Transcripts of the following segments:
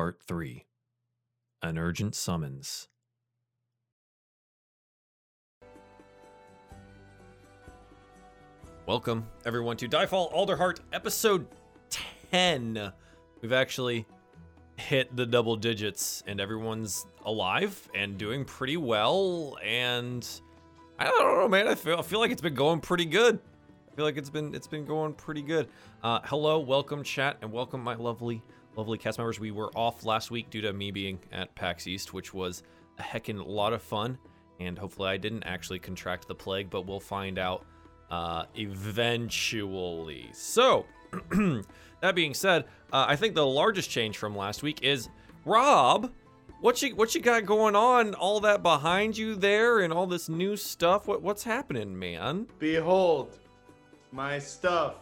Part 3 An Urgent Summons. Welcome, everyone, to Diefall Alderheart, episode 10. We've actually hit the double digits, and everyone's alive and doing pretty well. And I don't know, man. I feel, I feel like it's been going pretty good. I feel like it's been it's been going pretty good. Uh, hello, welcome, chat, and welcome, my lovely lovely cast members. We were off last week due to me being at PAX East, which was a heckin' lot of fun. And hopefully, I didn't actually contract the plague, but we'll find out uh, eventually. So, that being said, uh, I think the largest change from last week is Rob. What you what you got going on? All that behind you there, and all this new stuff. What what's happening, man? Behold, my stuff.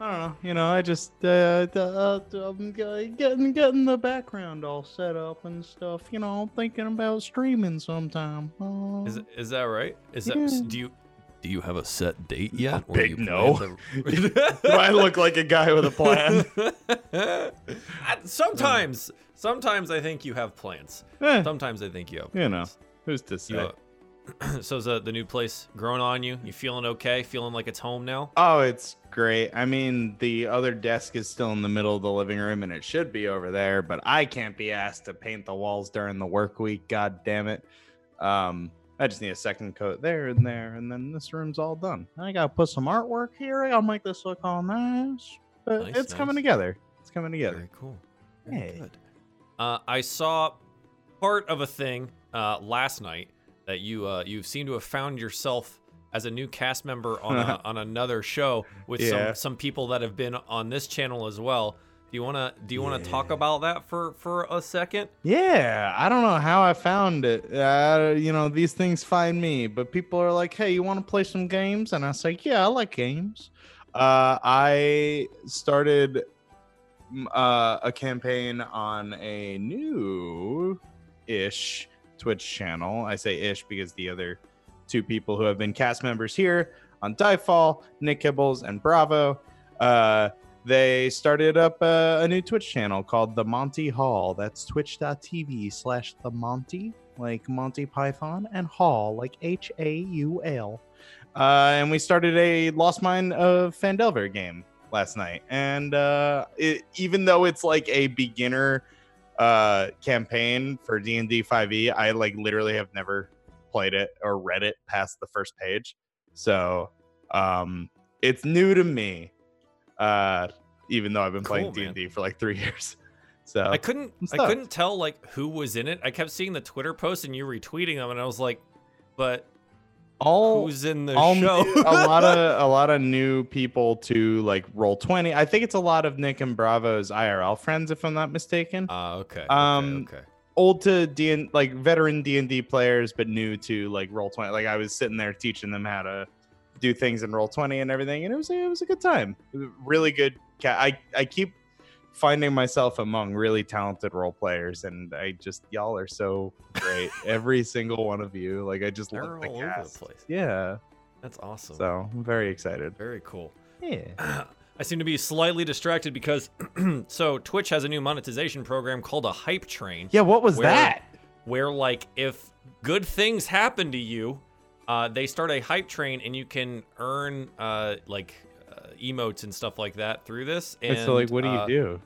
I don't know. You know, I just uh, uh, I'm getting getting the background all set up and stuff. You know, I'm thinking about streaming sometime. Uh, Is is that right? Is that do you do you have a set date yet? or Big no. plan Do I look like a guy with a plan? Sometimes, sometimes I think you have plans. Eh, Sometimes I think you have. you know, who's to say? You, uh, so is the, the new place growing on you? You feeling okay? Feeling like it's home now? Oh, it's great. I mean, the other desk is still in the middle of the living room and it should be over there, but I can't be asked to paint the walls during the work week. God damn it. Um, I just need a second coat there and there, and then this room's all done. I gotta put some artwork here. I gotta make this look all nice. But Nice, it's coming together. It's coming together. Very cool. Very Hey. good. Uh, I saw part of a thing uh, last night that you uh, you seem to have found yourself as a new cast member on a, on another show with Yeah. some some people that have been on this channel as well. Do you wanna do you wanna talk about that for for a second? Yeah, I don't know how I found it. Uh, you know, these things find me, but people are like, "Hey, you want to play some games?" And I say, "Yeah, I like games." Uh, I started mm, uh, a campaign on a new-ish Twitch channel. I say "ish" because the other two people who have been cast members here on Diefall, Nick Kibbles, and Bravo, uh, they started up a, a new Twitch channel called The Monty Haul. That's twitch.tv slash The Monty, like Monty Python, and Haul, like H A U L. Uh, and we started a Lost Mine of Phandelver game last night. And uh, it, even though it's like a beginner uh, campaign for D&D five e, I like literally have never played it or read it past the first page. So um, it's new to me uh even though i've been playing Cool, man. d&d for like three years so I couldn't I'm I stoked. couldn't tell like who was in it. I kept seeing the Twitter posts and you retweeting them, and I was like, but all who's in the all show? a lot of a lot of new people to like roll 20 i think it's a lot of nick and bravo's irl friends if i'm not mistaken Ah, okay. Um, okay, okay. old to d and like veteran d&d players but new to like roll 20 like i was sitting there teaching them how to do things in roll 20 and everything and it was it was a good time really good ca- i i keep finding myself among really talented role players and i just y'all are so great every single one of you like i just They're love the all over the place. yeah That's awesome. so i'm very excited Very cool. yeah I seem to be slightly distracted because so Twitch has a new monetization program called a hype train. yeah what was Where- that where like if good things happen to you, uh, they start a hype train and you can earn uh, like emotes and stuff like that through this. And so like what do you uh, do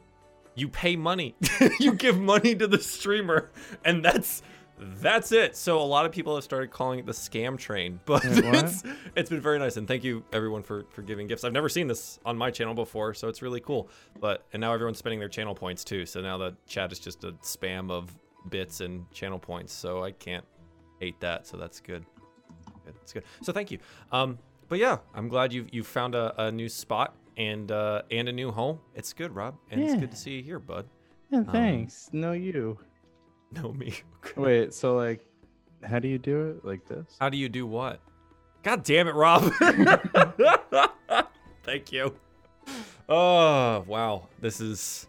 You pay money. you give money to the streamer, and that's that's it. So a lot of people have started calling it the scam train, but Wait, it's it's been very nice. And thank you everyone for for giving gifts. I've never seen this on my channel before, so it's really cool. But and now everyone's spending their channel points too. So now the chat is just a spam of bits and channel points. So I can't hate that. So that's good. Good. It's good. So thank you. Um, but yeah, I'm glad you you found a, a new spot and uh and a new home. It's good, Rob, and it's good to see you here, bud. yeah thanks no you No me. wait so like how do you do it like this How do you do what? God damn it, Rob. Thank you. Oh wow, this is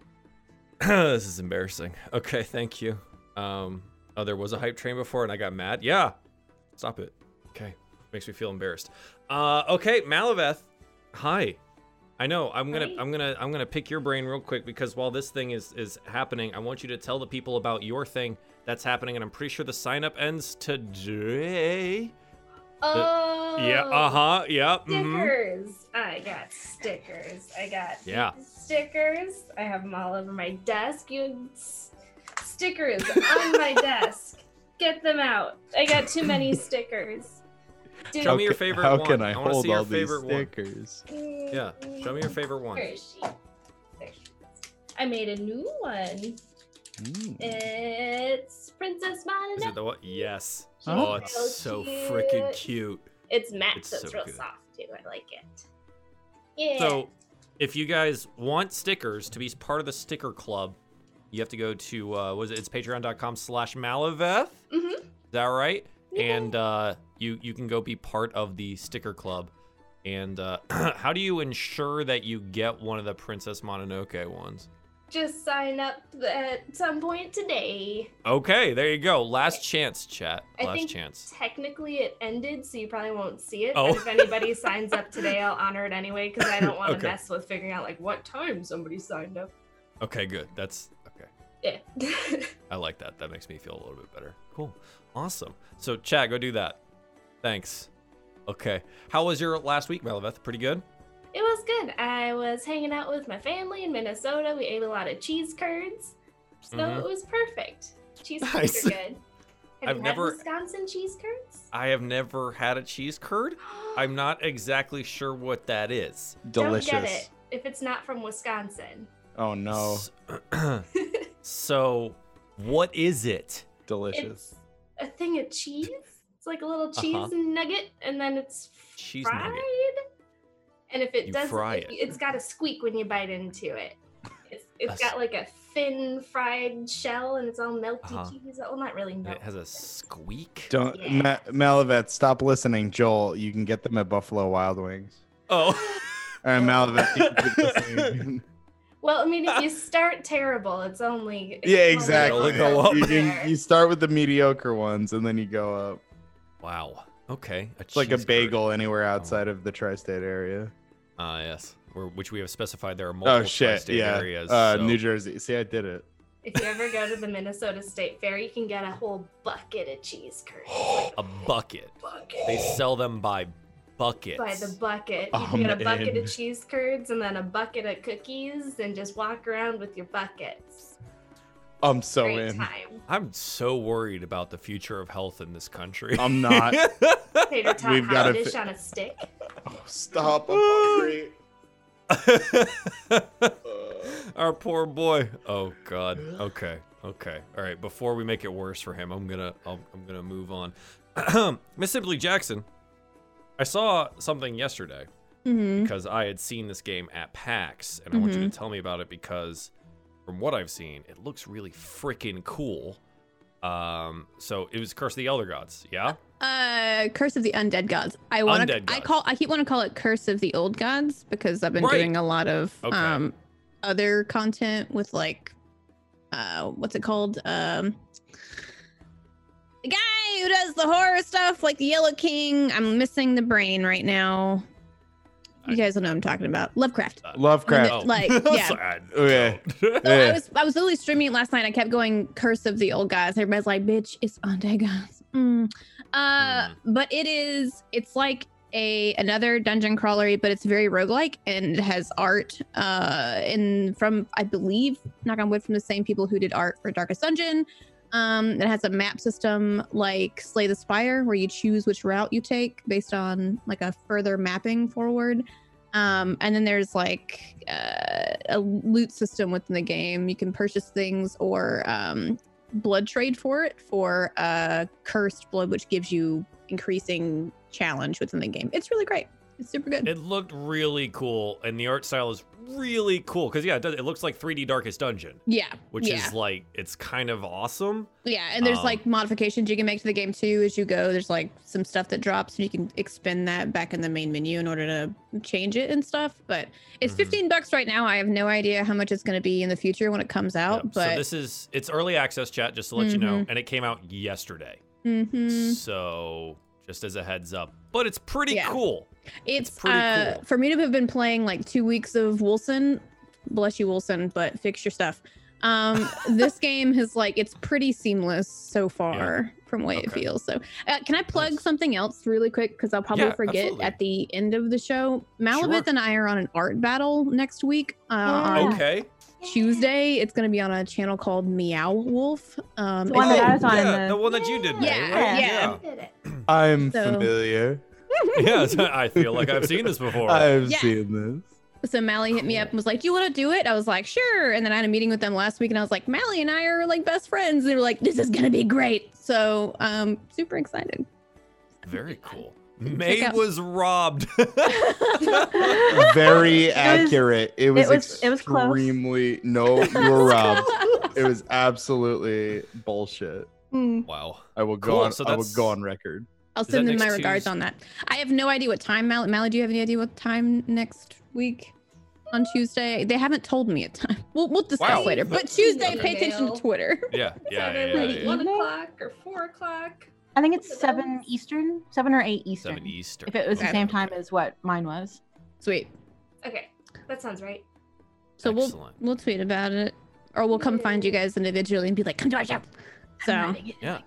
this is embarrassing. Okay, thank you. Um, oh, there was a hype train before, and I got mad. Yeah, stop it. Makes me feel embarrassed. Uh, okay, Malaveth, hi. I know. I'm gonna, Hi. I'm gonna, I'm gonna pick your brain real quick because while this thing is is happening, I want you to tell the people about your thing that's happening, and I'm pretty sure the sign up ends today. Oh. Yeah. Uh huh. Yeah. Stickers. I got stickers. I got Yeah. stickers. I have them all over my desk. You stickers on my desk. Get them out. I got too many stickers. Dude, Show me your ca- favorite How one. can I, I wanna hold see your all these favorite one. stickers? Yeah. Show me your favorite one. Where is she? There she is. I made a new one. Mm. It's Princess Is it the what? Yes. Oh. Oh, it's Real so freaking cute. It's matte, It's so it's real good. soft too. I like it. Yeah. So, if you guys want stickers to be part of the sticker club, you have to go to uh, was it? It's patreon.com slash Malaveth. Mhm. Is that right? And uh, you you can go be part of the sticker club. And uh, how do you ensure that you get one of the Princess Mononoke ones? just sign up at some point today. Okay, there you go. Last chance, chat. I Last think chance. technically it ended, so you probably won't see it. Oh. But if anybody signs up today, I'll honor it anyway because I don't want to Okay. mess with figuring out like what time somebody signed up. Okay, good. That's okay. Yeah. I like that. That makes me feel a little bit better. Cool. Awesome. So, Chad, go do that. Thanks. Okay. How was your last week, Malaveth? Pretty good? it was good. I was hanging out with my family in Minnesota. We ate a lot of cheese curds, so Mhm. it was perfect. Cheese curds Nice. are good. Have I've you never- had Wisconsin cheese curds? I have never had a cheese curd. I'm not exactly sure what that is. Delicious. Don't get it if it's not from Wisconsin. Oh no, S- so, what is it? delicious. It's a thing of cheese. It's like a little cheese Uh-huh. nugget, and then it's Cheese fried. nugget. And if it You does, fry it, it. it's got a squeak when you bite into it. It's, it's That's- got like a thin fried shell, and it's all melty Uh-huh. cheese. Well, not really And melty. it has a squeak. Don't Yeah. Ma- Malavet, stop listening, Joel. You can get them at Buffalo Wild Wings. Oh. Or Malavet, you can get listening. Well, I mean, if you start terrible, it's only yeah, exactly. Only go up. You, can, you start with the mediocre ones and then you go up. wow. Okay. It's like a cheese curd. bagel anywhere outside of the tri-state area. Ah, yes. Where, which we have specified there are multiple Oh shit! tri-state Yeah, areas. uh, so- New Jersey. See, I did it. If you ever go to the Minnesota State Fair, you can get a whole bucket of cheese curds. Like a bucket. a bucket. They sell them by buckets. by the bucket. You I'm can get a bucket in. of cheese curds and then a bucket of cookies and just walk around with your buckets. I'm so Great in. time. I'm so worried about the future of health in this country. I'm not. Tater tot We've hot got a dish fi- on a stick. Oh, stop! I'm hungry. Our poor boy. Oh God. Okay. Okay. All right. Before we make it worse for him, I'm gonna I'll, I'm gonna move on. Miss Simply Jackson, I saw something yesterday Mm-hmm. because I had seen this game at PAX, and I want you to tell me about it because, from what I've seen, it looks really freaking cool. Um, so it was Curse of the Elder Gods, yeah. Uh, Curse of the Undead Gods. I want to. I call. I keep wanting to call it Curse of the Old Gods because I've been Right. doing a lot of Okay. um other content with like, uh, what's it called? Um, the guy who does the horror stuff, like the Yellow King. I'm missing the brain right now. You guys know what I'm talking about. Lovecraft. Lovecraft. Oh. like, yeah. I Okay. So I was I was literally streaming it last night. I kept going Curse of the Old Gods. Everybody's like, "Bitch, it's undead gods." Mm. Uh, but it is. It's like a another dungeon crawlery, but it's very roguelike and it has art. Uh, and from I believe, knock on wood, from the same people who did art for Darkest Dungeon. Um, it has a map system like Slay the Spire, where you choose which route you take based on like a further mapping forward. Um, and then there's like uh, a loot system within the game. You can purchase things or um, blood trade for it for uh, cursed blood, which gives you increasing challenge within the game. It's really great. It's super good. It looked really cool, and the art style is really cool. Cause yeah, it, does, it looks like 3D Darkest Dungeon, yeah. which yeah. is like it's kind of awesome. Yeah, and there's Um, like modifications you can make to the game too as you go. There's like some stuff that drops and you can expend that back in the main menu in order to change it and stuff. But it's Mhm. 15 bucks right now. I have no idea how much it's going to be in the future when it comes out, Yep. but so this is it's early access chat, just to let you know, Mhm. and it came out yesterday. Mhm. So just as a heads up, but it's pretty Yeah. cool. It's, pretty uh, cool. for me to have been playing like two weeks of Wilson. Bless you, Wilson, but fix your stuff. Um, this game has like it's pretty seamless so far from the way it feels. So, uh, can I plug Nice. something else really quick? Because I'll probably Yeah, forget absolutely. at the end of the show. Malabith Sure. and I are on an art battle next week. Uh, Yeah. on Okay. Tuesday, it's going to be on a channel called Meow Wolf. Um, The one it's- that I was on yeah, the- the one that you did, Yeah, right? yeah. Did it. I'm So- familiar. yeah. I feel like I've seen this before. I've Yeah. seen this. So Mally hit me up and was like, "Do you want to do it?" I was like, "Sure." And then I had a meeting with them last week, and I was like, "Mally and I are like best friends." And they were like, "This is gonna be great." So, um, super excited. Very cool. May out- was robbed. Very accurate. It was, was- it was close. extremely. No, you were robbed. it was absolutely bullshit. Mm. wow. I will go Cool, on. so I will that's- go on record. I'll Is send them my next regards Tues- on that. I have no idea what time, Mally. Mally, do you have any idea what time next week on Tuesday? They haven't told me a time. We'll we'll discuss Wow. later. But Tuesday, pay attention to Twitter. Yeah. It's Yeah. Yeah. yeah, yeah. one o'clock or four o'clock. I think it's seven Eastern, seven or eight Eastern. Seven Eastern. If it was the same time as what mine was. Sweet. Okay, that sounds right. So we'll we'll tweet about it, or we'll come find you guys individually and be like, "Come to our show." So I'm I ready. Yeah.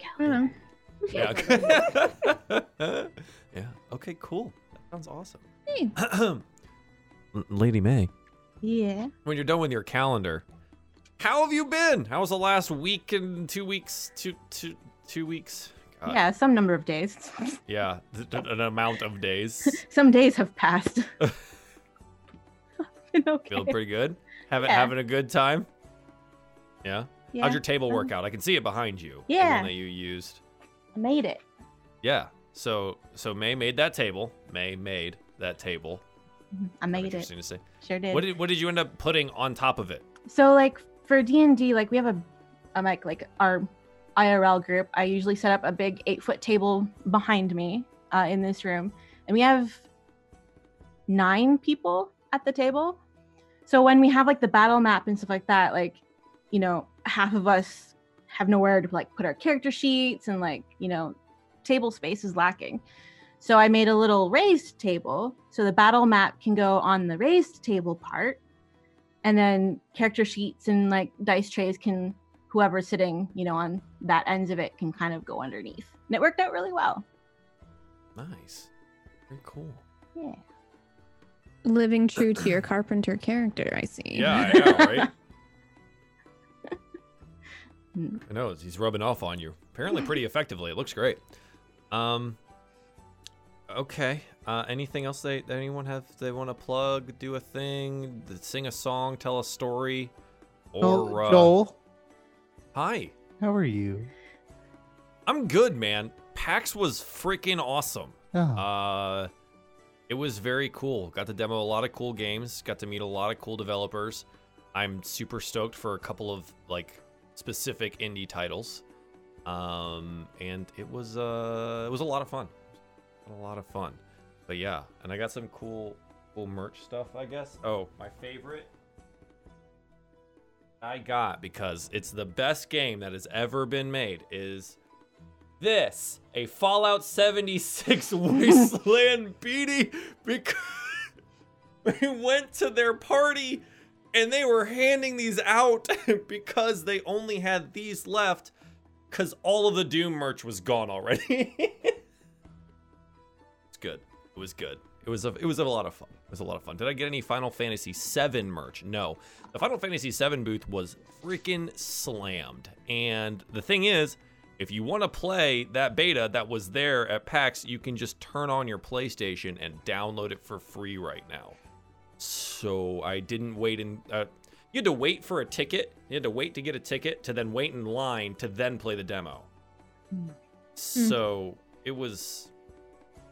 Don't know. Yeah. yeah. Okay. Cool. That sounds awesome. Hey. L- Lady May, Yeah. when you're done with your calendar, how have you been? How was the last week and two weeks? Two two two weeks. God. Yeah, some number of days. Yeah. th- th- An amount of days. some days have passed. Been okay. Feeling pretty good. Having Yeah. having a good time. Yeah. yeah, How'd your table um, work out? I can see it behind you. The Yeah. one that you used. I made it. Yeah. So so May made that table. May made that table. I made it. Interesting to say. Sure did. What did what did you end up putting on top of it? so like for D and D, like we have a, a like like our IRL group. I usually set up a big eight foot table behind me uh, in this room, and we have nine people at the table. So when we have like the battle map and stuff like that, like you know, half of us have nowhere to like put our character sheets, and like you know, table space is lacking. So I made a little raised table so the battle map can go on the raised table part and then character sheets and like dice trays can whoever's sitting you know on that ends of it can kind of go underneath and it worked out really well Nice. Very cool. yeah Living true to your carpenter character, I see. Yeah, yeah, right? I know he's rubbing off on you. Apparently pretty effectively. It looks great. Um Okay. Uh anything else they that anyone have they want to plug, do a thing, sing a song, tell a story? Or uh, Joel, Hi. how are you? I'm good, man. PAX was freaking awesome. Oh, Uh, it was very cool. Got to demo a lot of cool games. Got to meet a lot of cool developers. I'm super stoked for a couple of like specific indie titles. Um, and it was uh, it was a lot of fun. A lot of fun. But yeah, and I got some cool cool merch stuff. I guess. Oh, my favorite. I got because it's the best game that has ever been made. Is this a Fallout 76 Wasteland beanie because we went to their party and they were handing these out because they only had these left because all of the Doom merch was gone already. it's good. It was good. It was a it was a lot of fun. It was a lot of fun. Did I get any Final Fantasy VII merch? No. The Final Fantasy VII booth was freaking slammed. And the thing is, if you want to play that beta that was there at PAX, you can just turn on your PlayStation and download it for free right now. So I didn't wait in. Uh, you had to wait for a ticket. You had to wait to get a ticket to then wait in line to then play the demo. So it was,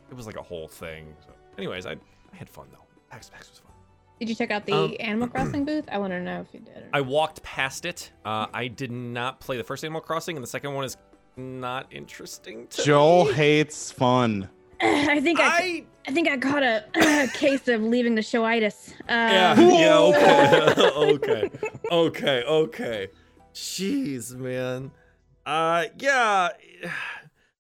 it was like a whole thing. So Anyways, I, I had fun though. PAX, PAX was fun. Did you check out the Um, Animal Crossing booth? I want to know if you did. Or... I walked past it. Uh, I did not play the first Animal Crossing, and the second one is not interesting to Joel me. hates fun. I think I, I I think I caught a case of leaving the showitis. Uh, yeah yeah okay okay okay okay. Jeez, man. Uh, yeah.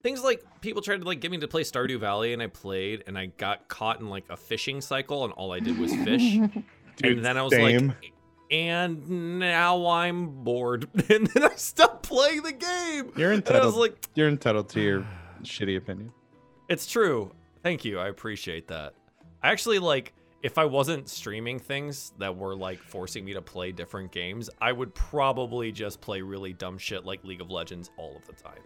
Things like people tried to like get me to play Stardew Valley, and I played, and I got caught in like a fishing cycle, and all I did was fish. Dude, and then I was same. like, and now I'm bored, and then I stopped playing the game. You're And I entitled. was like, You're entitled to your shitty opinion. It's true. Thank you. I appreciate that. I actually like if I wasn't streaming things that were like forcing me to play different games, I would probably just play really dumb shit like League of Legends all of the time.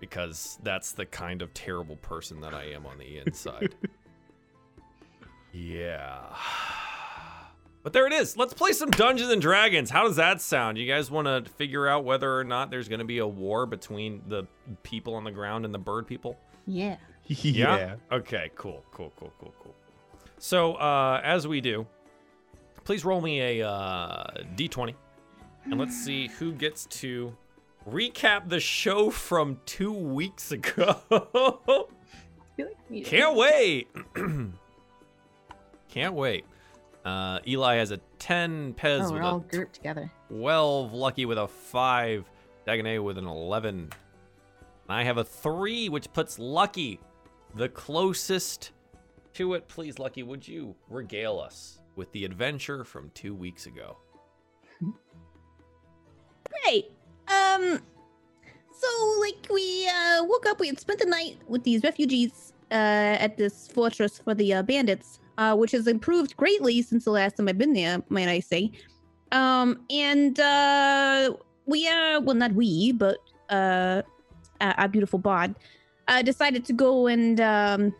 Because that's the kind of terrible person that I am on the inside. yeah. But there it is. Let's play some Dungeons and Dragons. How does that sound? You guys want to figure out whether or not there's going to be a war between the people on the ground and the bird people? Yeah. yeah. Okay, cool, cool, cool, cool, cool. So, uh, as we do, please roll me a uh, d20, and let's see who gets to recap the show from two weeks ago. Can't wait. Can't wait. Uh, Eli has a 10, Pez Oh, we're with all a grouped together. 12, Lucky with a 5, Dagonet with an 11. And I have a 3, which puts Lucky the closest to it. Please, Lucky, would you regale us with the adventure from two weeks ago? Great. Um. So, like, we uh, woke up. We had spent the night with these refugees uh, at this fortress for the uh, bandits, uh, which has improved greatly since the last time I've been there, might I say. Um, and uh, we, uh, well, not we, but uh, our beautiful bod, uh, decided to go and um,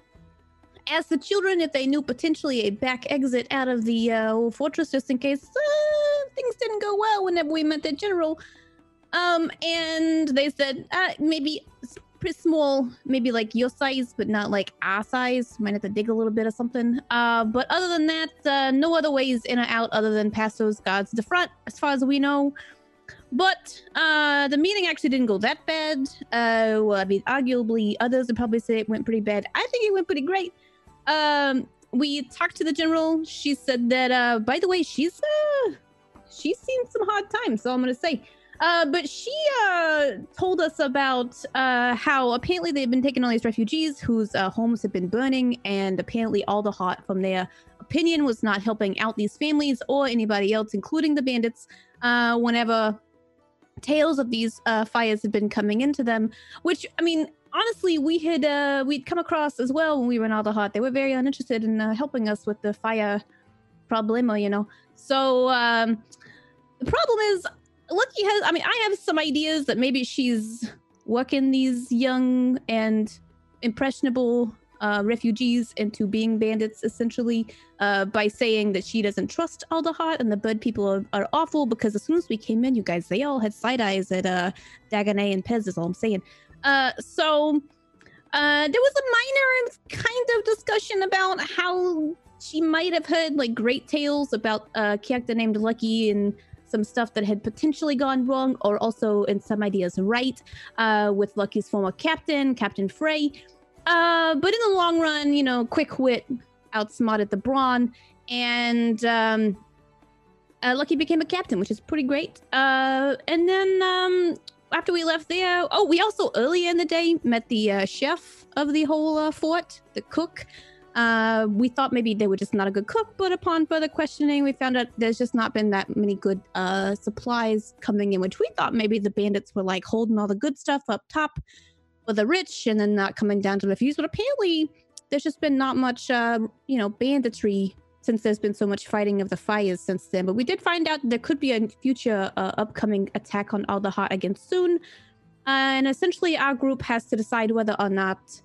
ask the children if they knew potentially a back exit out of the uh, fortress, just in case uh, things didn't go well whenever we met the general. Um, and they said uh, maybe pretty small, maybe like your size, but not like our size. Might have to dig a little bit or something. Uh, but other than that, uh, no other ways in or out other than past those guards the front, as far as we know. But uh, the meeting actually didn't go that bad. Uh, well, I mean, arguably, others would probably say it went pretty bad. I think it went pretty great. Um, we talked to the general. She said that, uh, by the way, she's uh, she's seen some hard times. So I'm gonna say. Uh, but she uh, told us about uh, how apparently they've been taking all these refugees whose uh, homes have been burning, and apparently all the hot from their opinion was not helping out these families or anybody else, including the bandits. Uh, whenever tales of these uh, fires had been coming into them, which I mean, honestly, we had uh, we'd come across as well when we were in hot. They were very uninterested in uh, helping us with the fire problema, you know. So um, the problem is Lucky has, I mean, I have some ideas that maybe she's working these young and impressionable uh, refugees into being bandits, essentially, uh, by saying that she doesn't trust Alderheart and the Bud people are, are awful because as soon as we came in, you guys, they all had side eyes at uh, Dagonet and Pez, is all I'm saying. Uh, so uh, there was a minor kind of discussion about how she might have heard like great tales about a uh, character named Lucky and some stuff that had potentially gone wrong, or also in some ideas right, uh, with Lucky's former captain, Captain Frey. Uh, but in the long run, you know, quick wit outsmarted the brawn, and um, uh, Lucky became a captain, which is pretty great. Uh, and then um, after we left there, oh, we also earlier in the day met the uh, chef of the whole uh, fort, the cook. Uh, we thought maybe they were just not a good cook, but upon further questioning, we found out there's just not been that many good uh, supplies coming in, which we thought maybe the bandits were like holding all the good stuff up top the rich and then not coming down to the few. But apparently, there's just been not much, uh, you know, banditry since there's been so much fighting of the fires since then. But we did find out there could be a future uh, upcoming attack on Alderheart again soon. and essentially, our group has to decide whether or not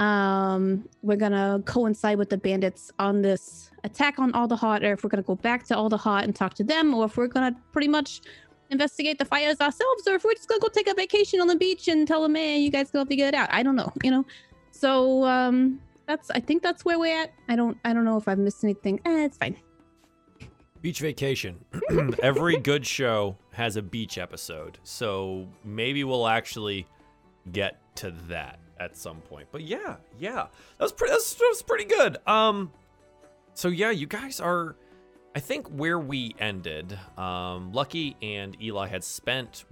um, we're gonna coincide with the bandits on this attack on Alderheart, or if we're gonna go back to Alderheart and talk to them, or if we're gonna pretty much investigate the fires ourselves, or if we're just gonna go take a vacation on the beach and tell them, man, you guys go figure it out. I don't know, you know. So um, that's I think that's where we're at. I don't I don't know if I've missed anything. Eh, it's fine. Beach vacation. Every good show has a beach episode, so maybe we'll actually get to that at some point. But yeah, yeah, that was pretty. That was, that was pretty good. Um, so yeah, you guys are. I think where we ended, um, Lucky and Eli had spent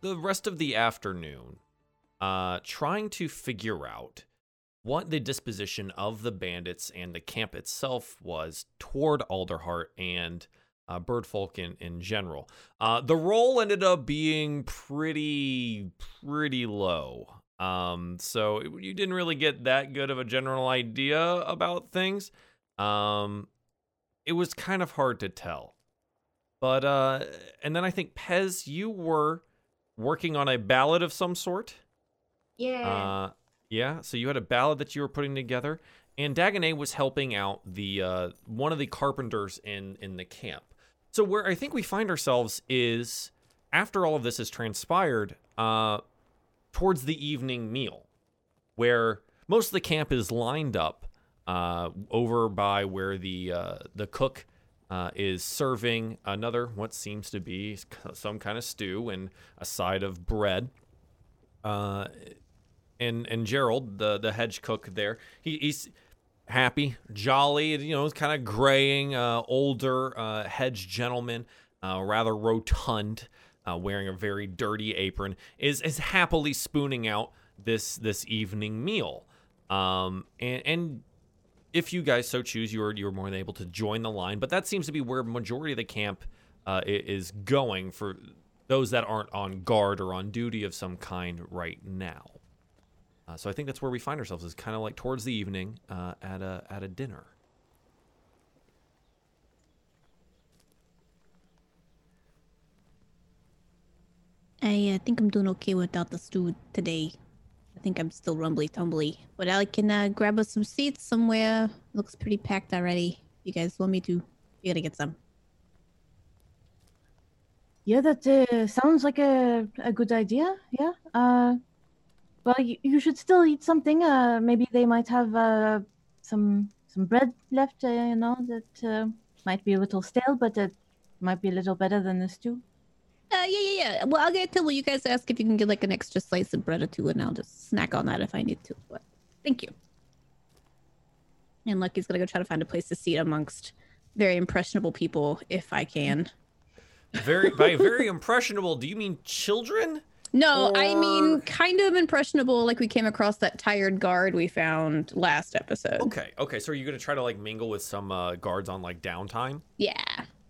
the rest of the afternoon, uh, trying to figure out what the disposition of the bandits and the camp itself was toward Alderheart and uh, Birdfolk in, in general. Uh, the roll ended up being pretty, pretty low. Um, so it, you didn't really get that good of a general idea about things. Um, it was kind of hard to tell. But, uh, and then I think, Pez, you were working on a ballad of some sort. Yeah. Uh, yeah, so you had a ballad that you were putting together, and Dagonet was helping out the uh, one of the carpenters in in the camp. So where I think we find ourselves is after all of this has transpired, uh, towards the evening meal, where most of the camp is lined up uh, over by where the uh, the cook uh, is serving another what seems to be some kind of stew and a side of bread. Uh, and and Gerald, the the hedge cook there, he, he's happy, jolly, you know, kind of graying, uh, older uh, hedge gentleman, rather rotund, uh, wearing a very dirty apron, is is happily spooning out this this evening meal. Um, and and if you guys so choose, you're you're more than able to join the line. But that seems to be where majority of the camp uh, is going for those that aren't on guard or on duty of some kind right now. Uh, so I think that's where we find ourselves is kind of like towards the evening uh, at a at a dinner. I uh, think I'm doing okay without the stew today. I think I'm still rumbly tumbly, but I can uh, grab us some seats somewhere. Looks pretty packed already. You guys want me to? You gotta get some. Yeah, that uh, sounds like a, a good idea. Yeah. Uh, well, you, you should still eat something. Uh, maybe they might have uh, some some bread left. Uh, you know that uh, might be a little stale, but it might be a little better than the stew. Uh, yeah, yeah, yeah. Well, I'll get it till you guys ask if you can get like an extra slice of bread or two, and I'll just snack on that if I need to. But thank you. And Lucky's gonna go try to find a place to seat amongst very impressionable people if I can. Very by very impressionable. Do you mean children? No, I mean kind of impressionable. Like we came across that tired guard we found last episode. Okay, okay. So are you gonna try to like mingle with some uh, guards on like downtime? Yeah.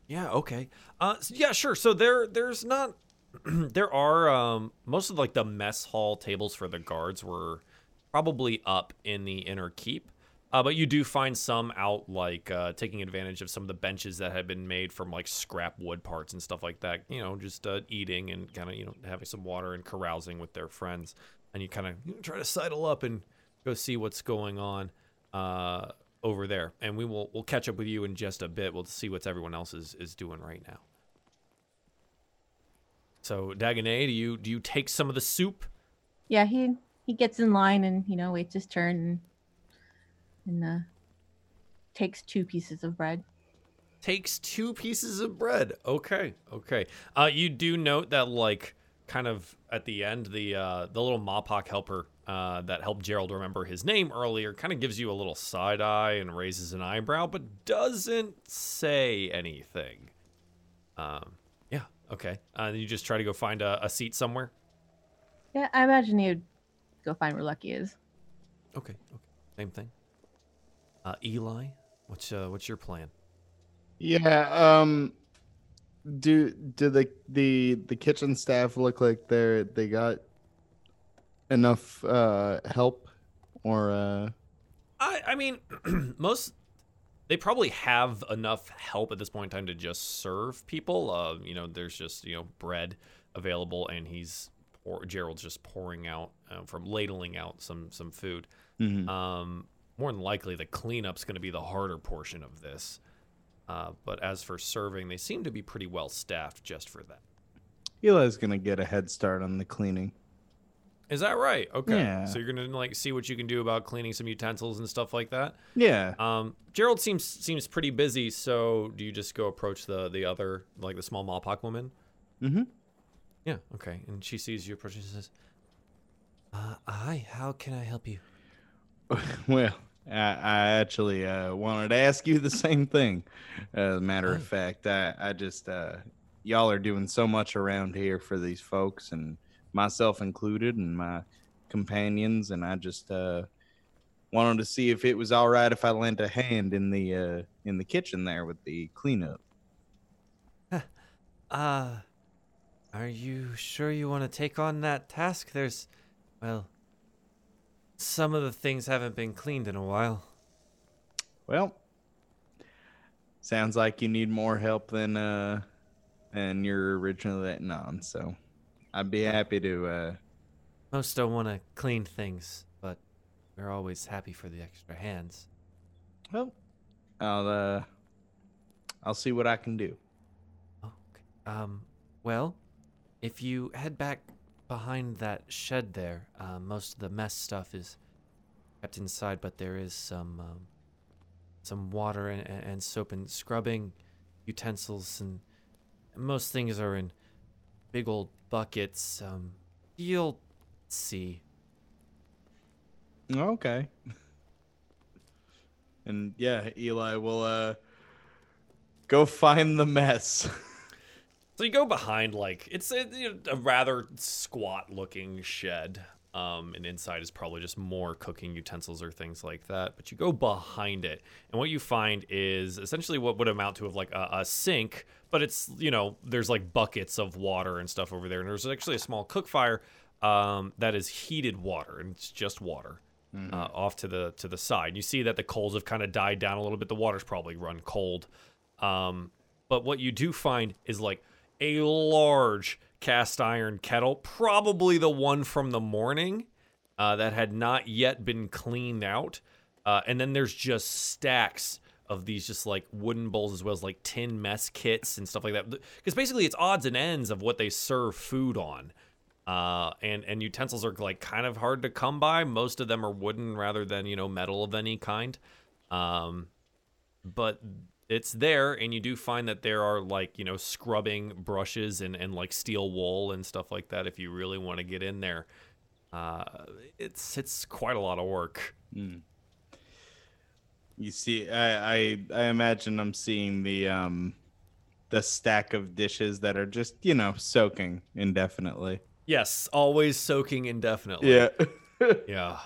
Yeah, okay. Uh, yeah, sure. So there, there's not. there are um most of like the mess hall tables for the guards were probably up in the inner keep. Uh, but you do find some out like uh, taking advantage of some of the benches that had been made from like scrap wood parts and stuff like that. You know, just uh, eating and kind of you know having some water and carousing with their friends. And you kind of try to sidle up and go see what's going on uh, over there. And we will we'll catch up with you in just a bit. We'll see what everyone else is, is doing right now. So Dagonet, do you do you take some of the soup? Yeah, he he gets in line and you know waits his turn and, and uh, takes two pieces of bread. takes two pieces of bread. Okay, okay. Uh, you do note that, like, kind of at the end, the uh, the little Mapach helper uh, that helped Gerald remember his name earlier kind of gives you a little side eye and raises an eyebrow, but doesn't say anything. Um, okay. Uh, you just try to go find a, a seat somewhere. Yeah, I imagine you'd go find where Lucky is. Okay, okay, same thing. Uh, Eli, what's uh, what's your plan? Yeah. Um. Do do the the the kitchen staff look like they're they got enough uh help or uh I I mean, most they probably have enough help at this point in time to just serve people. Uh, you know, there's just you know bread available, and he's pour, Gerald's just pouring out uh, from ladling out some some food. mhm. Um, more than likely, the cleanup's going to be the harder portion of this. Uh, but as for serving, they seem to be pretty well staffed just for that. Eli's gonna get a head start on the cleaning. Is that right? Okay. Yeah. So you're gonna like see what you can do about cleaning some utensils and stuff like that. Yeah. Um, Gerald seems seems pretty busy. So do you just go approach the the other like the small Mapach woman? Mm-hmm. Yeah. Okay. And she sees you approaching and says, uh, "Hi. How can I help you?" Well, I, I actually uh, wanted to ask you the same thing. As a matter Oh. of fact, I, I just uh, y'all are doing so much around here for these folks, and myself included, and my companions, and I just uh, wanted to see if it was all right if I lent a hand in the uh, in the kitchen there with the cleanup. Uh, are you sure you want to take on that task? There's, well, some of the things haven't been cleaned in a while. Well, sounds like you need more help than uh, than you're originally letting on. So, I'd be happy to. Uh, Most don't want to clean things, but we're always happy for the extra hands. Well, I'll uh, I'll see what I can do. Okay. Um, well, if you head back behind that shed there, uh, most of the mess stuff is kept inside, but there is some um, some water and, and and soap and scrubbing utensils, and most things are in big old buckets. Um, you'll see. Okay. And yeah, Eli will uh go find the mess. So you go behind, like it's a, a rather squat-looking shed, um, and inside is probably just more cooking utensils or things like that. But you go behind it, and what you find is essentially what would amount to of like a, a sink, but it's you know there's like buckets of water and stuff over there, and there's actually a small cook fire um, that is heated water, and it's just water. Uh, off to the to the side, you see that the coals have kind of died down a little bit. The water's probably run cold, um, but what you do find is like a large cast iron kettle, probably the one from the morning uh, that had not yet been cleaned out. Uh, and then there's just stacks of these just like wooden bowls as well as like tin mess kits and stuff like that. Because basically it's odds and ends of what they serve food on. Uh, and and utensils are like kind of hard to come by. Most of them are wooden rather than you know metal of any kind. Um, but it's there and you do find that there are like you know scrubbing brushes and, and like steel wool and stuff like that if you really want to get in there uh, it's it's quite a lot of work You see, I, I I imagine I'm seeing the um the stack of dishes that are just you know soaking indefinitely. yes always soaking indefinitely Yeah. yeah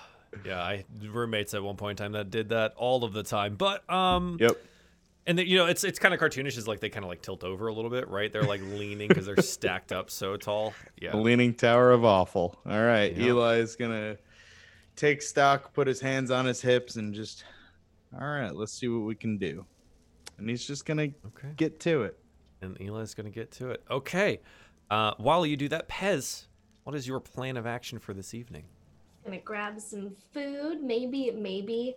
yeah i roommates at one point in time that did that all of the time but um yep. And then you know it's it's kind of cartoonish is like they kind of like tilt over a little bit right they're like leaning because they're stacked up so tall yeah Leaning Tower of Awful. All right, Yeah. Eli is gonna take stock, put his hands on his hips, and just all right. Let's see what we can do. And he's just gonna okay get to it. and eli's gonna get to it okay uh while you do that pez what is your plan of action for this evening Gonna grab some food. Maybe, maybe,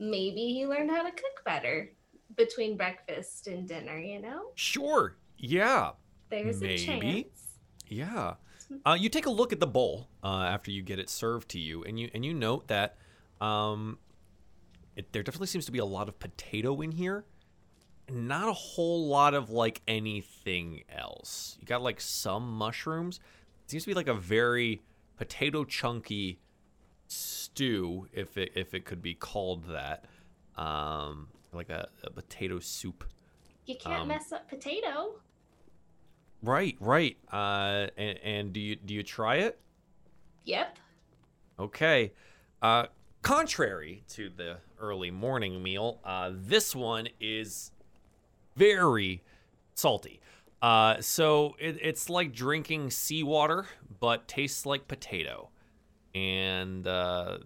maybe he learned how to cook better between breakfast and dinner. You know, Sure. Yeah. there's a chance. Yeah. Uh, you take a look at the bowl uh, after you get it served to you, and you and you note that um, it, there definitely seems to be a lot of potato in here, not a whole lot of like anything else. You got like some mushrooms. It seems to be like a very potato chunky stew, if it if it could be called that, um, like a, a potato soup. You can't Um, mess up potato. Right, right. Uh, and, and do you do you try it? Yep. Okay. Uh, contrary to the early morning meal, uh, this one is very salty. Uh, so it, it's like drinking seawater, but tastes like potato. And uh,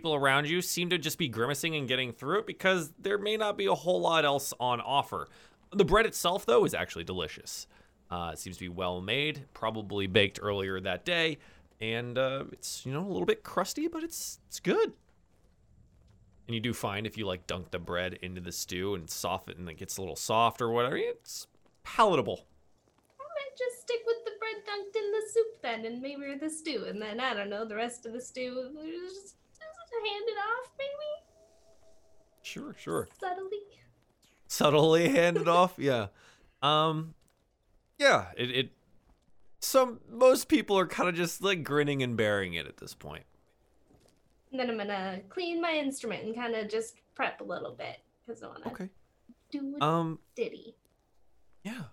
people around you seem to just be grimacing and getting through it because there may not be a whole lot else on offer. The bread itself, though, is actually delicious. Uh, it seems to be well made, probably baked earlier that day, and uh, it's you know a little bit crusty, but it's it's good. And you do find if you like dunk the bread into the stew and soften and it gets a little soft or whatever, it's palatable. I might just stick with the bread dunked in the soup then, and maybe the stew, and then I don't know the rest of the stew. Just hand it off, maybe Sure, sure. subtly. Subtly handed off. Yeah. Um. Yeah. It. it some most people are kind of just like grinning and bearing it at this point. And then I'm gonna clean my instrument and kind of just prep a little bit because I want to Okay. do a Um. ditty. Yeah.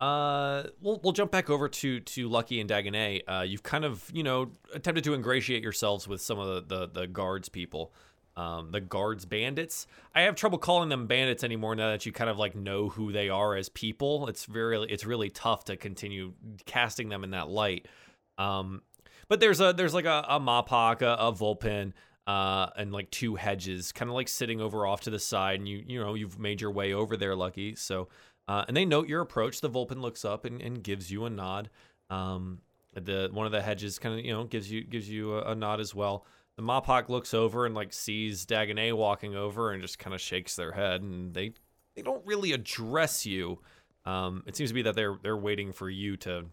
Uh, we'll we'll jump back over to to Lucky and Dagonet. Uh, you've kind of you know attempted to ingratiate yourselves with some of the the, the guards people, um, the guards bandits. I have trouble calling them bandits anymore now that you kind of like know who they are as people. It's very it's really tough to continue casting them in that light. Um, but there's a there's like a, a Mapach, a, a Vulpin, uh, and like two hedges, kind of like sitting over off to the side, and you you know you've made your way over there, Lucky. So. Uh, and they note your approach. The Vulpin looks up and, and gives you a nod. Um, the one of the hedges kind of you know gives you gives you a, a nod as well. The Mapach looks over and like sees Dagonet walking over and just kind of shakes their head, and they they don't really address you. Um, it seems to be that they're they're waiting for you to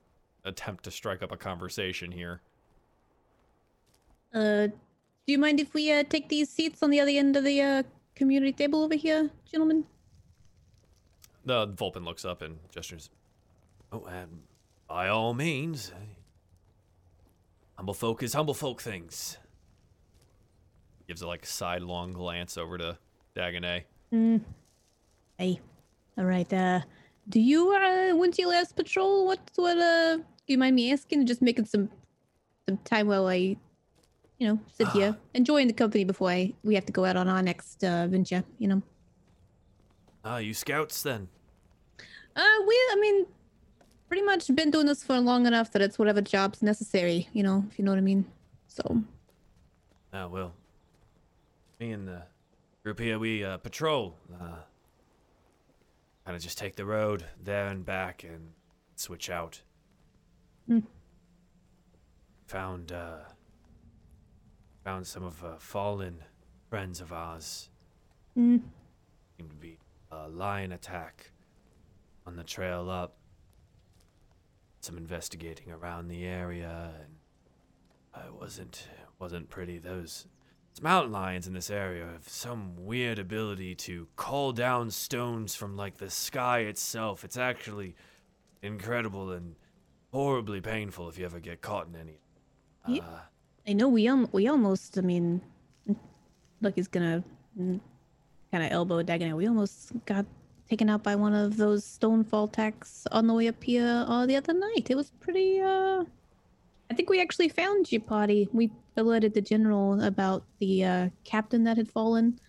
attempt to strike up a conversation here. Uh, do you mind if we uh, take these seats on the other end of the uh, community table over here, gentlemen? The Vulpin looks up and gestures. Oh, and by all means. Humble folk is humble folk things. Gives a like sidelong glance over to Dagonet. Hmm. Hey. All right. Uh, do you uh, when's your last patrol? What what uh? Do you mind me asking? Just making some some time while I, you know, sit here enjoying the company before I we have to go out on our next uh, venture. You know. Ah, you scouts then? Uh, we, I mean, pretty much been doing this for long enough that it's whatever job's necessary, you know, if you know what I mean. So, Ah, well. Me and the group here, we uh, patrol. Uh, kind of just take the road there and back and switch out. Hmm. Found, uh, found some of uh, fallen friends of ours. mm, Seemed to be a lion attack on the trail up. Some investigating around the area, and I wasn't wasn't pretty. Those mountain lions in this area have some weird ability to call down stones from like the sky itself. It's actually incredible and horribly painful if you ever get caught in any. Uh, I know we um we almost, I mean, look, he's gonna kind of elbow Dagonet. We almost got taken out by one of those stonefall attacks on the way up here uh, the other night. It was pretty. uh I think we actually found party. We alerted the general about the uh, captain that had fallen.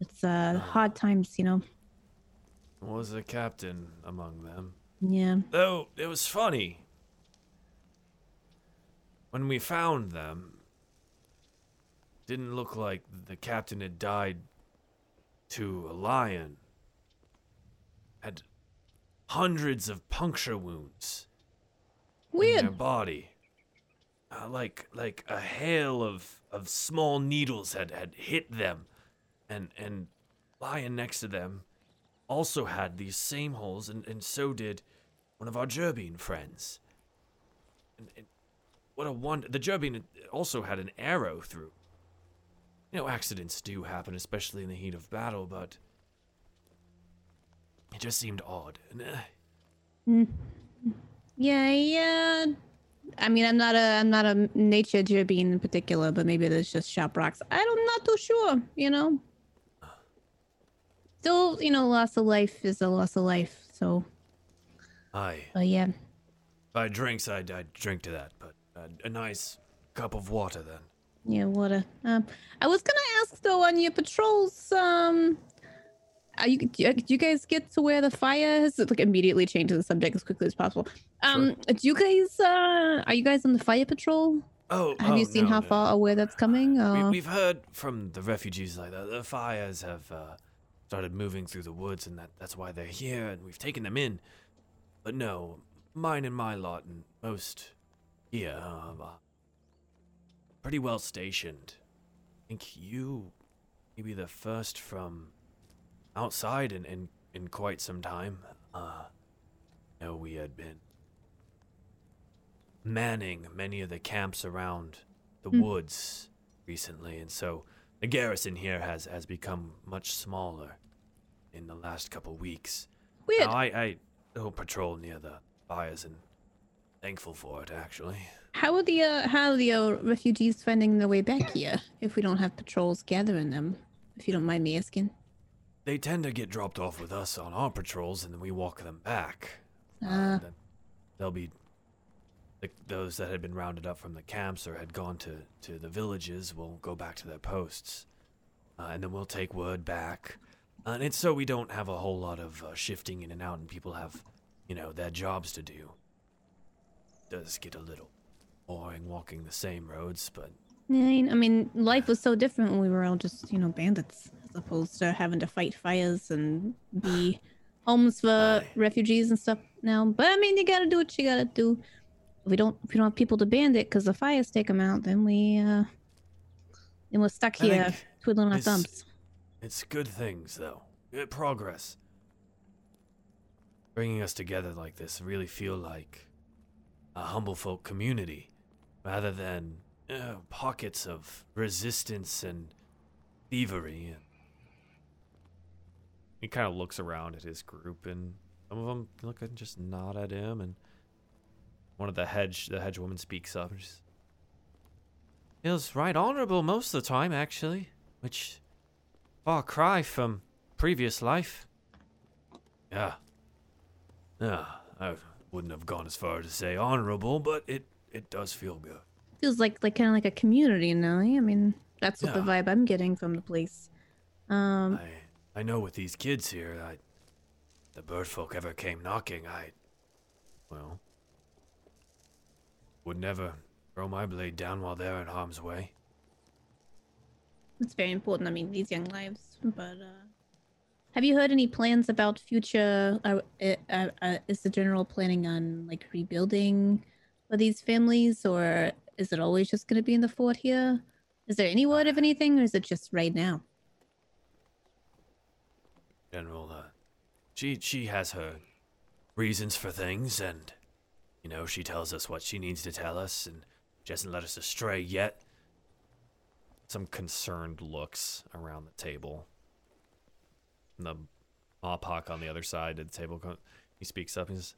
It's uh hard times, you know. was a captain among them. Yeah. Though it was funny. When we found them, didn't look like the captain had died to a lion. Had hundreds of puncture wounds in their body. Uh, like like a hail of, of small needles had, had hit them. And and lying next to them also had these same holes, and, and so did one of our Jerbeen friends. And, and what a wonder! The Jerbeen also had an arrow through. You know, accidents do happen, especially in the heat of battle, but it just seemed odd. Uh, Mm. Yeah, yeah. I mean, I'm not a I'm not a nature Jerbeen in particular, but maybe there's just sharp rocks. I'm not too sure. You know. Still, you know, loss of life is a loss of life. So, aye, but yeah. by drinks, I'd, I'd drink to that, but uh, a nice cup of water then. Yeah, water. Um, I was gonna ask though on your patrols. Um, are you do you, do you guys get to where the fire has like immediately change the subject as quickly as possible? Um, do you guys uh are you guys on the fire patrol? Oh, Have you oh, seen no, how no. far away that's coming? We, Or... we've heard from the refugees like that. The fires have uh, started moving through the woods, and that, that's why they're here, and we've taken them in. But no, mine and my lot, and most here, uh, pretty well stationed. I think you may be the first from outside in, in, in quite some time. Uh, no, we had been manning many of the camps around the Hmm. woods recently, and so the garrison here has has become much smaller in the last couple weeks. Weird. Now, I I don't patrol near the fires, and thankful for it actually. How are the uh, how are the uh, refugees finding their way back here if we don't have patrols gathering them? If you don't mind me asking. They tend to get dropped off with us on our patrols, and then we walk them back. Uh, Uh, they'll be the, those that had been rounded up from the camps or had gone to, to the villages will go back to their posts, uh, and then we'll take word back. Uh, and it's so we don't have a whole lot of uh, shifting in and out, and people have, you know, their jobs to do. does get a little boring walking the same roads, but I I mean, life was so different when we were all just, you know, bandits, as opposed to having to fight fires and be homes for Aye. refugees and stuff now. But I mean, you gotta do what you gotta do. If we don't, if we don't have people to bandit because the fires take them out, then we, uh, then we're stuck I here twiddling our thumbs. It's good things, though. Good progress. Bringing us together like this really feel like a humble folk community, rather than uh, pockets of resistance and thievery. He kind of looks around at his group, and some of them look and just nod at him. And one of the hedge, the hedge woman speaks up she's feels right honorable most of the time, actually, which Far cry from previous life. Yeah. Yeah, I wouldn't have gone as far to say honorable, but it it does feel good. Feels like like kind of like a community now. eh? I mean, that's what the vibe I'm getting from the place. Um, I I know with these kids here, I the bird folk ever came knocking, I well would never throw my blade down while they're in harm's way. It's very important. I mean, these young lives. But uh, have you heard any plans about future? Uh, uh, uh, uh, is the general planning on like rebuilding for these families, or is it always just going to be in the fort here? Is there any word of anything, or is it just right now? General, uh, she she has her reasons for things, and you know she tells us what she needs to tell us, and she hasn't led us astray yet. Some concerned looks around the table. And the Mapach on the other side of the table, he speaks up. He says,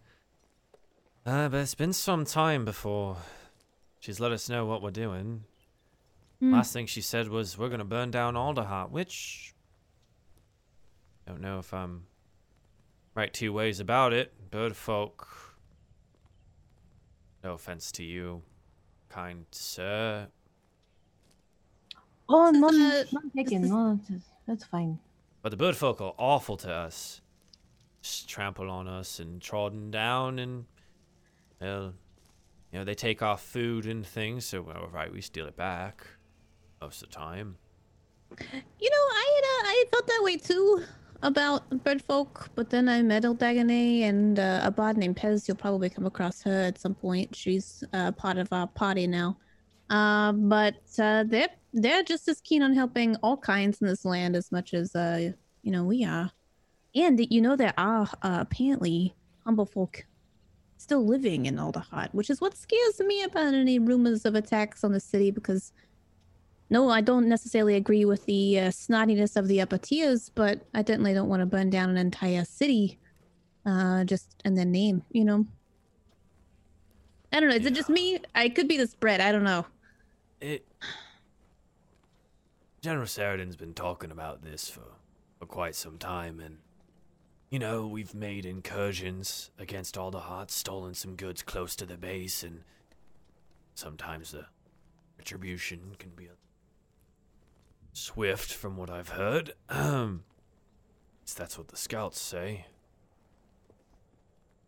"Uh, but it's been some time before she's let us know what we're doing. Hmm. Last thing she said was we're gonna burn down Alderheart, which I don't know if I'm right two ways about it. Bird folk. No offense to you, kind sir. Oh, no, Uh, not taken. No, that's, that's fine. But the bird folk are awful to us. Just trample on us and trodden down and well you know, they take our food and things, so well, right, we steal it back most of the time. You know, I had, uh, I felt that way too about bird folk, but then I met Eldagane and uh, a bard named Pez. You'll probably come across her at some point. She's uh, part of our party now. Uh, but uh, they're they're just as keen on helping all kinds in this land as much as uh, you know we are. And you know there are uh, apparently humble folk still living in Alderheart, which is what scares me about any rumors of attacks on the city because no, I don't necessarily agree with the uh, snottiness of the upper tiers, but I definitely don't want to burn down an entire city uh, just in their name, you know? I don't know. Is it just me? I could be the spread. I don't know. It General Saradin's been talking about this for, for quite some time and you know, we've made incursions against Alderheart, stolen some goods close to the base, and sometimes the retribution can be a swift from what I've heard. Um that's what the scouts say.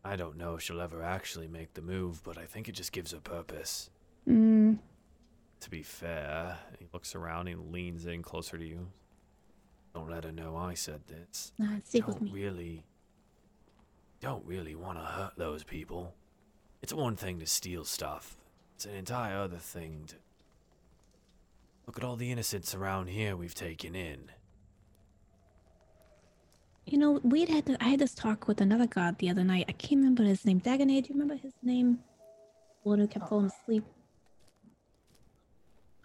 I don't know if she'll ever actually make the move, but I think it just gives her purpose. Mm, To be fair, he looks around and leans in closer to you. Don't let her know I said this. nah, stick don't me. really don't really want to hurt those people. It's one thing to steal stuff. It's an entire other thing to look at all the innocents around here we've taken in. You know, we had, had to, I had this talk with another god the other night. I can't remember his name. Dagonet, do you remember his name? one who kept oh. falling asleep.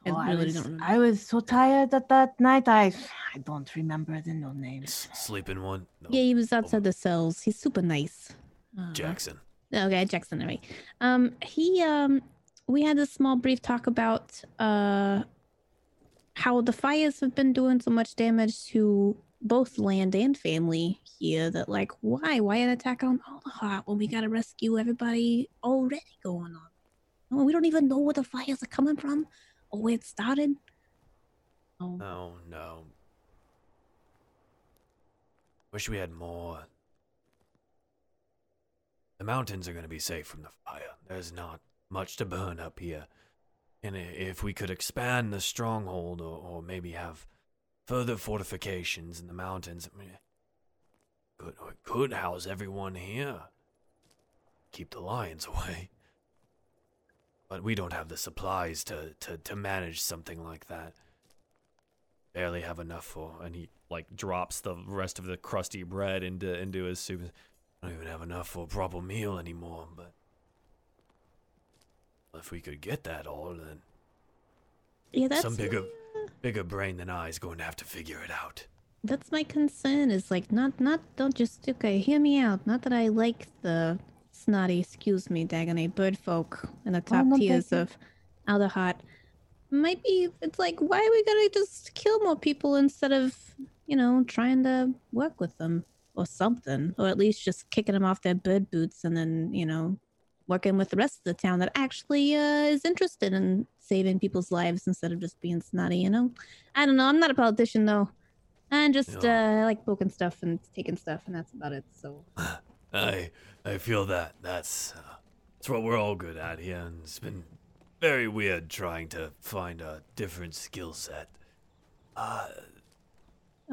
I Oh, I, was, don't remember. I was so tired that that night. I I don't remember the no names. S- Sleeping one? No, Yeah, he was outside the cells. He's super nice. Uh, Jackson. Okay, Jackson. Anyway, um, he um, we had a small brief talk about uh, how the fires have been doing so much damage to both land and family here. That like, why, why an attack on Alderheart when we gotta rescue everybody already going on? Oh, we don't even know where the fires are coming from Oh, where it started. Oh, Oh no. Wish we had more. The mountains are gonna be safe from the fire. There's not much to burn up here. And if we could expand the stronghold or, or maybe have further fortifications in the mountains, I mean, could, could house everyone here. Keep the lions away. But we don't have the supplies to, to, to manage something like that. Barely have enough for and he like drops the rest of the crusty bread into into his soup. I don't even have enough for a proper meal anymore but if we could get that all then yeah, that's some bigger bigger brain than i is going to have to figure it out. That's my concern is like not not don't just okay hear me out. Not that i like the snotty excuse me Dagonet bird folk in the top no, tiers thank of Alderheart. might be it's like why are we gonna just kill more people instead of you know trying to work with them or something or at least just kicking them off their bird boots and then you know working with the rest of the town that actually uh, is interested in saving people's lives instead of just being snotty you know i don't know i'm not a politician though and just Yeah. uh, I like poking stuff and taking stuff, and that's about it. So i i feel that that's uh, that's what we're all good at here and it's been very weird trying to find a different skill set uh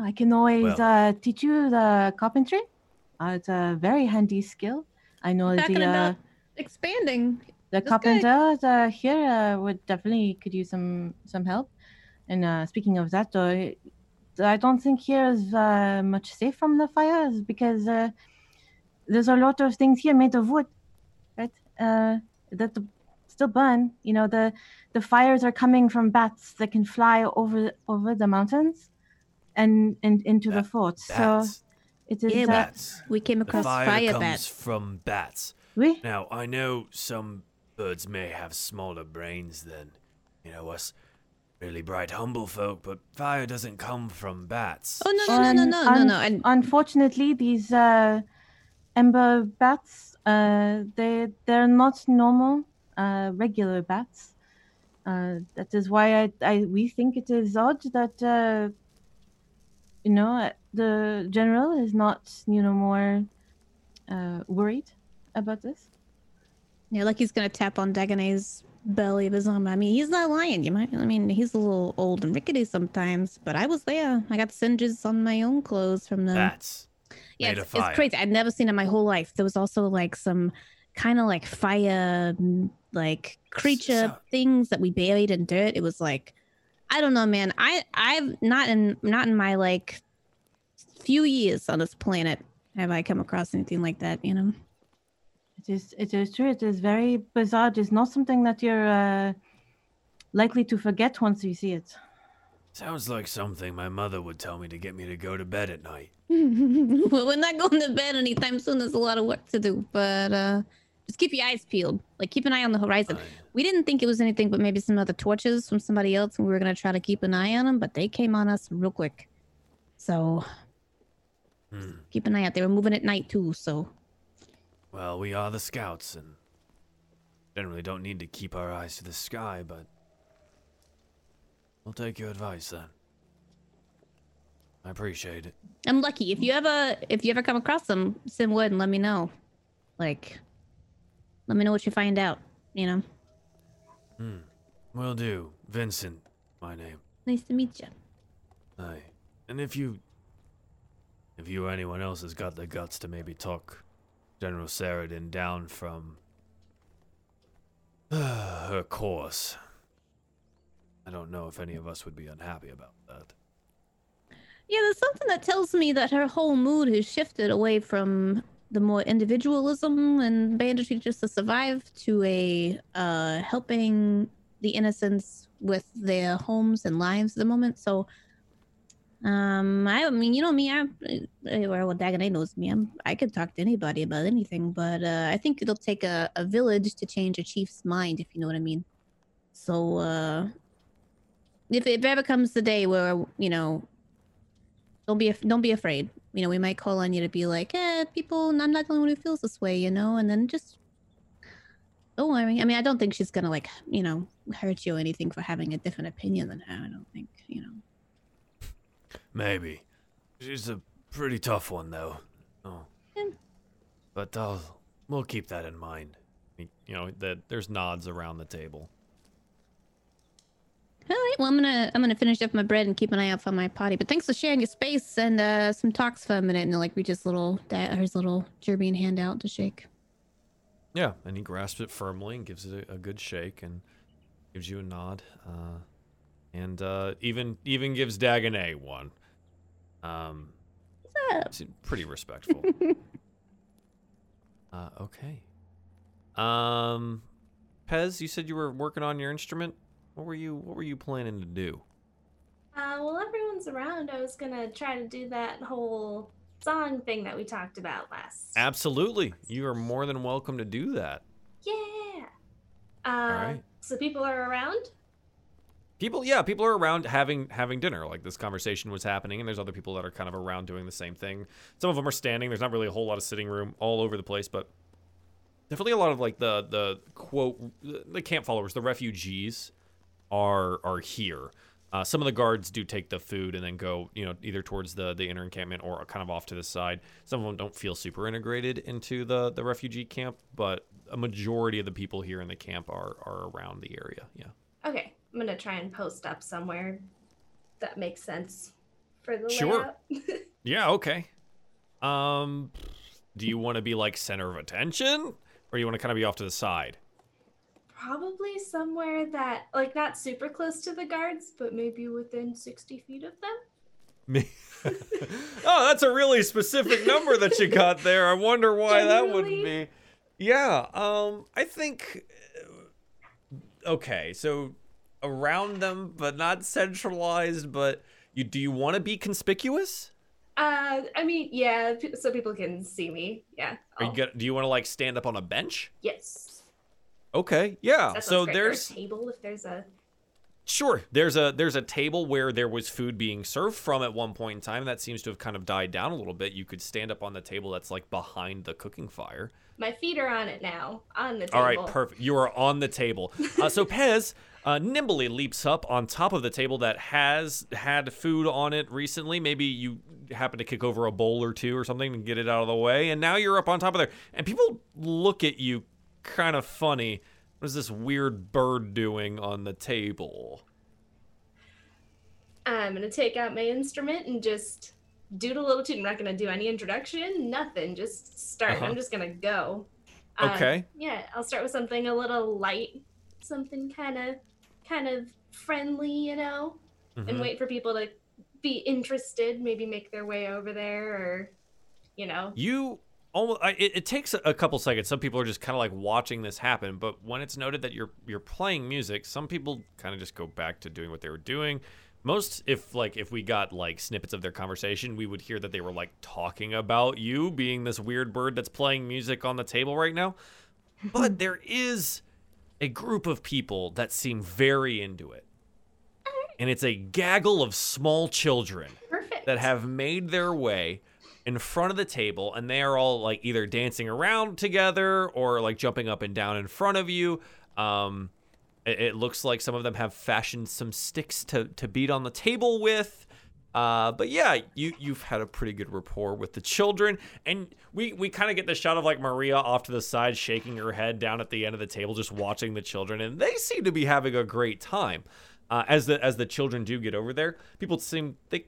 I can always Well- uh, teach you the carpentry. Uh, it's a very handy skill. I know talking the uh, expanding. the That's good. carpenters uh, here uh, would definitely could use some some help. And uh, speaking of that, though, it- I don't think here is uh, much safe from the fires because uh, there's a lot of things here made of wood, right? Uh, that still burn. You know, the the fires are coming from bats that can fly over over the mountains and and into the Bat- forts. So it is. Yeah, uh, bats We came the fire, fire, comes bats. from bats oui? Now, I know some birds may have smaller brains than, you know, us really bright, humble folk, but fire doesn't come from bats. Oh no no no no Un- no no no! un- And unfortunately, these uh, ember bats, uh, they they're not normal, uh, regular bats. Uh, that is why I, I we think it is odd that uh, you know uh, the general is not you know more uh, worried about this. yeah, like he's gonna tap on Dagonet's belly of his arm. I mean, he's not lying. You might. I mean, he's a little old and rickety sometimes, but I was there. I got singes on my own clothes from them. Bats. Yeah, made it's, of fire. it's crazy. I'd never seen it in my whole life. There was also like some kind of like fire, mm, like creature so- things that we buried in dirt. It was like, I don't know, man. I I've not in not in my like few years on this planet have I come across anything like that. You know. It is it is true. It is very bizarre. It is not something that you're uh, likely to forget once you see it. Sounds like something my mother would tell me to get me to go to bed at night. well, we're not going to bed anytime soon. There's a lot of work to do, but uh, just keep your eyes peeled. Like keep an eye on the horizon. We didn't think it was anything but maybe some other torches from somebody else, and we were gonna try to keep an eye on them, but they came on us real quick. So hmm. keep an eye out. They were moving at night too, so Well, we are the scouts, and generally don't need to keep our eyes to the sky, but I'll take your advice then. I appreciate it. I'm lucky. If you ever if you ever come across them, send word and let me know. Like, let me know what you find out. You know. Hmm. Will do. Vincent, my name. Nice to meet you. Aye. And if you. If you or anyone else has got the guts to maybe talk General Saradin down from. her course. I don't know if any of us would be unhappy about that. Yeah, there's something that tells me that her whole mood has shifted away from the more individualism and banditry just to survive to a uh, helping the innocents with their homes and lives at the moment. So, um, I mean, you know me, I, I well, Dagonet knows me. I'm, I could talk to anybody about anything, but uh, I think it'll take a, a village to change a chief's mind, if you know what I mean. So, uh, if it ever comes the day where you know, don't be don't be afraid. You know, we might call on you to be like, eh, people, I'm not the only one who feels this way, you know, and then just don't worry. I mean, I don't think she's gonna like, you know, hurt you or anything for having a different opinion than her. I don't think, you know. Maybe. She's a pretty tough one, though. Oh. Yeah. But uh, we'll keep that in mind. You know, that there's nods around the table. All right. Well, I'm gonna I'm gonna finish up my bread and keep an eye out for my potty. But thanks for sharing your space and uh, some talks for a minute. And like reaches little his little Jerbian hand out to shake. Yeah, and he grasps it firmly and gives it a, a good shake and gives you a nod. Uh, and uh, even even gives Dagonet one. Um, What's up? pretty respectful. uh, okay. Um, Pez, you said you were working on your instrument. What were you What were you planning to do? Uh, well, everyone's around. I was gonna try to do that whole song thing that we talked about last. Absolutely, you are more than welcome to do that. yeah. Uh, right. So people are around. People, yeah, people are around having having dinner. Like this conversation was happening, and there's other people that are kind of around doing the same thing. Some of them are standing. There's not really a whole lot of sitting room all over the place, but definitely a lot of like the the quote the camp followers, the refugees, are are here. Uh, some of the guards do take the food and then go, you know, either towards the the inner encampment or kind of off to the side. Some of them don't feel super integrated into the the refugee camp, but a majority of the people here in the camp are are around the area. Yeah. Okay, I'm gonna try and post up somewhere that makes sense for the Sure. Yeah, okay. Um do you want to be like center of attention or you want to kind of be off to the side? Probably somewhere that, like, not super close to the guards, but maybe within 60 feet of them. Me. oh, that's a really specific number that you got there. I wonder why that wouldn't be. Yeah, um I think uh, okay, so around them but not centralized, but you do you want to be conspicuous? Uh, I mean, yeah, so people can see me. Yeah. Are you get, do you want to like stand up on a bench? Yes. Okay, yeah. So sounds great. A there's table if there's a. Sure. There's a there's a table where there was food being served from at one point in time. That seems to have kind of died down a little bit. You could stand up on the table that's like behind the cooking fire. My feet are on it now, on the table. All right, perfect. You are on the table. Uh, so Pez uh, nimbly leaps up on top of the table that has had food on it recently. Maybe you happen to kick over a bowl or two or something and get it out of the way, and now you're up on top of there. And people look at you kind of funny. What is this weird bird doing on the table? I'm gonna take out my instrument and just doodle a little tune. I'm not gonna do any introduction, nothing. Just start. Uh-huh. I'm just gonna go. Uh, Okay. yeah, I'll start with something a little light, something kind of, kind of friendly, you know, Mhm. and wait for people to be interested. Maybe make their way over there, or, you know. You almost I, it, it takes a, a couple seconds. Some people are just kind of like watching this happen, but when it's noted that you're you're playing music, some people kind of just go back to doing what they were doing. Most if like if we got like snippets of their conversation, we would hear that they were like talking about you being this weird bird that's playing music on the table right now. But there is a group of people that seem very into it. Mm-hmm. And it's a gaggle of small children Perfect. that have made their way in front of the table and they are all like either dancing around together or like jumping up and down in front of you. Um it, it looks like some of them have fashioned some sticks to to beat on the table with. Uh, but yeah, you you've had a pretty good rapport with the children, and we we kind of get the shot of like Maria off to the side, shaking her head down at the end of the table, just watching the children, and they seem to be having a great time. Uh, as the as the children do get over there, people seem they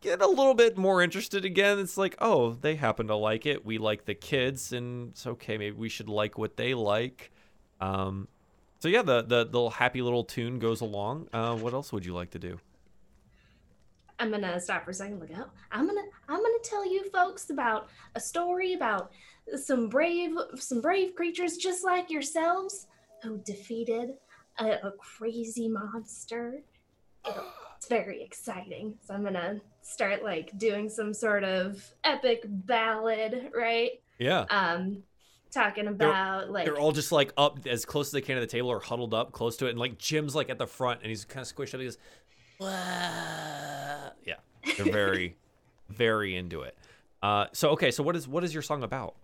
get a little bit more interested again. It's like, oh, they happen to like it. We like the kids, and it's okay. Maybe we should like what they like. Um, so yeah, the the the little happy little tune goes along. Uh, what else would you like to do? I'm gonna stop for a second. Look out! I'm gonna I'm gonna tell you folks about a story about some brave some brave creatures just like yourselves who defeated a, a crazy monster. It's very exciting. So I'm gonna start like doing some sort of epic ballad, right? Yeah. Um, talking about like They're all just like up as close as they can to the table or huddled up close to it. And like Jim's like at the front and he's kind of squished up. He goes, "Wah." yeah. They're very, very into it. Uh, so okay, so what is what is your song about?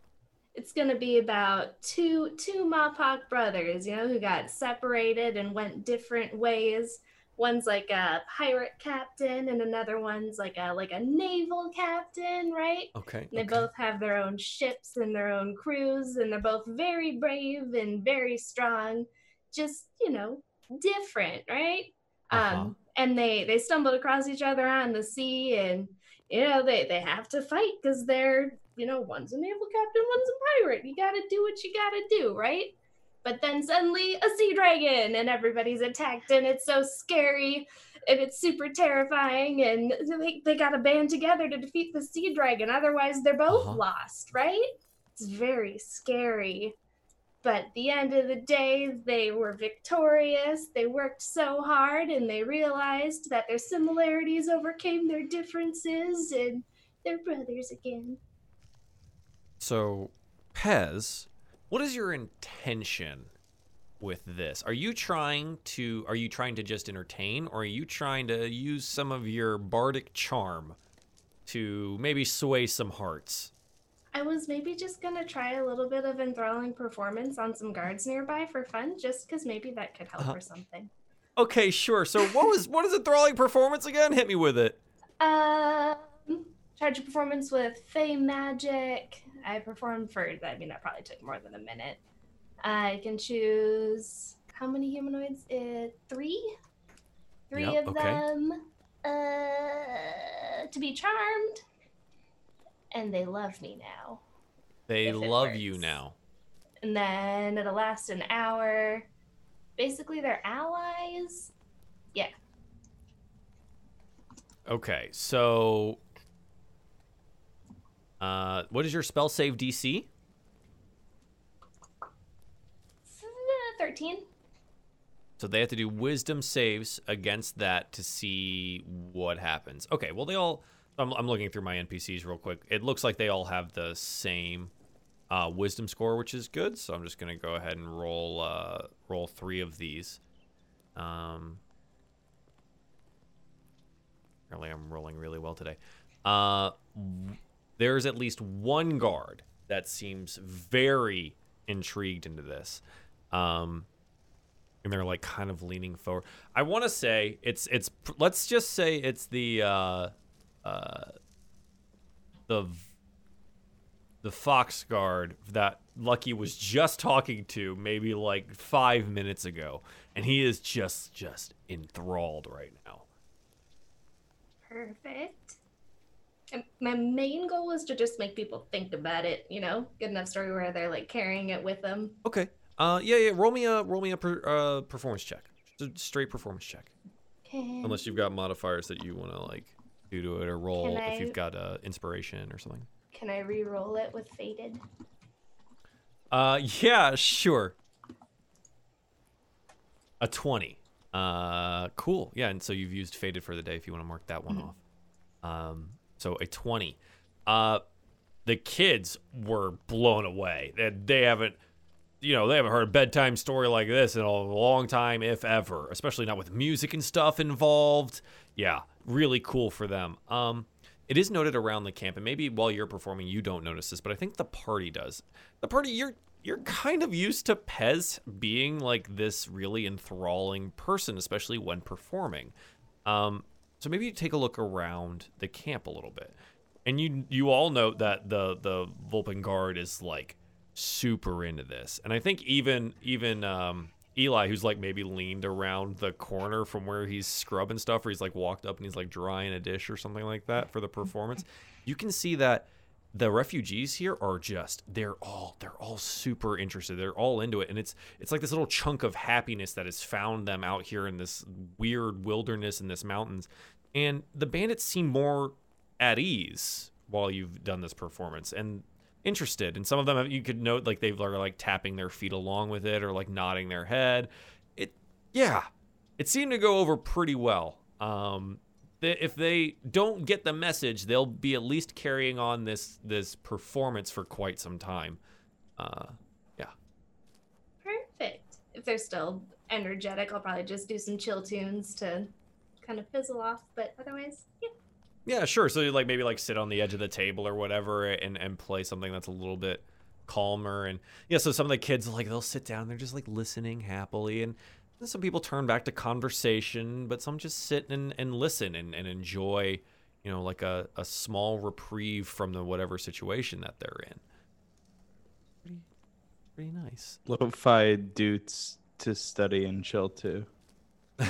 it's gonna be about two two Mapach brothers, you know, who got separated and went different ways. One's like a pirate captain, and another one's like a like a naval captain, right? Okay. And they okay. both have their own ships and their own crews, and they're both very brave and very strong. Just you know, different, right? Uh-huh. Um, and they they stumbled across each other on the sea, and you know they they have to fight because they're you know one's a naval captain, one's a pirate. You got to do what you got to do, right? But then suddenly a sea dragon, and everybody's attacked, and it's so scary. And it's super terrifying, and they, they got to band together to defeat the sea dragon. Otherwise, they're both Uh-huh. lost, right? It's very scary. But at the end of the day, they were victorious. They worked so hard and they realized that their similarities overcame their differences and they're brothers again. So, Pez, what is your intention with this? Are you trying to are you trying to just entertain or are you trying to use some of your bardic charm to maybe sway some hearts? I was maybe just gonna try a little bit of enthralling performance on some guards nearby for fun, just because maybe that could help Uh-huh. or something. Okay, sure. So what was what is enthralling performance again? Hit me with it. Um, charge a performance with Fey Magic. I performed for, I mean, that probably took more than a minute. I can choose how many humanoids? Uh, three? Three Yep, of okay. them uh, to be charmed. And they love me now. They love you now. And then it'll last an hour. Basically, they're allies. Yeah. Okay, so uh what is your spell save DC? Uh, 13. So they have to do wisdom saves against that to see what happens. Okay, well they all I'm, I'm looking through my NPCs real quick. It looks like they all have the same uh, wisdom score, which is good. So I'm just gonna go ahead and roll uh, roll three of these. Um, apparently I'm rolling really well today. Uh, there's at least one guard that seems very intrigued into this. Um, and they're like kind of leaning forward. I want to say it's it's let's just say it's the uh uh the the fox guard that Lucky was just talking to maybe like 5 minutes ago and he is just just enthralled right now. Perfect. And my main goal is to just make people think about it, you know? Good enough story where they're like carrying it with them. Okay. Uh yeah yeah roll me a roll me a per, uh performance check. Just a straight performance check. Okay. Unless you've got modifiers that you want to like do to it or roll if you've got uh inspiration or something. Can I re-roll it with faded? Uh, yeah, sure. A 20. Uh, cool. Yeah, and so you've used Faded for the day if you want to mark that one off. Um, so a 20. Uh, the kids were blown away. They, they haven't, you know, they haven't heard a bedtime story like this in a long time, if ever, especially not with music and stuff involved. Yeah, really cool for them. Um, it is noted around the camp, and maybe while you're performing, you don't notice this, but I think the party does. The party, you're you're kind of used to Pez being like this really enthralling person, especially when performing. Um, so maybe you take a look around the camp a little bit, and you you all note that the the Vulpin guard is like super into this, and I think even even um, Eli, who's like maybe leaned around the corner from where he's scrubbing stuff, or he's like walked up and he's like drying a dish or something like that for the performance. you can see that the refugees here are just they're all they're all super interested. They're all into it, and it's it's like this little chunk of happiness that has found them out here in this weird wilderness in this mountains. and the bandits seem more at ease while you've done this performance and interested. And some of them you could note like they've are like tapping their feet along with it or like nodding their head. It yeah, it seemed to go over pretty well. Um, they, if they don't get the message, they'll be at least carrying on this this performance for quite some time. Uh, yeah. Perfect. If they're still energetic, I'll probably just do some chill tunes to kind of fizzle off. But otherwise, yeah. Yeah, sure. So like maybe like sit on the edge of the table or whatever and and play something that's a little bit calmer and yeah, so some of the kids like they'll sit down, they're just like listening happily and some people turn back to conversation, but some just sit and, and listen and, and enjoy, you know, like a, a small reprieve from the whatever situation that they're in. Pretty pretty nice. Lo-fi dudes to study and chill to.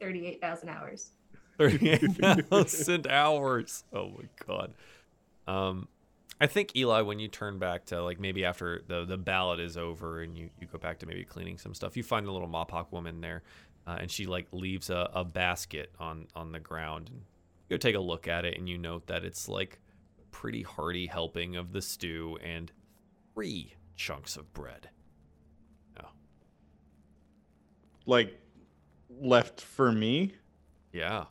38,000 hours. 38,000 hours. Oh my god. Um I think Eli, when you turn back to like maybe after the the ballad is over and you, you go back to maybe cleaning some stuff, you find a little Mapach woman there, uh, and she like leaves a, a basket on on the ground. And you go take a look at it, and you note that it's like pretty hearty helping of the stew and three chunks of bread. Oh, Like left for me. yeah.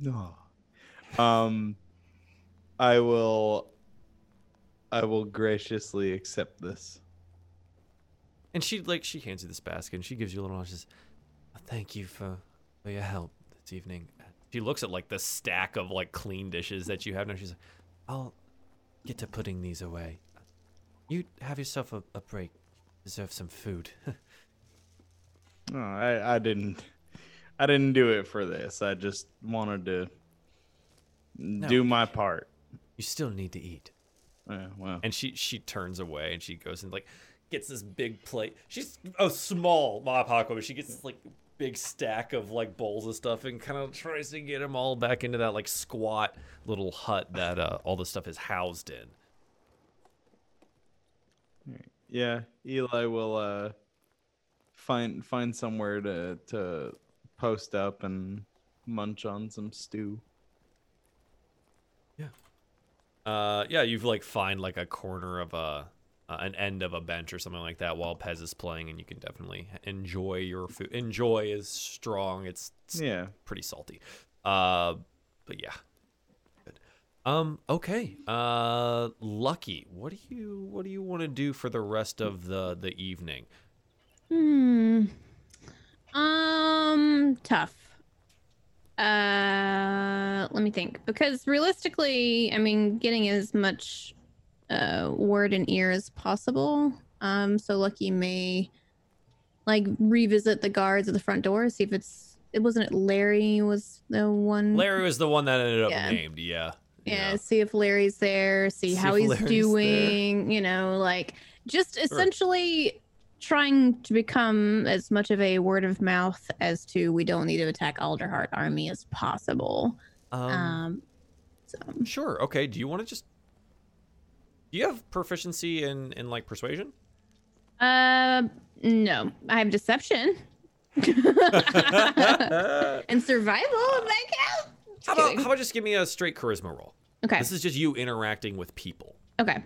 No. Um I will I will graciously accept this. And she like she hands you this basket and she gives you a little. And she says, "Thank you for for your help this evening." She looks at like the stack of like clean dishes that you have now. She's like, "I'll get to putting these away. You have yourself a, a break. Deserve some food." No, I, I didn't I didn't do it for this. I just wanted to do my part. you still need to eat. Yeah, well. And she she turns away and she goes and like gets this big plate. She's a small Mapach woman. She gets this like big stack of like bowls of stuff and kind of tries to get them all back into that like squat little hut that uh, all the stuff is housed in. Yeah, Eli will uh find find somewhere to to post up and munch on some stew. Uh, yeah, you've like find like a corner of a uh, an end of a bench or something like that while Pez is playing, and you can definitely enjoy your food. Enjoy is strong. It's, it's Yeah. pretty salty. Uh, but yeah, good. Um, okay. Uh, Lucky, what do you what do you want to do for the rest of the the evening? Hmm. Um, tough. Uh, let me think. Because realistically, I mean, getting as much uh word and ear as possible. Um, so Lucky may like revisit the guards at the front door, see if it's it wasn't it Larry was the one Larry was the one that ended up Yeah. named. Yeah. yeah, see if Larry's there, see, See how he's Larry's there. doing, you know, like just essentially trying to become as much of a word of mouth as to we don't need to attack Alderheart army as possible. Um, Um, so sure. Okay. Do you want to just? Do you have proficiency in in like persuasion? uh no, I have deception. and survival, that counts. Just How about how about just give me a straight charisma roll? okay. This is just you interacting with people. okay.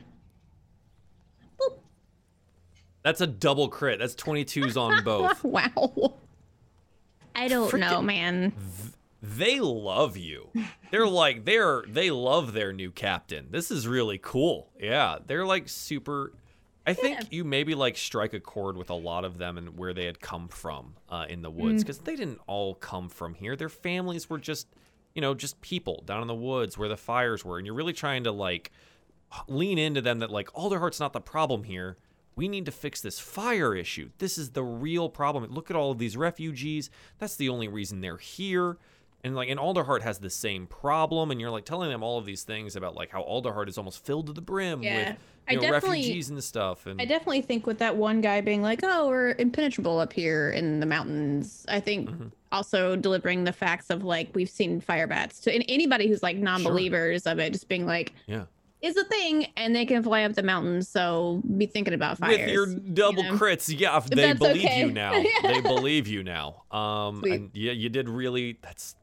That's a double crit. That's 22s on both. wow. I don't know, Frickin- man. They love you. They're like they're they love their new captain. This is really cool. Yeah, they're like super I think you maybe like strike a chord with a lot of them and where they had come from uh, in the woods because they didn't all come from here. Their families were just, you know, just people down in the woods where the fires were, and you're really trying to like lean into them that like Alderheart's not the problem here. We need to fix this fire issue. This is the real problem. Look at all of these refugees. That's the only reason they're here. And like and Alderheart has the same problem, and you're like telling them all of these things about like how Alderheart is almost filled to the brim Yeah. with you know, refugees and stuff. And I definitely think with that one guy being like, "Oh, we're impenetrable up here in the mountains." I think Mhm. also delivering the facts of like we've seen fire bats to an- anybody who's like non-believers of it, just being like, Yeah. Is a thing, and they can fly up the mountains. So be thinking about fires. With your double know? crits, yeah, If they believe okay. you now. they believe you now. Um, yeah, you did really. That's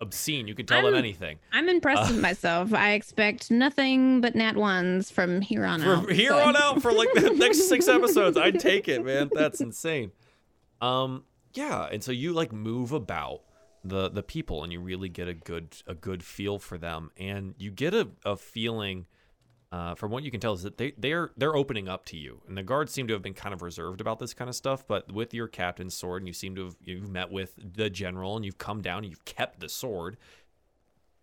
obscene. You can tell them I'm- anything. I'm impressed Uh, with myself. I expect nothing but nat ones from here on out. From here so- on out for like the next six episodes, I'd take it, man. That's insane. Um, yeah, and so you like move about the the people, and you really get a good a good feel for them, and you get a, a feeling. Uh, from what you can tell is that they they're they're opening up to you, and the guards seem to have been kind of reserved about this kind of stuff. But with your captain's sword, and you seem to have you've met with the general, and you've come down, and you've kept the sword.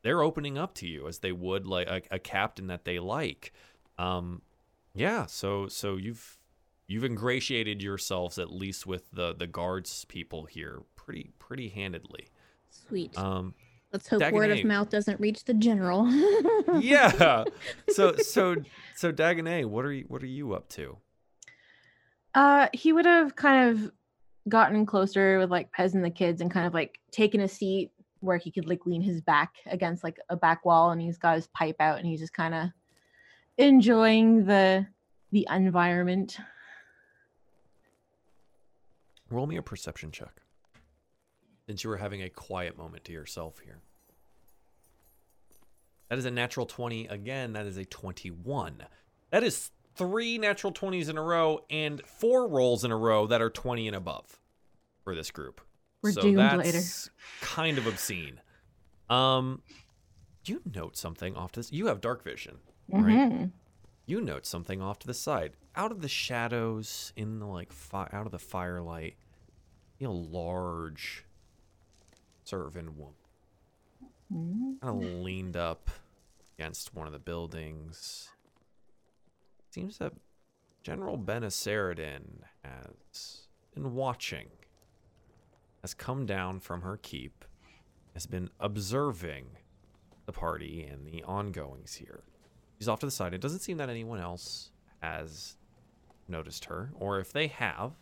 They're opening up to you as they would like a, a captain that they like. Um, yeah, so so you've you've ingratiated yourselves at least with the the guards people here pretty pretty handedly. Sweet. Um, Let's hope word of mouth doesn't reach the general. yeah. So so so Dagonet, what are you what are you up to? Uh, he would have kind of gotten closer with like Pez and the kids and kind of like taken a seat where he could like lean his back against like a back wall and he's got his pipe out and he's just kind of enjoying the the environment. Roll me a perception check. Since you were having a quiet moment to yourself here. That is a natural 20. Again, that is a 21. That is three natural 20s in a row and four rolls in a row that are 20 and above for this group. We're so doomed that's later. kind of obscene. Um, you note something off to this. You have dark vision, right? Mhm. you note something off to the side out of the shadows in the like fi- out of the firelight you know, large servant woman Mhm. kind of leaned up against one of the buildings seems that general benaceridin has been watching has come down from her keep has been observing the party and the ongoings here She's off to the side. It doesn't seem that anyone else has noticed her, or if they have,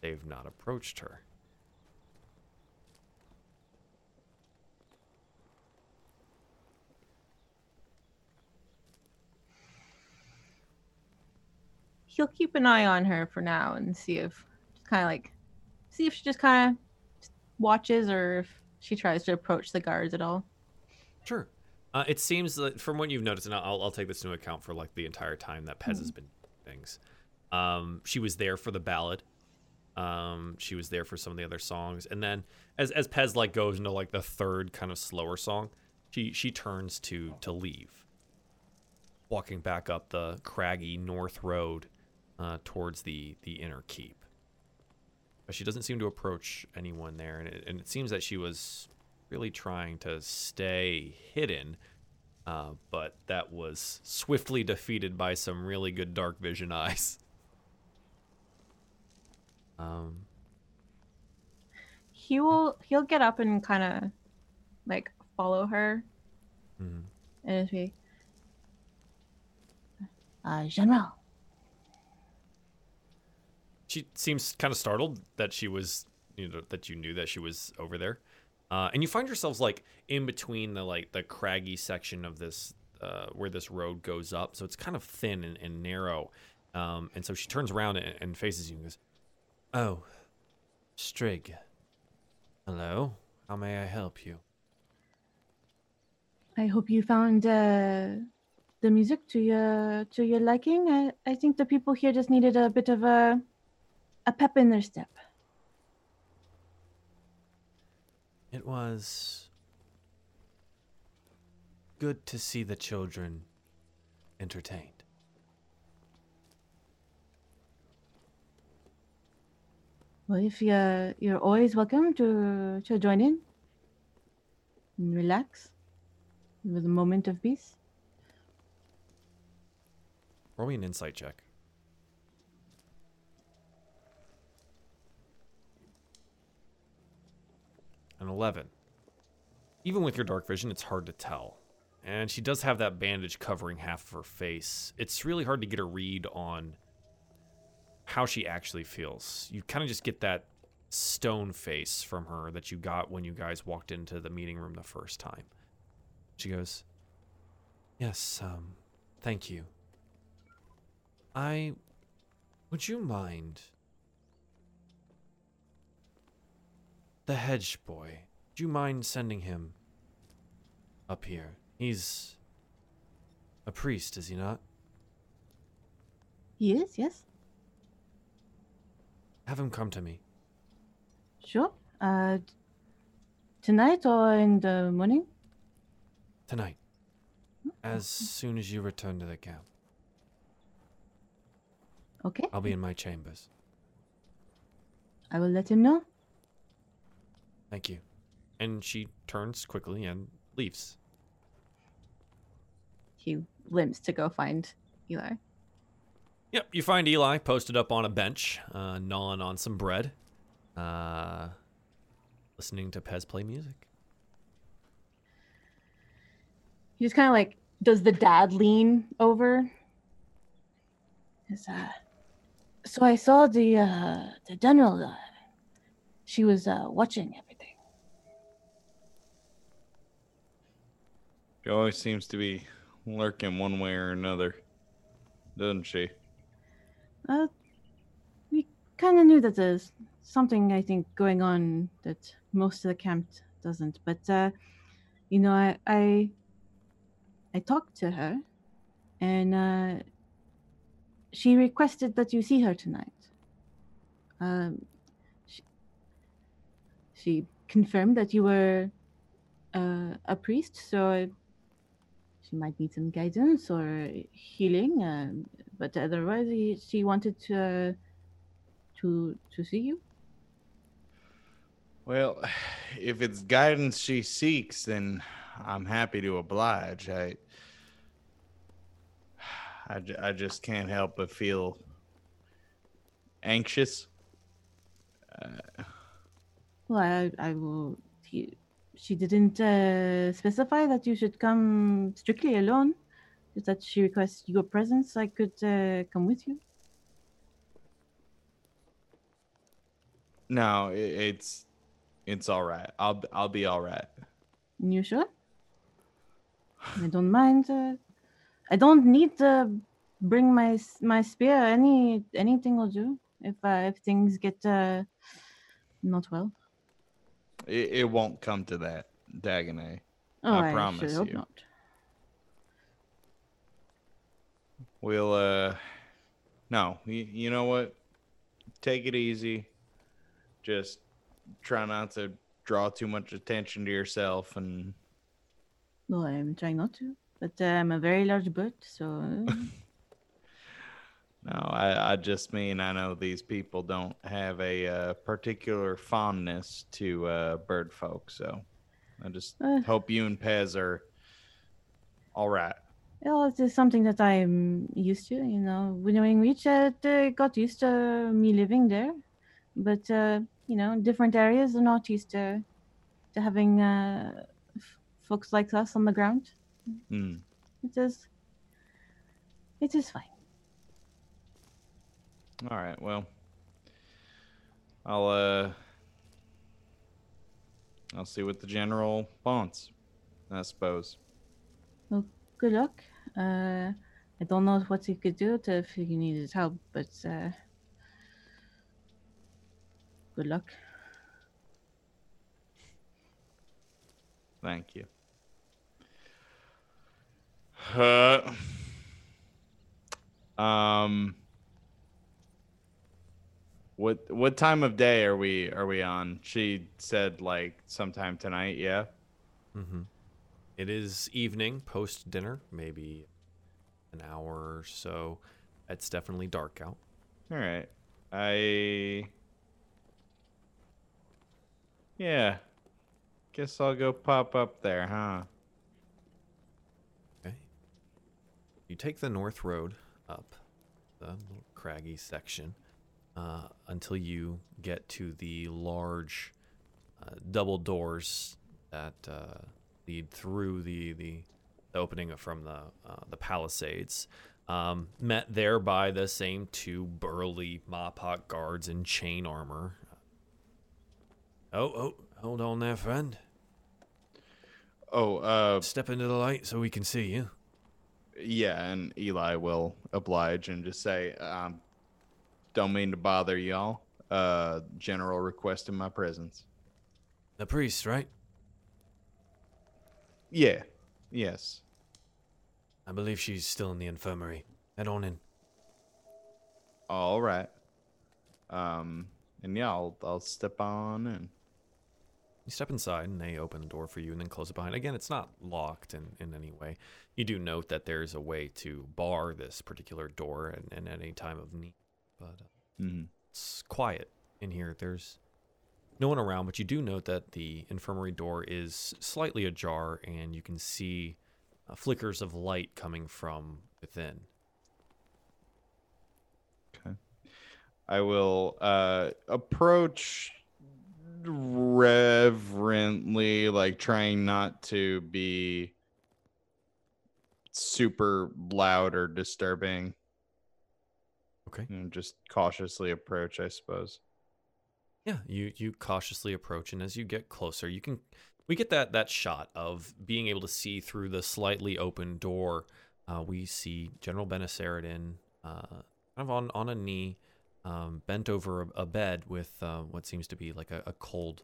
they've not approached her. He'll keep an eye on her for now and see if kind of like see if she just kind of watches or if she tries to approach the guards at all. Sure. Uh, it seems that from what you've noticed, and I'll, I'll take this into account for like the entire time that Pez has been doing things. Um, she was there for the ballad. Um, she was there for some of the other songs, and then as as Pez like goes into like the third kind of slower song, she she turns to to leave, walking back up the craggy north road uh, towards the the inner keep. But she doesn't seem to approach anyone there, and it, and it seems that she was really trying to stay hidden, uh, but that was swiftly defeated by some really good dark vision eyes. Um, He will he'll get up and kind of like follow her mhm. and be uh General. She seems kind of startled that she was, you know, that you knew that she was over there, uh, and you find yourselves like in between the like the craggy section of this uh, where this road goes up, so it's kind of thin and, and narrow, um, and so she turns around and, and faces you and goes, "Oh, Strig, hello, how may I help you?" I hope you found uh, the music to your to your liking. I, I think the people here just needed a bit of a a pep in their step. It was good to see the children entertained. Well, if you're you're always welcome to to join in and relax with a moment of peace. Roll me an insight check. An 11. Even with your dark vision, it's hard to tell. And she does have that bandage covering half of her face. It's really hard to get a read on how she actually feels. You kind of just get that stone face from her that you got when you guys walked into the meeting room the first time. She goes, Yes, um, Thank you. I. Would you mind. The hedge boy. Do you mind sending him up here? He's a priest, is he not? He is, yes. Have him come to me. Sure. Uh, tonight or in the morning? Tonight. As soon as you return to the camp. Okay. I'll be in my chambers. I will let him know. Thank you. And she turns quickly and leaves. He limps to go find Eli. Yep, you find Eli posted up on a bench, uh, gnawing on some bread, uh, listening to Pez play music. He just kind of like does the dad lean over. Is uh, so I saw the uh the general. Uh, she was uh watching everything. Always seems to be lurking one way or another, doesn't she? Uh, we kind of knew that there's something I think going on that most of the camp doesn't. But uh, you know, I I, I talked to her, and uh, she requested that you see her tonight. Um, she, she confirmed that you were uh, a priest, so she might need some guidance or healing. Um, but otherwise, he, she wanted to uh, to to see you. Well, if it's guidance she seeks, then I'm happy to oblige. I, I, I just can't help but feel anxious. Uh, Well, I, I will. He, she didn't uh, specify that you should come strictly alone. Just that she requests your presence. I could uh, come with you. no, i it's it's all right. I'll I'll be all right. You sure? I don't mind. Uh, I don't need to bring my my spear. Any anything will do. If uh, if things get uh, not well. It, it won't come to that, Dagonet. Oh, I I, promise sure hope you. not. We'll uh no, you, you know what? Take it easy. Just try not to draw too much attention to yourself and Well, I'm trying not to, but uh, I'm a very large bird, so uh, no, I, I just mean I know these people don't have a uh, particular fondness to uh, bird folk, so I just Uh. hope you and Pez are all right. well, it is something that I'm used to. You know, when I reached, uh, got used to me living there, but uh, you know, different areas are not used to to having uh, f- folks like us on the ground. Hmm. It is, it is fine. All right. Well, I'll uh, I'll see what the general wants. I suppose. Well, good luck. Uh, I don't know what you could do to if you needed help, but uh, good luck. Thank you. Uh, um. What what time of day are we are we on? She said like sometime tonight. Yeah. Mm-hmm. It is evening, post dinner, maybe an hour or so. It's definitely dark out. All right. I. Yeah. Guess I'll go pop up there, huh? Okay. You take the north road up the little craggy section uh, until you get to the large uh, double doors that uh, lead through the, the the opening from the uh, the palisades. Um, met there by the same two burly Mapach guards in chain armor. Oh, oh, hold on there, friend. Oh, uh, Step into the light so we can see you. Yeah, and Eli will oblige and just say, um, "Don't mean to bother y'all. Uh, General requested my presence." The priest, right? Yeah. Yes. I believe she's still in the infirmary. Head on in. All right. Um, and yeah, I'll I'll step on in. You step inside and they open the door for you and then close it behind. Again, it's not locked in, in any way. You do note that there's a way to bar this particular door and, and at any time of need. But Mhm. it's quiet in here. There's no one around, but you do note that the infirmary door is slightly ajar and you can see uh, flickers of light coming from within. Okay, I will uh approach reverently, like trying not to be super loud or disturbing. Okay. Know, just cautiously approach, I suppose. Yeah, you you cautiously approach, and as you get closer, you can we get that that shot of being able to see through the slightly open door. Uh, we see General Benaceridin uh, kind of on on a knee, um, bent over a, a bed with uh, what seems to be like a, a cold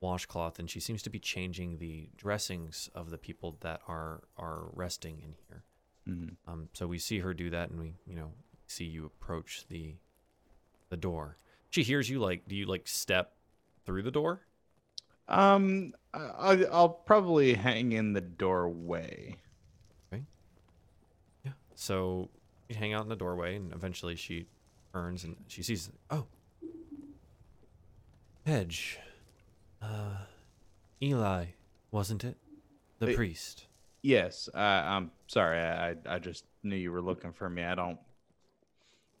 washcloth, and she seems to be changing the dressings of the people that are are resting in here. Mhm. Um, so we see her do that, and we, you know, see you approach the the door. She hears you. Like, do you like step through the door? Um, I, I- I'll probably hang in the doorway. Okay. Yeah. So you hang out in the doorway, and eventually she turns and she sees. Oh, Hedge. Uh, Eli, wasn't it? The Eh, priest. Yes, uh, I'm sorry. I, I I just knew you were looking for me. I don't.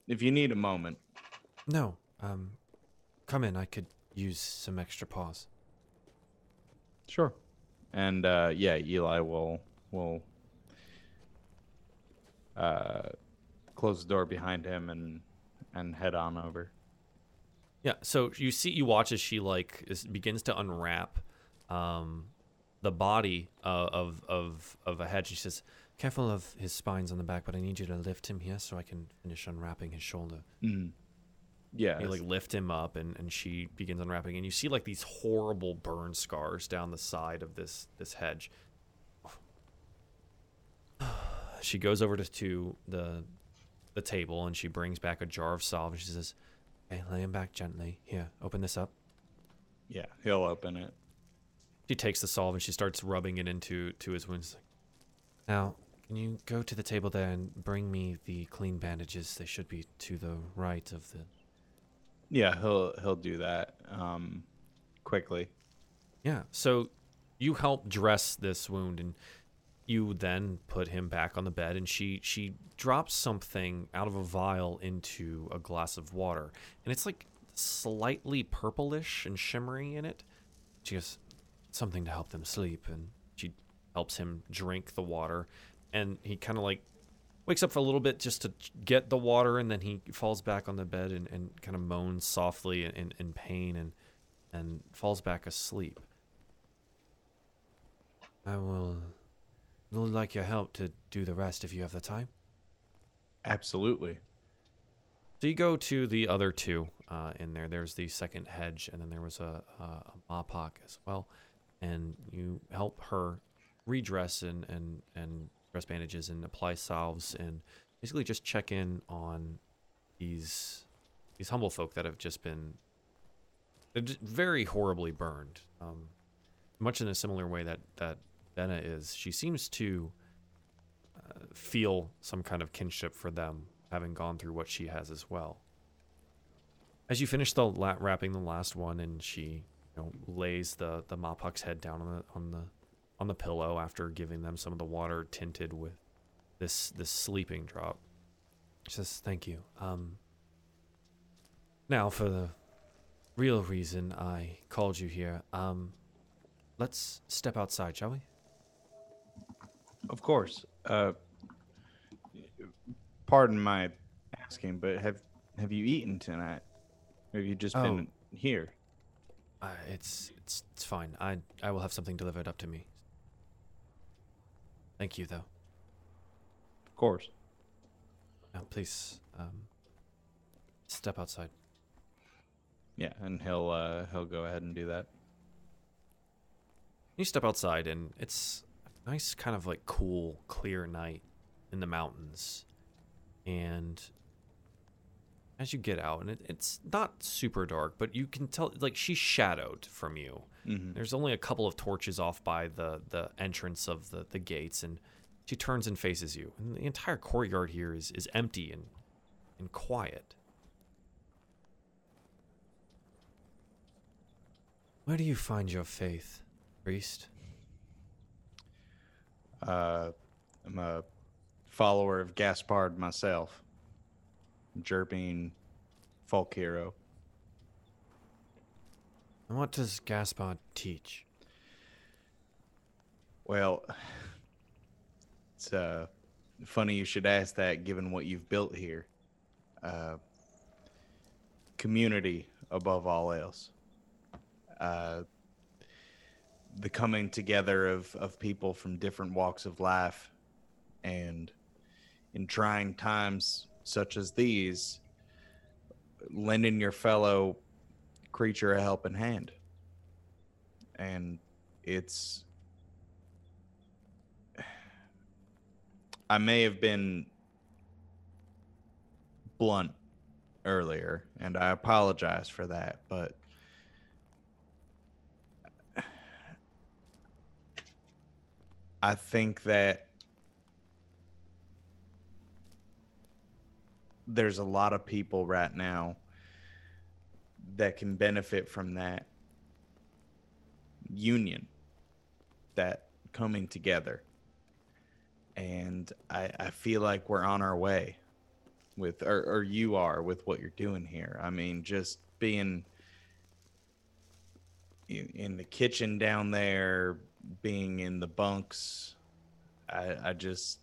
If you need a moment, No. Um, come in. I could use some extra paws. Sure. And uh, yeah, Eli will will uh, close the door behind him and and head on over. Yeah, so you see, you watch as she like is, begins to unwrap um, the body uh, of of of a head. She says, "Careful of his spines on the back, but I need you to lift him here so I can finish unwrapping his shoulder." Mm. Yeah. You like lift him up, and and she begins unwrapping, and you see like these horrible burn scars down the side of this this hedge. She goes over to, to the the table and she brings back a jar of salve. And she says, "Okay, lay him back gently. Here, open this up." yeah, he'll open it. She takes the salve and she starts rubbing it into to his wounds. Now, can you go to the table there and bring me the clean bandages? They should be to the right of the. Yeah, he'll he'll do that um, quickly. Yeah. So, you help dress this wound, and you then put him back on the bed. And she she drops something out of a vial into a glass of water, and it's like slightly purplish and shimmery in it. She goes, something to help them sleep, and she helps him drink the water, and he kind of like wakes up for a little bit just to get the water, and then he falls back on the bed and, and kind of moans softly in, in, in pain and and falls back asleep. I will, will like your help to do the rest if you have the time. Absolutely. So you go to the other two uh, in there. There's the second hedge, and then there was a, a, a as well. And you help her redress and, and, and dress bandages and apply salves and basically just check in on these these humble folk that have just been very horribly burned. Um, much in a similar way that that Benna is. She seems to uh, feel some kind of kinship for them, having gone through what she has as well. As you finish the la- wrapping the last one, and she you know, lays the the Mapach's head down on the on the on the pillow after giving them some of the water tinted with this this sleeping drop. She says, "Thank you." Um, now for the real reason I called you here. Um, let's step outside, shall we? Of course. Uh, pardon my asking, but have have you eaten tonight? Or have you just been here? Uh, it's it's it's fine. I I will have something delivered up to me. Thank you, though. Of course. Now, please, um, step outside. Yeah, and he'll uh, he'll go ahead and do that. You step outside, and it's a nice, kind of like cool, clear night in the mountains. And as you get out, and it, it's not super dark, but you can tell, like, she's shadowed from you. Mhm. There's only a couple of torches off by the, the entrance of the, the gates, and she turns and faces you. And the entire courtyard here is, is empty and, and quiet. Where do you find your faith, priest? Uh, I'm a follower of Gaspard myself. Jerbeen folk hero. What does Gaspard teach? Well, it's uh, funny you should ask that given what you've built here. Uh, community above all else. Uh, the coming together of, of people from different walks of life. And in trying times such as these, lending your fellow creature a helping hand. And it's I may have been blunt earlier, and I apologize for that, but I think that there's a lot of people right now that can benefit from that union, that coming together. And I, I feel like we're on our way with or, or you are with what you're doing here. I mean just being in, in the kitchen down there being in the bunks i i just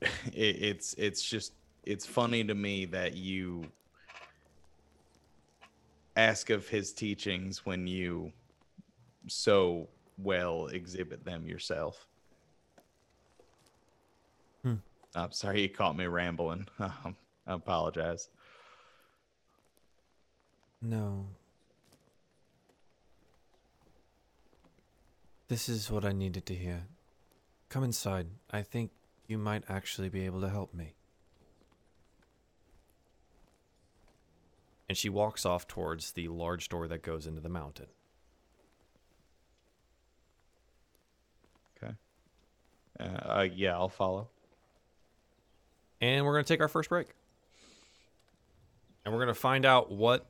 it, it's it's just it's funny to me that you ask of his teachings when you so well exhibit them yourself. Hmm. I'm sorry you caught me rambling. Um, I apologize. No. This is what I needed to hear. Come inside. I think you might actually be able to help me. And she walks off towards the large door that goes into the mountain. Okay. Uh, uh, yeah, I'll follow. And we're going to take our first break. And we're going to find out what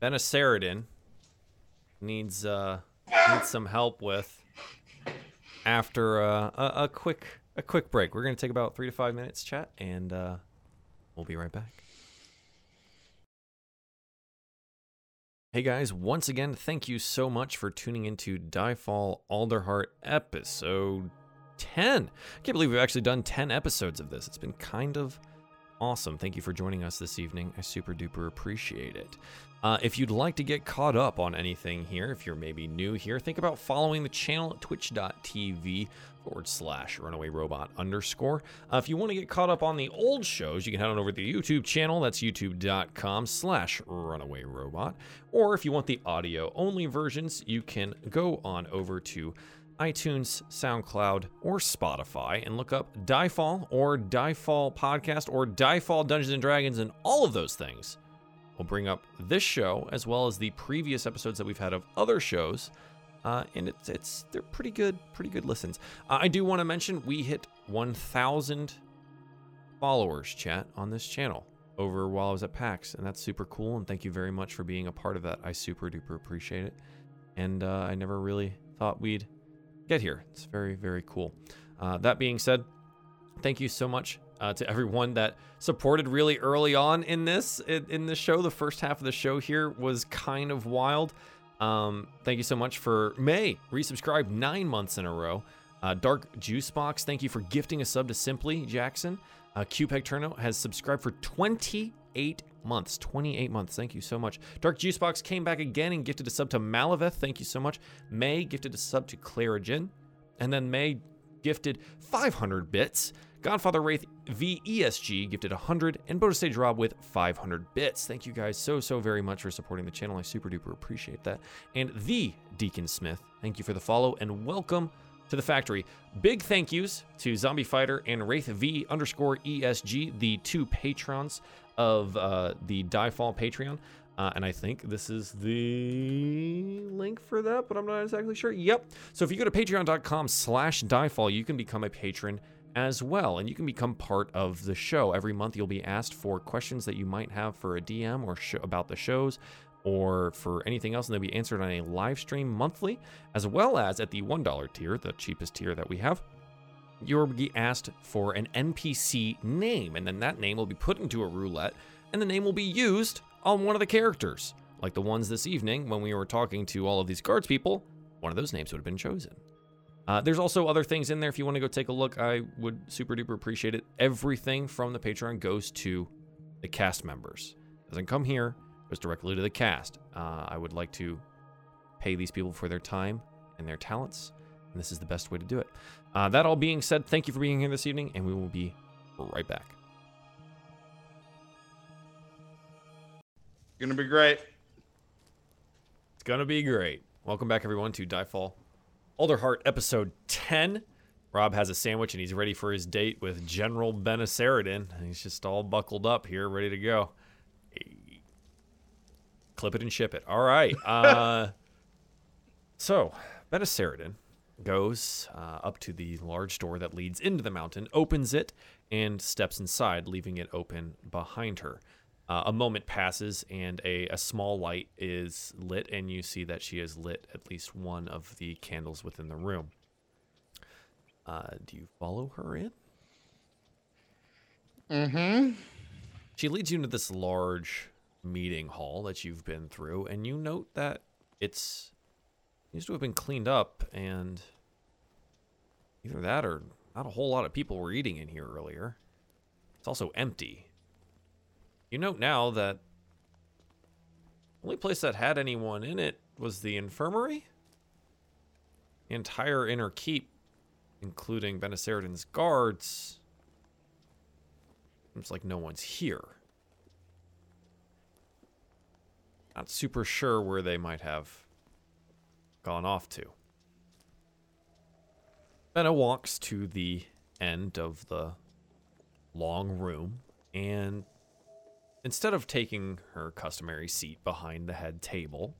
Benaceridin needs uh needs some help with after uh, a, a quick a quick break. We're going to take about 3 to 5 minutes chat and uh we'll be right back. Hey guys, once again, thank you so much for tuning into Diefall Alderheart episode 10. I can't believe we've actually done 10 episodes of this. It's been kind of awesome. Thank you for joining us this evening. I super duper appreciate it. Uh, if you'd like to get caught up on anything here, if you're maybe new here, think about following the channel at twitch.tv forward slash runaway robot underscore. Uh, if you want to get caught up on the old shows, you can head on over to the YouTube channel. That's youtube.com slash runaway robot. Or if you want the audio only versions, you can go on over to iTunes, SoundCloud, or Spotify and look up Diefall or Diefall Podcast or Diefall Dungeons and Dragons, and all of those things will bring up this show as well as the previous episodes that we've had of other shows. Uh, and it's it's they're pretty good, pretty good listens. Uh, I do want to mention we hit 1,000 followers, chat, on this channel over while I was at PAX, and that's super cool. And thank you very much for being a part of that. I super duper appreciate it. And uh, I never really thought we'd get here. It's very, very cool. Uh, that being said, thank you so much uh, to everyone that supported really early on in this in, this show. The first half of the show here was kind of wild. Um, thank you so much for May resubscribe nine months in a row. Uh, Dark Juice Box, thank you for gifting a sub to Simply Jackson. Uh, Turno has subscribed for 28 months. 28 months. Thank you so much. Dark Juice Box came back again and gifted a sub to Malaveth. Thank you so much. May gifted a sub to Clara Jin. And then May gifted 500 bits. Godfather Wraith VESG gifted 100, and Bonus Stage Rob with 500 bits. Thank you guys so, so very much for supporting the channel. I super duper appreciate that. And the Deacon Smith, thank you for the follow and welcome to the factory. Big thank yous to Zombie Fighter and Wraith V underscore ESG, the two patrons of uh, the Diefall Patreon. Uh, and I think this is the link for that, but I'm not exactly sure. Yep. So if you go to patreon.com slash diefall, you can become a patron as well, and you can become part of the show. Every month you'll be asked for questions that you might have for a DM or sh- about the shows or for anything else, and they'll be answered on a live stream monthly, as well as at the $1 tier, the cheapest tier that we have. You'll be asked for an NPC name, and then that name will be put into a roulette, and the name will be used on one of the characters. Like the ones this evening when we were talking to all of these guards people, one of those names would have been chosen. Uh, there's also other things in there. If you want to go take a look, I would super duper appreciate it. Everything from the Patreon goes to the cast members. Doesn't come here, goes directly to the cast. Uh, I would like to pay these people for their time and their talents, and this is the best way to do it. Uh, that all being said, thank you for being here this evening, and we will be right back. Gonna be great. It's gonna be great. Welcome back, everyone, to Diefall Alderheart episode 10. Rob has a sandwich and he's ready for his date with General Benaceridin. He's just all buckled up here, ready to go. Clip it and ship it. All right. Uh, so, Benaceridin goes uh, up to the large door that leads into the mountain, opens it, and steps inside, leaving it open behind her. Uh, a moment passes and a, a small light is lit, and you see that she has lit at least one of the candles within the room. Uh, do you follow her in? Mm-hmm. She leads you into this large meeting hall that you've been through, and you note that it's used to have been cleaned up, and either that or not a whole lot of people were eating in here earlier. It's also empty. You note now that only place that had anyone in it was the infirmary. The entire inner keep, including Benaceridin's guards, seems like no one's here. Not super sure where they might have gone off to. Benna walks to the end of the long room and Instead of taking her customary seat behind the head table,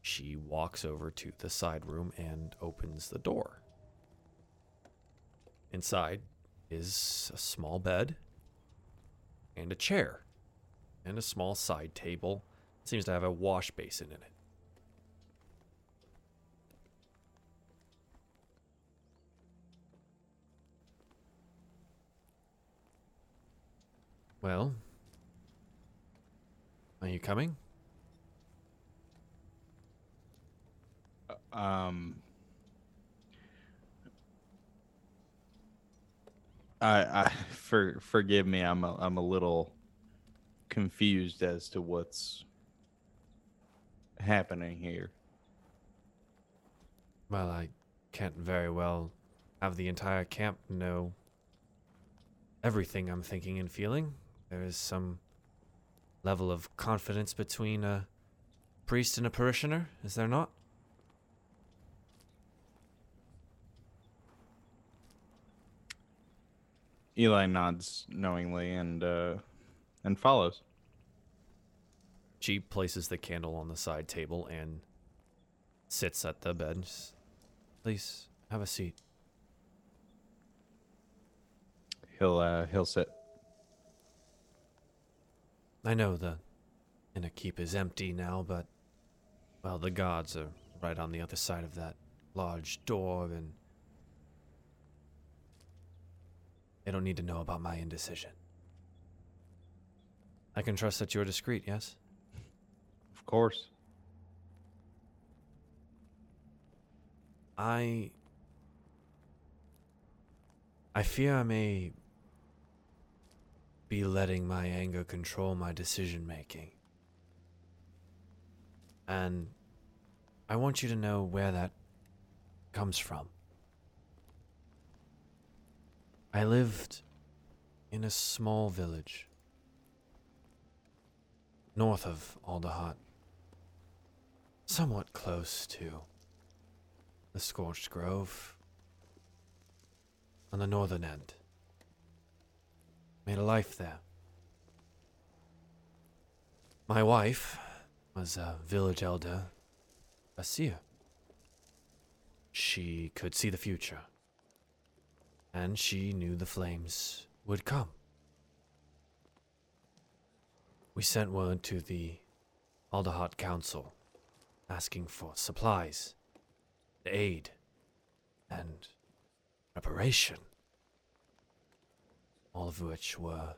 she walks over to the side room and opens the door. Inside is a small bed and a chair and a small side table. It seems to have a wash basin in it. Well, are you coming? Um. I, I for forgive me. I'm a, I'm a little confused as to what's happening here. Well, I can't very well have the entire camp know everything I'm thinking and feeling. There is some level of confidence between a priest and a parishioner, is there not? Eli nods knowingly and uh, and follows. She places the candle on the side table and sits at the bed. Please have a seat. He'll uh, he'll sit. I know the inner keep is empty now, but well, the gods are right on the other side of that large door, and they don't need to know about my indecision. I can trust that you're discreet, yes? Of course. I. I fear I may be letting my anger control my decision making. And I want you to know where that comes from. I lived in a small village north of Alderheart, somewhat close to the Scorched Grove on the northern end. Made a life there. My wife was a village elder, a seer. She could see the future, and she knew the flames would come. We sent word to the Alderheart Council asking for supplies, aid, and preparation. All of which were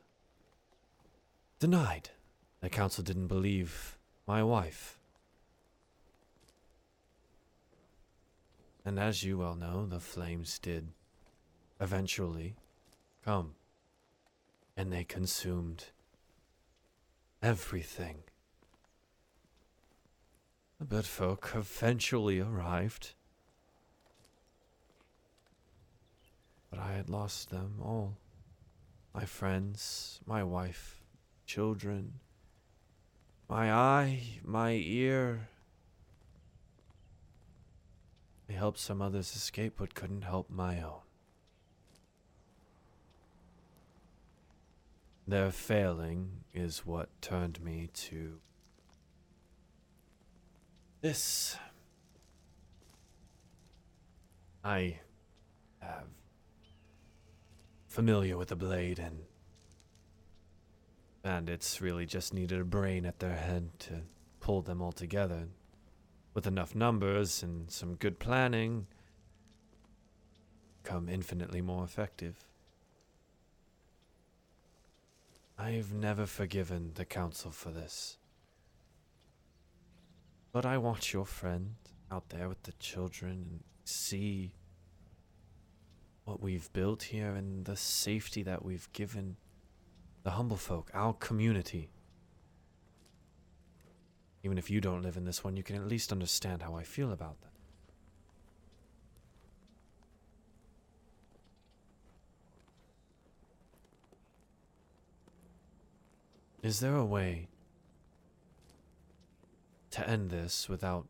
denied. The council didn't believe my wife. And as you well know, the flames did eventually come. And they consumed everything. The bird folk eventually arrived. But I had lost them all. My friends, my wife, children, my eye, my ear. I helped some others escape but couldn't help my own. Their failing is what turned me to this. I have familiar with the blade and bandits really just needed a brain at their head to pull them all together. With enough numbers and some good planning, come infinitely more effective. I've never forgiven the council for this. But I watch your friend out there with the children and see what we've built here and the safety that we've given the humble folk, our community. Even if you don't live in this one, you can at least understand how I feel about that. Is there a way to end this without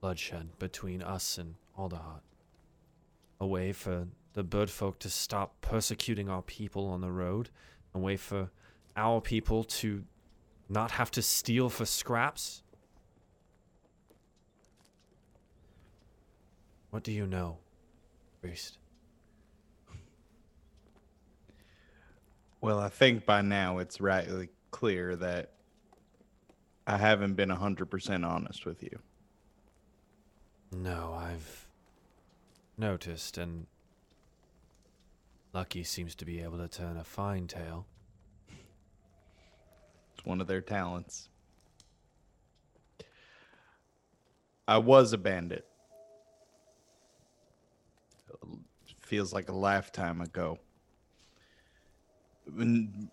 bloodshed between us and Alderheart? A way for the bird folk to stop persecuting our people on the road? A way for our people to not have to steal for scraps? What do you know, priest? Well, I think by now it's rightly clear that I haven't been 100% honest with you. No, I've noticed, and Lucky seems to be able to turn a fine tale. It's one of their talents. I was a bandit. Feels like a lifetime ago. When-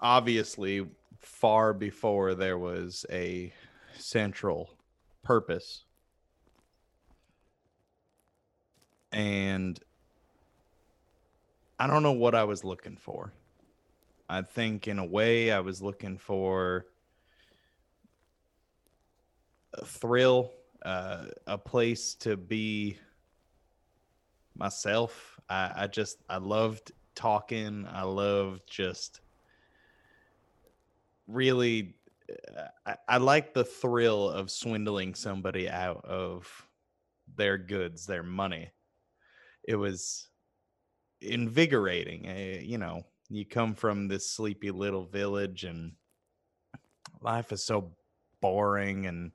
obviously, far before there was a central purpose. And I don't know what I was looking for. I think, in a way, I was looking for a thrill, uh, a place to be myself. I, I just, I loved talking. I loved just really, uh, I, I like the thrill of swindling somebody out of their goods, their money. It was invigorating. Uh, you know, you come from this sleepy little village and life is so boring and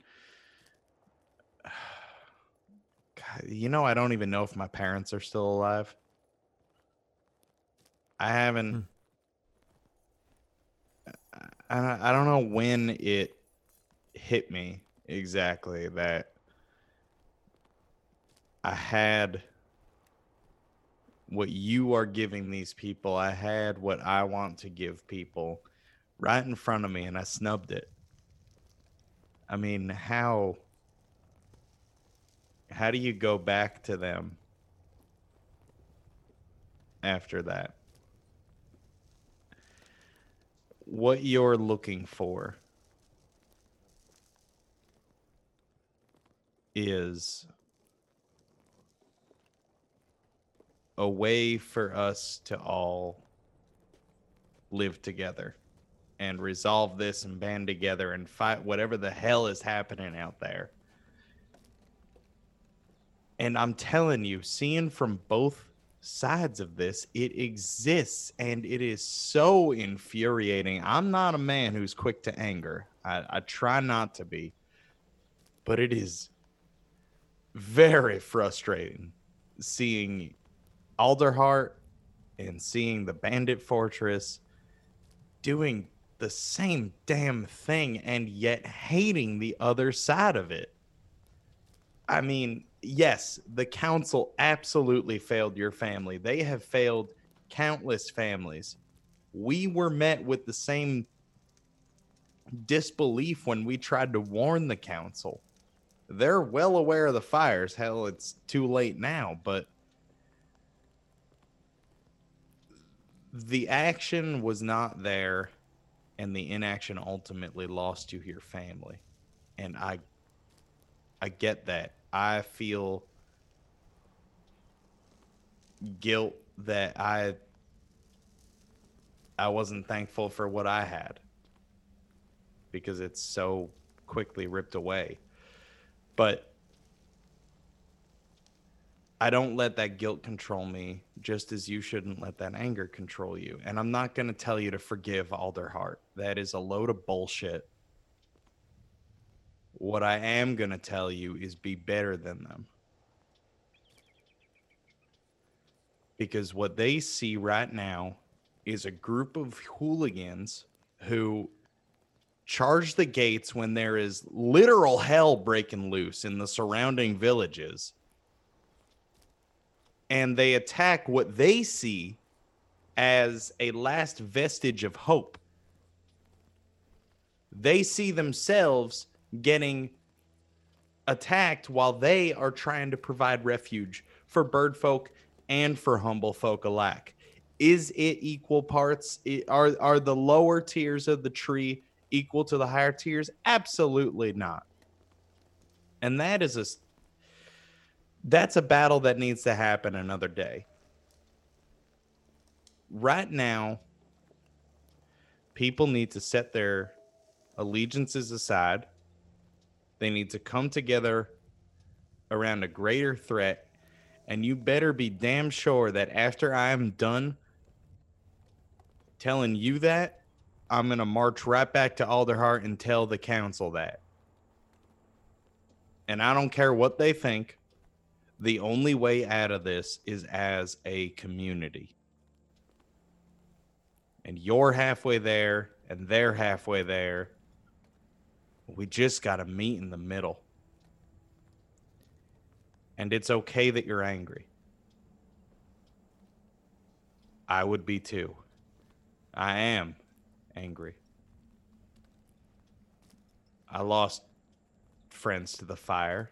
God, you know i don't even know if my parents are still alive i haven't I, I I don't know when it hit me exactly that i had what you are giving these people. I had what I want to give people right in front of me and I snubbed it. I mean, how how do you go back to them after that? What you're looking for is a way for us to all live together and resolve this and band together and fight whatever the hell is happening out there. And I'm telling you, seeing from both sides of this, it exists and it is so infuriating. I'm not a man who's quick to anger, I, I try not to be, but it is very frustrating seeing Alderheart and seeing the Bandit Fortress doing the same damn thing and yet hating the other side of it. I mean, yes, the council absolutely failed your family. They have failed countless families. We were met with the same disbelief when we tried to warn the council. They're well aware of the fires. Hell, it's too late now, but the action was not there and the inaction ultimately lost you your family. And I I get that. I feel guilt that I I wasn't thankful for what I had because it's so quickly ripped away. But I don't let that guilt control me, just as you shouldn't let that anger control you. And I'm not going to tell you to forgive Alderheart. That is a load of bullshit. What I am going to tell you is be better than them. Because what they see right now is a group of hooligans who charge the gates when there is literal hell breaking loose in the surrounding villages. And they attack what they see as a last vestige of hope. They see themselves getting attacked while they are trying to provide refuge for bird folk and for humble folk alike. Is it equal parts? Are are the lower tiers of the tree equal to the higher tiers? Absolutely not. And that is a that's a battle that needs to happen another day. Right now, people need to set their allegiances aside. They need to come together around a greater threat. And you better be damn sure that after I am done telling you that, I'm going to march right back to Alderheart and tell the council that. And I don't care what they think. The only way out of this is as a community. And you're halfway there, and they're halfway there. We just got to meet in the middle. And it's okay that you're angry. I would be too. I am angry. I lost friends to the fire.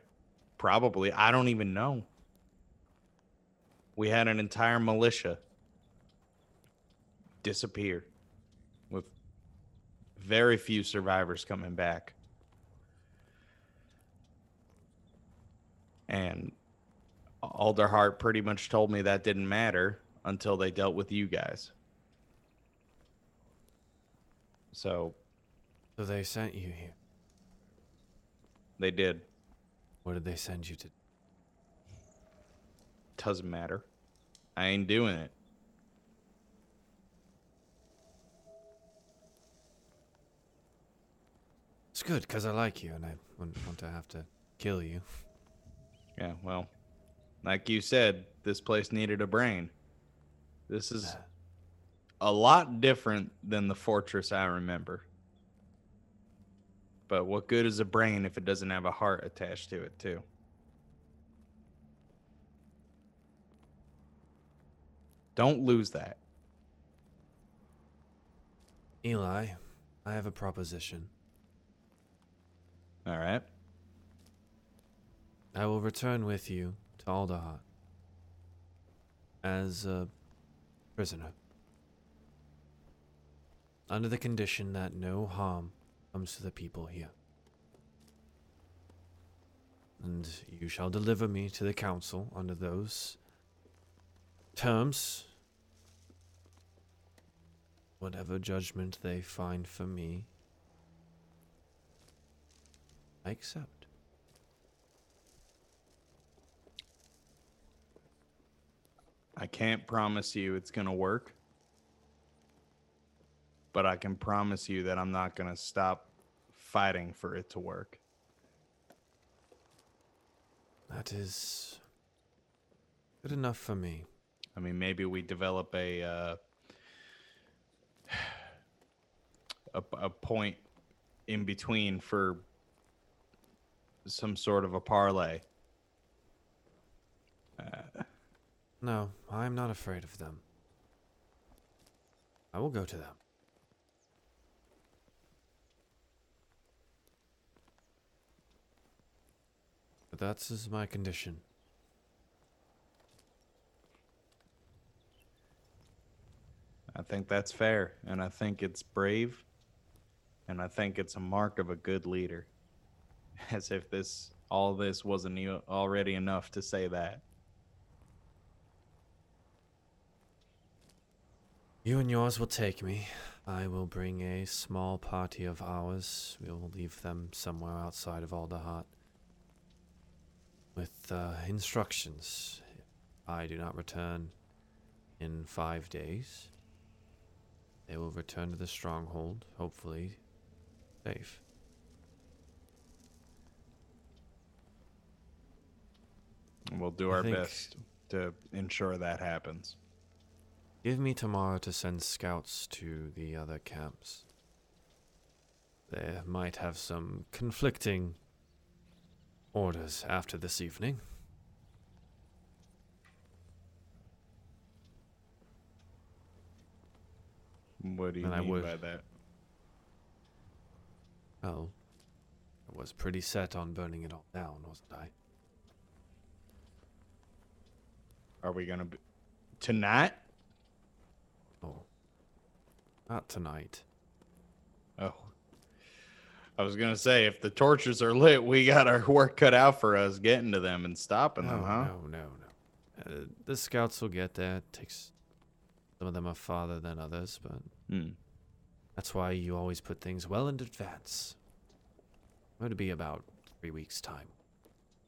Probably. I don't even know. We had an entire militia disappear with very few survivors coming back. And Alderheart pretty much told me that didn't matter until they dealt with you guys. So So they sent you here. they did. What did they send you to? Doesn't matter. I ain't doing it. It's good because I like you and I wouldn't want to have to kill you. Yeah, well, like you said, this place needed a brain. This is a lot different than the fortress I remember. But what good is a brain if it doesn't have a heart attached to it, too? Don't lose that. Eli, I have a proposition. All right. I will return with you to Alderheart as a prisoner. under the condition that no harm comes to the people here. And you shall deliver me to the council under those terms. Whatever judgment they find for me, I accept. I can't promise you it's going to work. But I can promise you that I'm not going to stop fighting for it to work. That is good enough for me. I mean, maybe we develop a uh, a, a point in between for some sort of a parlay. Uh, No, I'm not afraid of them. I will go to them. But that's is my condition. I think that's fair, and I think it's brave, and I think it's a mark of a good leader. As if this all this wasn't already enough to say that. You and yours will take me. I will bring a small party of ours. We will leave them somewhere outside of Alderheart. With uh, instructions. If I do not return in five days, they will return to the stronghold, hopefully safe. We'll do our best to ensure that happens. Give me tomorrow to send scouts to the other camps. They might have some conflicting orders after this evening. What do you And mean would- by that? Well, I was pretty set on burning it all down, wasn't I? Are we gonna be tonight? Oh. Not tonight. Oh. I was gonna say if the torches are lit, we got our work cut out for us getting to them and stopping No, them, huh? no, no, no. Uh, the scouts will get there. It takes some of them are farther than others, but Hmm. That's why you always put things well in advance. It'll be about three weeks' time.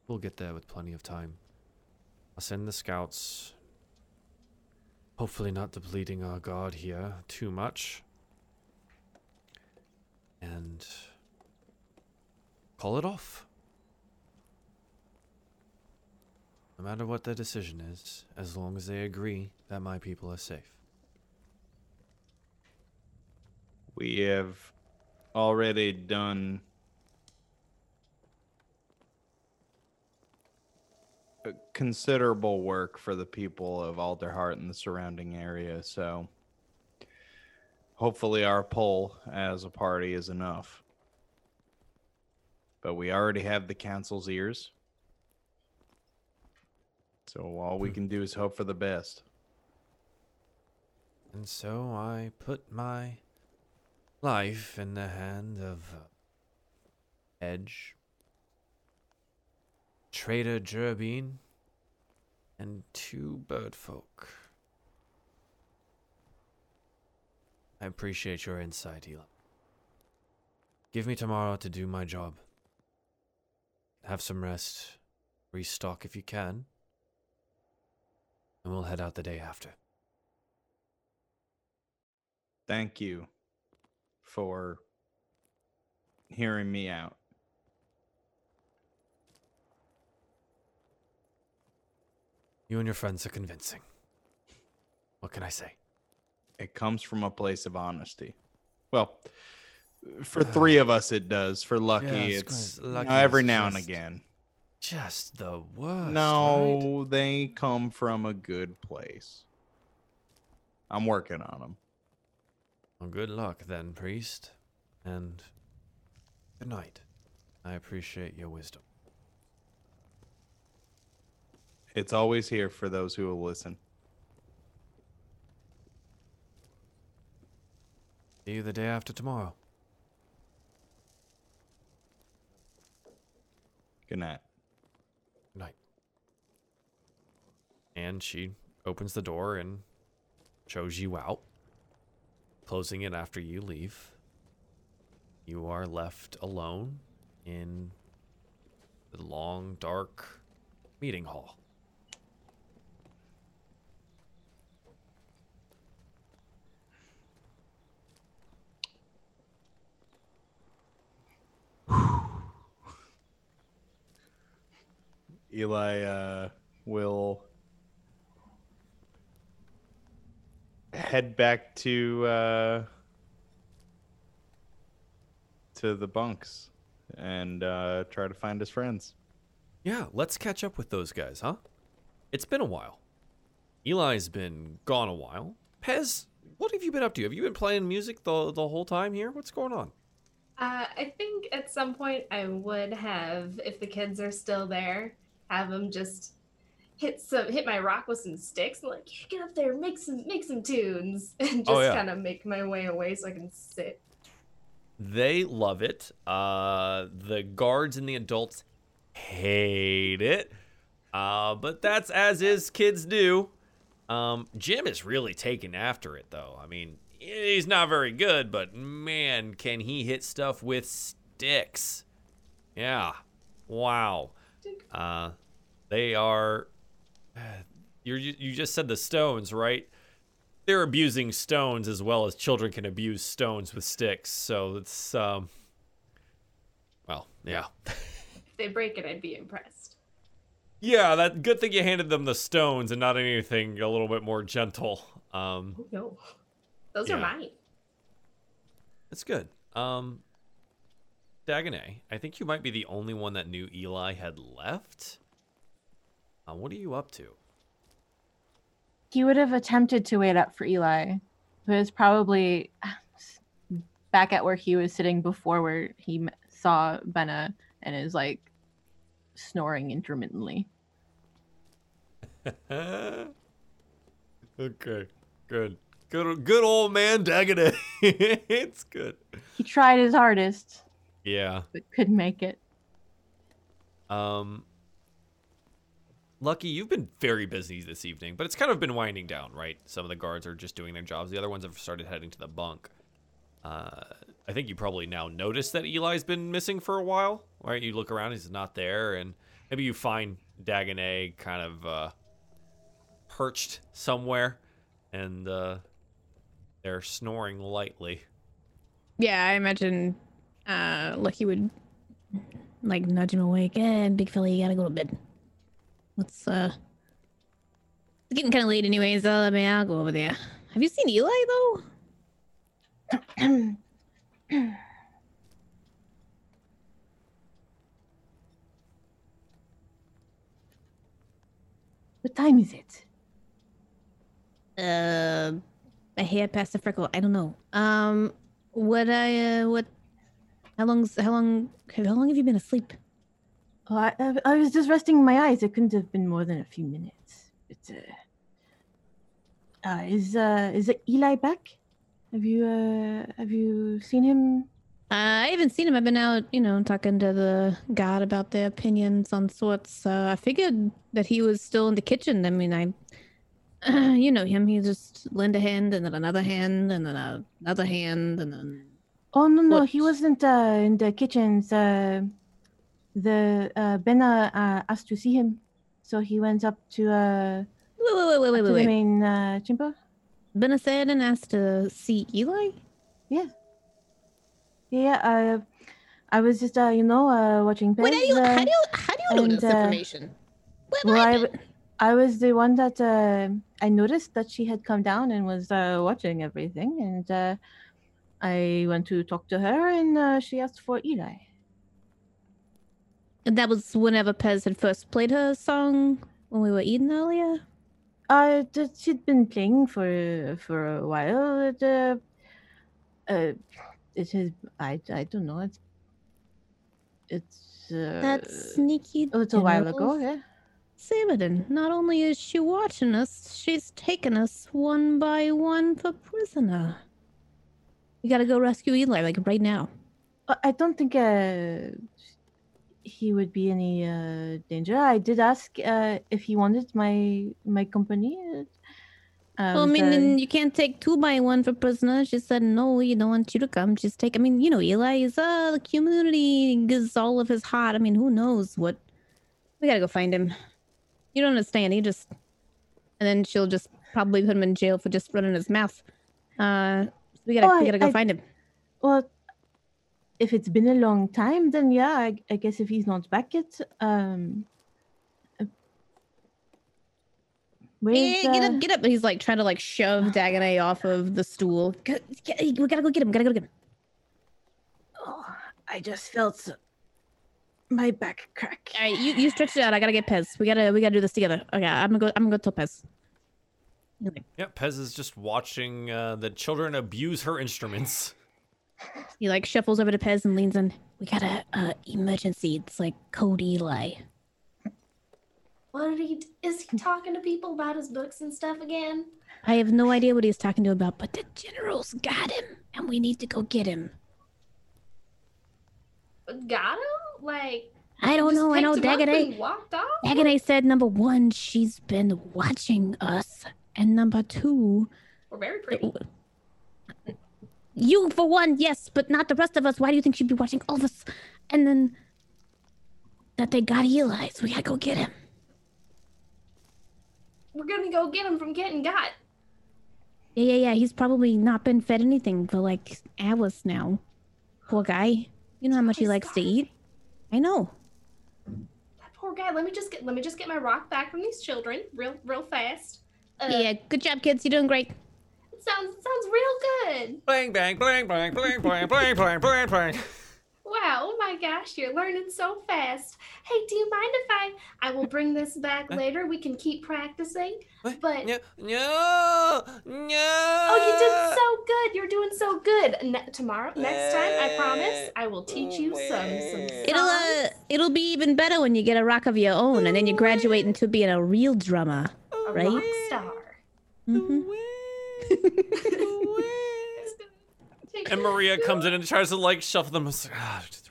We'll get there with plenty of time. I'll send the scouts. Hopefully, not depleting our guard here too much. And call it off. No matter what their decision is, as long as they agree that my people are safe. We have already done uh, considerable work for the people of Alderheart and the surrounding area, so hopefully our pull as a party is enough. But we already have the council's ears. So all we Hmm. can do is hope for the best. And so I put my life in the hand of Edge, Trader Jerbeen, and two bird folk. I appreciate your insight, Eli. Give me tomorrow to do my job. Have some rest, restock if you can, and we'll head out the day after. Thank you for hearing me out. You and your friends are convincing. What can I say? It comes from a place of honesty. Well, for three of us, it does. For Lucky, Yes, it's guys, you know, Lucky every now and again. Just the worst. right? No, they come from a good place. I'm working on them. Well, good luck then, priest. And good night. I appreciate your wisdom. It's always here for those who will listen. See you the day after tomorrow. Good night. Good night. And she opens the door and shows you out, closing it after you leave. You are left alone in the long, dark meeting hall. Eli uh, will head back to uh, to the bunks and uh, try to find his friends. Yeah, let's catch up with those guys, huh? It's been a while. Eli's been gone a while. Pez, what have you been up to? Have you been playing music the the whole time here? What's going on? Uh, I think at some point I would have, if the kids are still there, have them just hit some hit my rock with some sticks. and like, "Here, get up there, make some make some tunes, and just Oh, yeah. kind of make my way away so I can sit. They love it. Uh, the guards and the adults hate it. Uh, but that's as is kids do. Um, Jim is really taking after it, though. I mean, he's not very good, but man, can he hit stuff with sticks? Yeah. Wow. Uh, they are. You you just said the stones, right? They're abusing stones as well as children can abuse stones with sticks. So it's um. Well, yeah, If they break it, I'd be impressed. yeah. That good thing you handed them the stones and not anything a little bit more gentle. Um, Oh no, those are mine. That's good. Um, Dagonet, I think you might be the only one that knew Eli had left. Uh, what are you up to? He would have attempted to wait up for Eli, who is probably back at where he was sitting before, where he saw Benna and is like snoring intermittently. okay, good, good, good old man Dagonet. it's good. He tried his hardest, Yeah. but couldn't make it. Um, Lucky, you've been very busy this evening, but it's kind of been winding down, right? Some of the guards are just doing their jobs. The other ones have started heading to the bunk. Uh, I think you probably now noticed that Eli's been missing for a while, right? You look around, he's not there, and maybe you find Dagonet kind of uh, perched somewhere, and uh, they're snoring lightly. Yeah, I imagine uh Lucky would like nudge him awake. Eh, big fella, you gotta go to bed. Let's uh it's getting kinda late anyways, uh, I mean I'll go over there. Have you seen Eli though? What time is it? Uh a hair past the freckle, I don't know. Um what I uh what how long's how long how long have you been asleep? Oh, I, I, I was just resting my eyes. It couldn't have been more than a few minutes. It's uh, uh is uh is it Eli back? Have you uh have you seen him? Uh, I haven't seen him. I've been out, you know, talking to the god about their opinions on sorts. Uh, I figured that he was still in the kitchen. I mean, I, you know him. He just lend a hand and then another hand and then another hand and then. Oh no no, he wasn't uh in the kitchens. Uh, the uh Benna uh, asked to see him, so he went up to uh Wait, wait, wait, wait, wait, the wait. main uh, chamber. Been said and asked to see Eli. Yeah, Yeah. uh, I was just uh you know uh watching. Wait, how do you, Pez, how do you, how do you know and, this uh, information? What well, I, was the one that uh, I noticed that she had come down and was uh, watching everything, and uh, I went to talk to her, and uh, she asked for Eli. And that was whenever Pez had first played her song when we were eating earlier. Uh, she'd been playing for for a while. It, uh, uh, it has. I I don't know. It's it's uh, That's sneaky. a little while ago. Yeah. Saberden, not only is she watching us, she's taken us one by one for prisoner. We gotta go rescue Eli, like right now. Uh, I don't think uh, he would be any uh, danger. I did ask uh, if he wanted my my company. Uh, well, I mean, the- you can't take two by one for prisoners. She said, no, we don't want you to come. Just take, I mean, you know, Eli is, uh, the community gives all of his heart. I mean, who knows what? We gotta go find him. You don't understand. He just, and then she'll just probably put him in jail for just running his mouth. Uh, we gotta, Oh, we gotta go I- find him. well, if it's been a long time, then yeah, I, I guess if he's not back yet, um. uh, Where's, Hey, get uh, up, get up. He's like trying to like shove Dagonet off of the stool. Go- get- We gotta go get him. Gotta go get him. oh, I just felt my back crack. All right, you, you stretch it out. I gotta get Pez. We gotta we gotta do this together. Okay, I'm gonna go. I'm gonna go tell Pez. Yeah, Pez is just watching uh, the children abuse her instruments. He like shuffles over to Pez and leans in. We got a uh, emergency. It's like Code Eli. What did he? Is he talking to people about his books and stuff again? I have no idea what he's talking to about, but the general's got him, and we need to go get him. Got him? Like I don't know. I know picked him Dagonet. and Walked off. Dagonet said number one, she's been watching us, and number two, We're very pretty. You, for one, yes, but not the rest of us. Why do you think she'd be watching all of us? And then that they got Eli, so we gotta go get him. We're gonna go get him from getting got. Yeah, yeah, yeah. He's probably not been fed anything for like hours now. Poor guy. You know how much he likes to eat. I know. That poor guy. Let me just get let me just get my rock back from these children, real real fast. Uh, yeah, good job, kids. You're doing great. It sounds it sounds real good. Bang, bang, bang, bang, bang, bang, bang, bang, bang, bang. Wow, oh my gosh, you're learning so fast. Hey, do you mind if I I will bring this back later? We can keep practicing. What? But No, no, no. oh, you did so good. You're doing so good. Ne- tomorrow, next time, I promise, I will teach you some some. It'll uh, it'll be even better when you get a rock of your own, and then you graduate into being a real drummer. a right? rock star. hmm And Maria comes in and tries to like shuffle them. It's like, "Ah, just-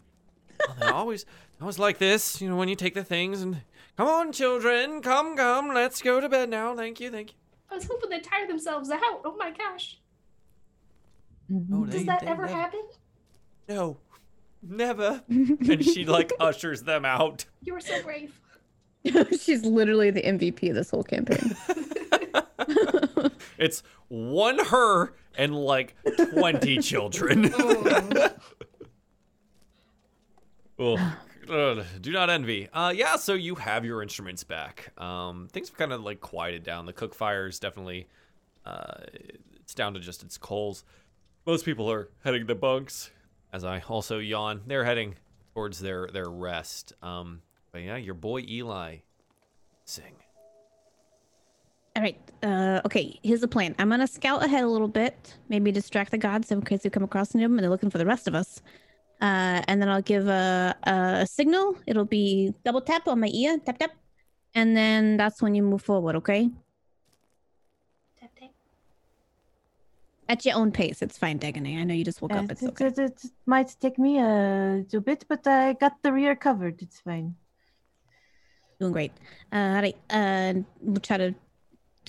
well, they're always, always like this, you know, when you take the things and come on, children, come, come, let's go to bed now. Thank you, thank you. I was hoping they'd tire themselves out. Oh my gosh. Oh, Does they- that they ever never- happen? No, never. and she like ushers them out. You were so brave. She's literally the MVP of this whole campaign. It's one her and like 20 children. Do not envy. Uh, yeah, so you have your instruments back. Um, things have kind of like quieted down. The cook fire is definitely, uh, it's down to just its coals. Most people are heading to bunks. As I also yawn, they're heading towards their their rest. Um, but yeah, your boy Eli, sing. All right. Uh, okay. Here's the plan. I'm gonna scout ahead a little bit, maybe distract the gods in case we come across them and they're looking for the rest of us. Uh, and then I'll give a, a signal. It'll be double tap on my ear, tap tap, and then that's when you move forward. Okay. Tap, tap. At your own pace. It's fine, Dagonet. I know you just woke Uh, up. It's it, okay. it, it might take me a, a bit, but I got the rear covered. It's fine. Doing great. Uh, all right. Uh, we'll try to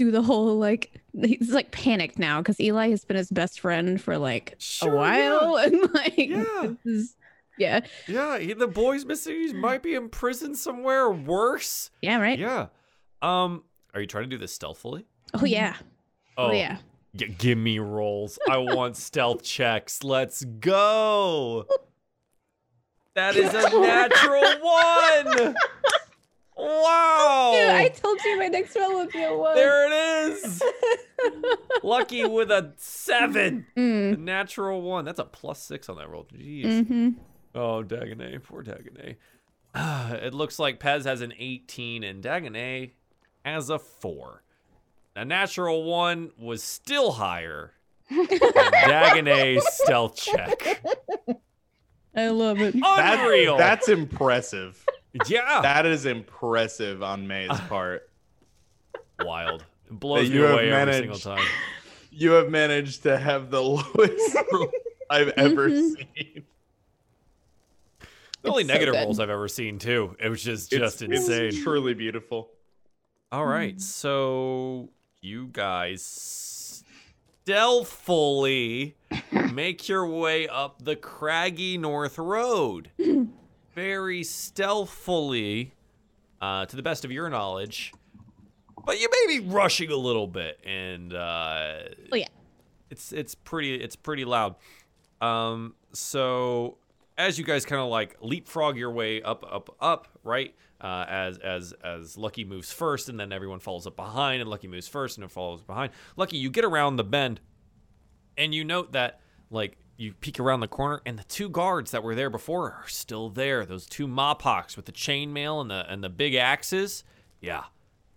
do the whole like he's like panicked now because Eli has been his best friend for like Sure, a while, and like Yeah. is- yeah, Yeah, he, the boy's missing. He might be in prison somewhere. or Worse. yeah, right. Yeah. Um, are you trying to do this stealthily? Oh yeah. Oh, yeah. G- give me rolls. I want stealth checks. Let's go. That is a natural one. Wow. Dude, I told you my next roll would be a one. there it is. Lucky with a seven. A Mm, natural one. That's a plus six on that roll. Jeez. mm-hmm. Oh, Dagonet. Poor Dagonet. it looks like Pez has an 18 and Dagonet has a 4. A natural one was still higher. than Dagonet's stealth check. I love it. That- Unreal. that's impressive. Yeah. That is impressive on May's part. Wild. It blows That me you have away every single time. You have managed to have the lowest I've ever Mhm. seen. The only It's so negative good. rolls I've ever seen too. It was just just It's- insane. It's truly beautiful. All right, so you guys stealthily make your way up the craggy North Road, very stealthily, uh, to the best of your knowledge. But you may be rushing a little bit, and uh, Oh, yeah. it's it's pretty it's pretty loud. Um, so as you guys kind of like leapfrog your way up, up, up, right? Uh, as as as Lucky moves first, and then everyone follows up behind, and Lucky moves first, and it follows behind. Lucky, you get around the bend, and you note that like you peek around the corner, and the two guards that were there before are still there. Those two Mapachs with the chainmail and the and the big axes, yeah,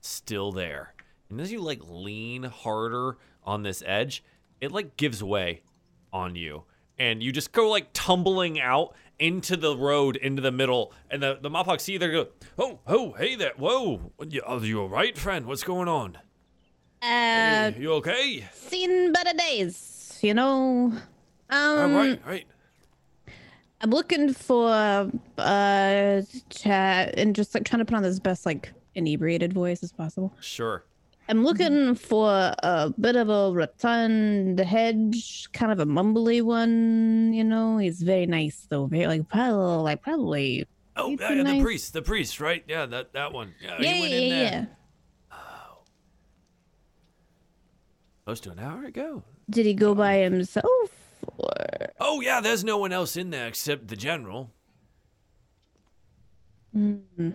still there. And as you like lean harder on this edge, it like gives way on you. And you just go like tumbling out into the road, into the middle, and the, the Mapachs see there go, Oh, oh, hey there, whoa. Are you alright, friend? What's going on? Uh, Hey, you okay? seen better days, you know. Um, alright, right. I'm looking for uh chat and just like trying to put on this best like inebriated voice as possible. Sure. I'm looking for a bit of a rotund hedge, kind of a mumbly one. You know, he's very nice though. Very like probably like probably. Oh, yeah, yeah, the priest, the priest, right? Yeah, that that one. Yeah, Yeah, yeah, in yeah, there. yeah. Close to an hour ago. Did he go by himself? Or... Oh yeah, there's no one else in there except the general. Mm.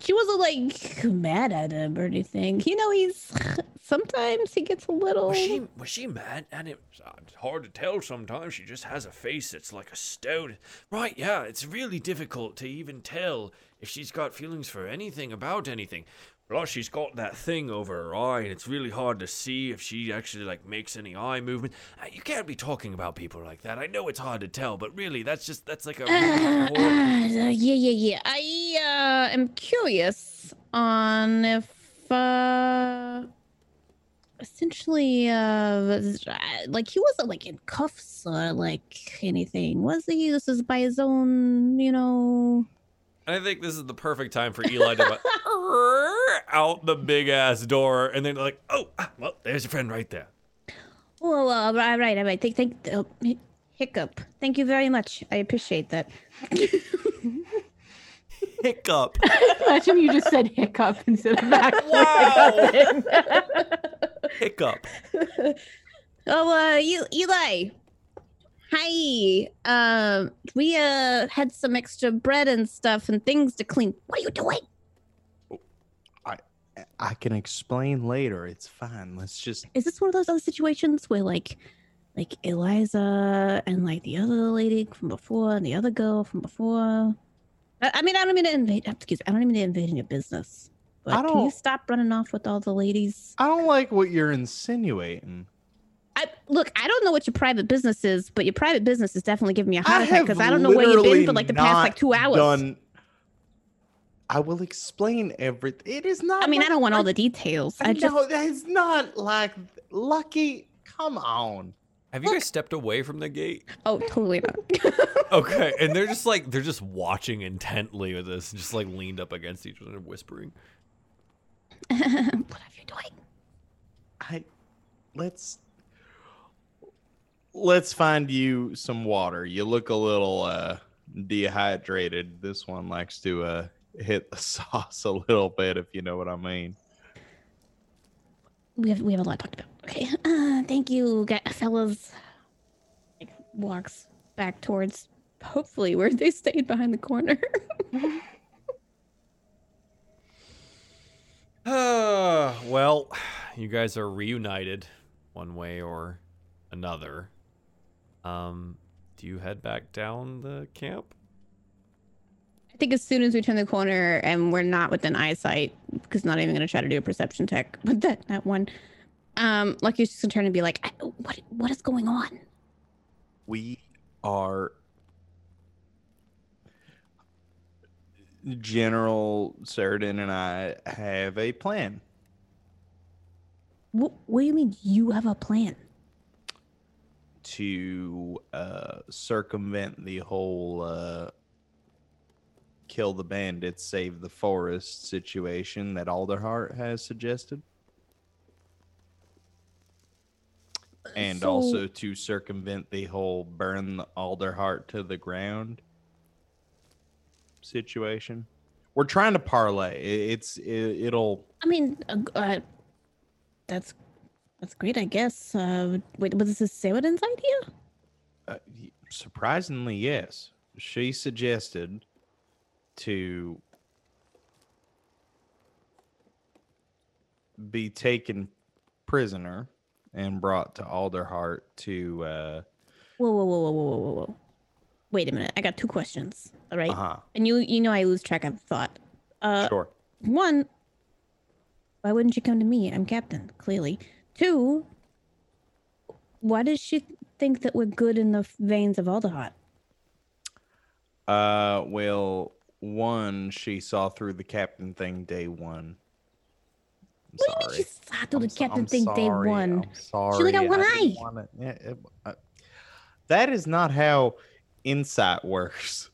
She wasn't like mad at him or anything. You know, he's sometimes he gets a little. Was she was she mad? And it's uh, it's hard to tell sometimes. She just has a face that's like a stone. Right? Yeah, it's really difficult to even tell if she's got feelings for anything about anything. Plus, she's got that thing over her eye, and it's really hard to see if she actually like makes any eye movement. Uh, you can't be talking about people like that. I know it's hard to tell, but really, that's just that's like a Uh, really horrible- uh, yeah, yeah, yeah. I uh, am curious on if uh, essentially uh, uh, like he wasn't like in cuffs or like anything, was he? This is by his own, you know. I think this is the perfect time for Eli to like, out the big ass door, and then like, oh, ah, well, there's your friend right there. Well, uh, right, right, right. Thank, thank, uh, hiccup. Thank you very much. I appreciate that. Hiccup. Imagine you just said hiccup instead of actually Wow. hiccuping. Hiccup. Oh, uh, you, Eli. Hi. Um, we uh had some extra bread and stuff and things to clean. What are you doing? I I can explain later. It's fine. Let's just. Is this one of those other situations where like, like Eliza and like the other lady from before and the other girl from before? I, I mean, I don't mean to invade. Excuse me. I don't mean to invade in your business. But I can you stop running off with all the ladies? I don't like what you're insinuating. I look. I don't know what your private business is, but your private business is definitely giving me a heart attack because I don't know where you've been for like the past like two hours. Done. I will explain everything. It is not. I mean, I don't want all the details. I I just know that is not like lucky. Come on. Have you guys stepped away from the gate? oh, totally not. Okay, and they're just like they're just watching intently with this, just like leaned up against each other, whispering. what are you doing? I let's let's find you some water. You look a little uh dehydrated. This one likes to uh hit the sauce a little bit if you know what I mean. We have we have a lot to talk about. Okay. Uh, thank you, gu- fellas. Like, walks back towards hopefully where they stayed behind the corner. Uh, well, you guys are reunited one way or another. Um, do you head back down the camp? I think as soon as we turn the corner and we're not within eyesight, because not even gonna try to do a perception check with that that one. Um, Lucky's just gonna turn and be like, "I- "What? What is going on?" We are General Sheridan and I have a plan. What, what do you mean you have a plan? To uh, circumvent the whole uh, kill the bandits, save the forest situation that Alderheart has suggested. And So- also to circumvent the whole burn the Alderheart to the ground situation. We're trying to parlay. It's it, it'll I mean, uh, that's that's great, I guess. Uh, wait, was this Saladin's idea? Uh, surprisingly, yes. She suggested to be taken prisoner and brought to Alderheart to uh Whoa, whoa, whoa, whoa, whoa, whoa, whoa. Wait a minute. I got two questions. All right. uh-huh. And you, you know, I lose track of thought. Uh, sure. one, why wouldn't you come to me? I'm captain, clearly. Two, why does she think that we're good in the veins of Alderheart? Uh well, one she saw through the captain thing day one. I'm What do you mean sorry. she saw through I'm the captain I'm thing day sorry, one? I'm sorry. got one I didn't eye. yeah, it- uh, that is not how insight works.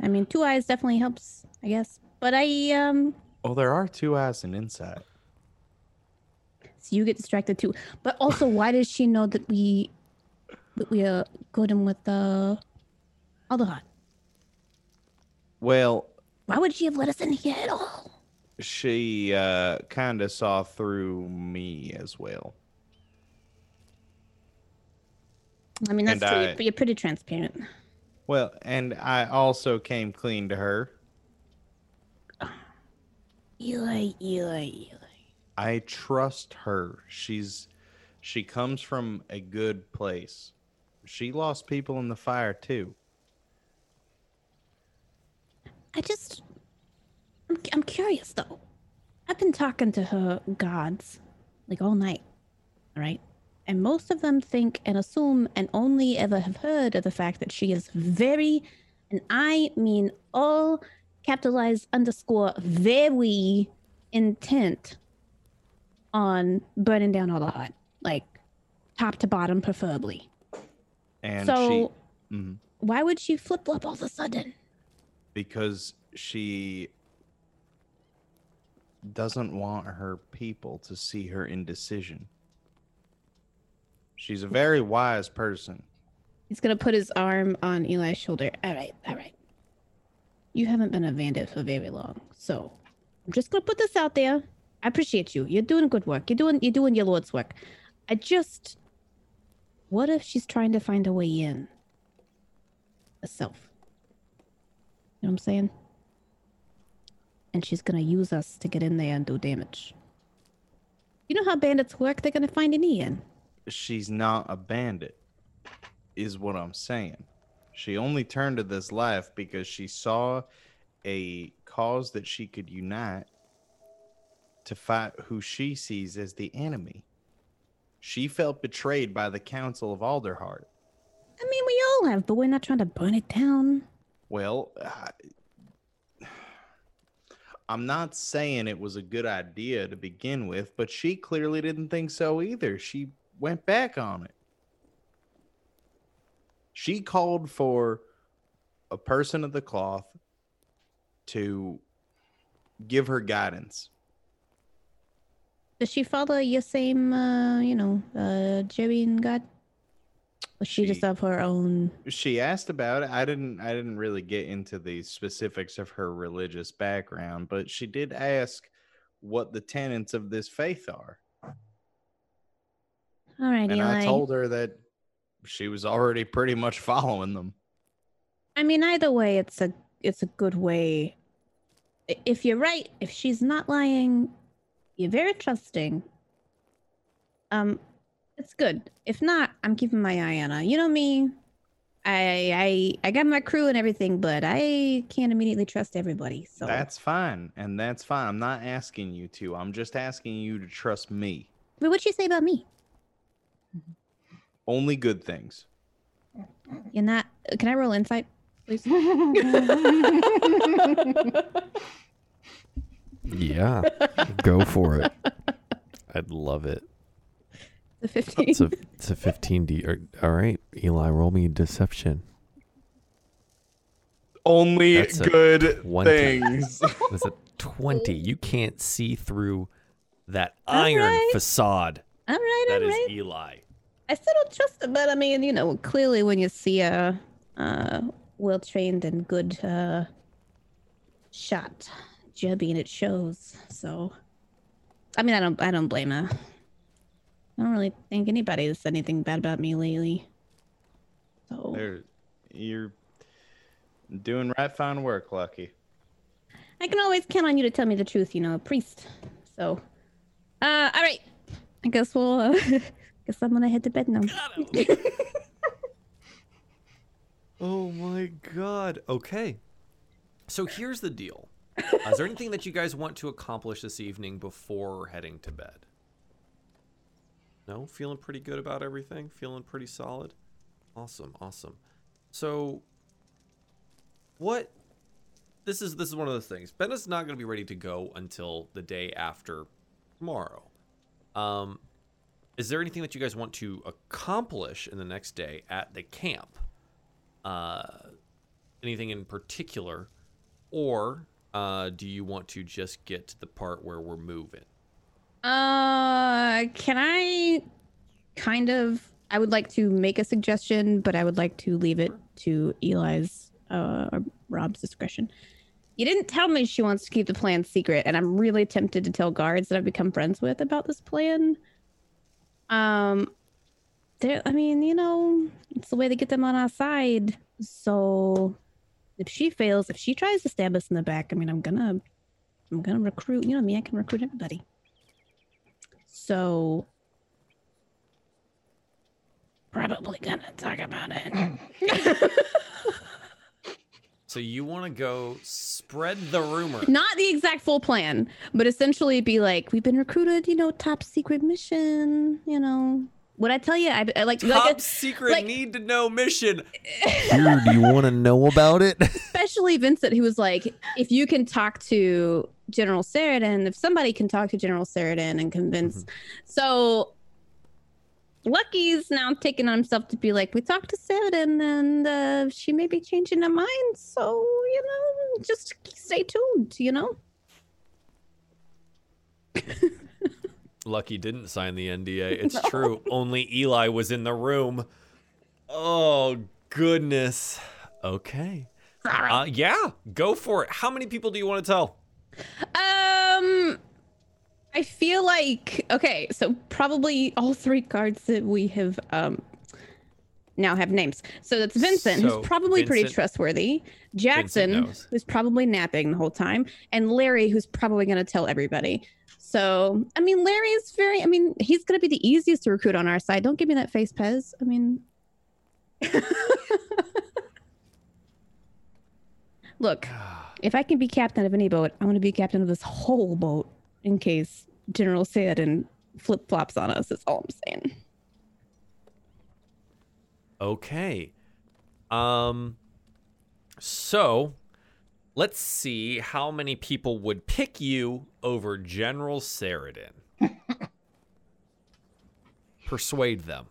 I mean, two eyes definitely helps, I guess. But I, um, Well, there are two eyes in insight. You get distracted too. But also, why does she know that we, that we uh got him with the Alderheart? Well, Why would she have let us in here at all? she uh, kind of saw through me as well. I mean, that's true. I- You're, you're pretty transparent. Well, and I also came clean to her. Eli, Eli, Eli. I trust her. She's she comes from a good place. She lost people in the fire too. I just, I'm, I'm curious though. I've been talking to her gods like all night, right? And most of them think and assume and only ever have heard of the fact that she is very, and I mean all capitalized underscore very intent on burning down all the hut, like top to bottom, preferably. And so, she Mhm. why would she flip flop all of a sudden? because she doesn't want her people to see her indecision. She's a very wise person. He's gonna put his arm on Eli's shoulder. All right, all right. You haven't been a bandit for very long, so I'm just gonna put this out there. I appreciate you. You're doing good work. You're doing you're doing your lord's work. I just, what if she's trying to find a way in? Herself. You know what I'm saying? And she's gonna use us to get in there and do damage. You know how bandits work? They're gonna find an E in. She's not a bandit, is what I'm saying. She only turned to this life because she saw a cause that she could unite to fight who she sees as the enemy. She felt betrayed by the Council of Alderheart. I mean, we all have, but we're not trying to burn it down. Well, I, I'm not saying it was a good idea to begin with, but she clearly didn't think so either. She went back on it. She called for a person of the cloth to give her guidance. Does she follow your same, uh, you know, uh, Jerian god? Or she, just She- of her own? She asked about it. I didn't I didn't really get into the specifics of her religious background, but she did ask what the tenets of this faith are. All right, and Eli. I told her that she was already pretty much following them. I mean, either way, it's a it's a good way. If you're right, if she's not lying, you're very trusting. Um, it's good. If not, I'm keeping my eye on her. You know me. I I I got my crew and everything, but I can't immediately trust everybody. So That's fine, and that's fine. I'm not asking you to. I'm just asking you to trust me. Wait, what'd you say about me? Only good things. You're not. Can I roll insight, please? Yeah, go for it. I'd love it. The 15. It's a it's a 15 D. All right, Eli, roll me deception. Only That's a good 20. things. That's a 20. You can't see through that All iron right. facade. all right, That all is right. That is Eli. I still don't trust it, but I mean, you know, clearly when you see a uh, well trained and good uh, shot, Jebby, it shows. So, I mean, I don't, I don't blame her. I don't really think anybody has said anything bad about me lately. So, There, you're doing right fine work, Lucky. I can always count on you to tell me the truth, you know, a priest. So, uh, all right. I guess we'll, uh, guess I'm gonna head to bed now. Oh my god. Okay. So here's the deal. Uh, is there anything that you guys want to accomplish this evening before heading to bed? No? Feeling pretty good about everything? Feeling pretty solid? Awesome, awesome. So what this is this is one of those things. Benna's not gonna be ready to go until the day after tomorrow. Um is there anything that you guys want to accomplish in the next day at the camp? uh, anything in particular, or uh, do you want to just get to the part where we're moving? Uh, can I kind of? I would like to make a suggestion, but I would like to leave it to Eli's uh, or Rob's discretion. You didn't tell me she wants to keep the plan secret, and I'm really tempted to tell guards that I've become friends with about this plan. Um. I mean, you know, it's the way to get them on our side. So, if she fails, if she tries to stab us in the back, I mean, I'm gonna, I'm gonna recruit. You know me, I can recruit everybody. So probably gonna talk about it. So you want to go spread the rumor? Not the exact full plan, but essentially be like, we've been recruited, you know, top secret mission, you know. What I tell you, I, I like, Top like secret like- need to know mission. Here, do you want to know about it? especially Vincent, who was like, if you can talk to General Sheridan, if somebody can talk to General Sheridan and convince. So Lucky's now taking on himself to be like, we talked to Sheridan and uh, she may be changing her mind. So, you know, just stay tuned, you know? Lucky didn't sign the NDA. It's true. Only Eli was in the room. Oh goodness. Okay. Uh, yeah, go for it. How many people do you want to tell? Um, I feel like okay, so probably all three cards that we have um now have names. So that's Vincent, So, who's probably pretty trustworthy. Jackson, who's probably napping the whole time, and Larry, who's probably going to tell everybody. So, I mean, Larry is very. I mean, he's going to be the easiest to recruit on our side. Don't give me that face, Pez. I mean. Look, if I can be captain of any boat, I want to be captain of this whole boat in case General Sheridan flip flops on us. That's all I'm saying. Okay. Um so let's see how many people would pick you over General Sheridan. Persuade them.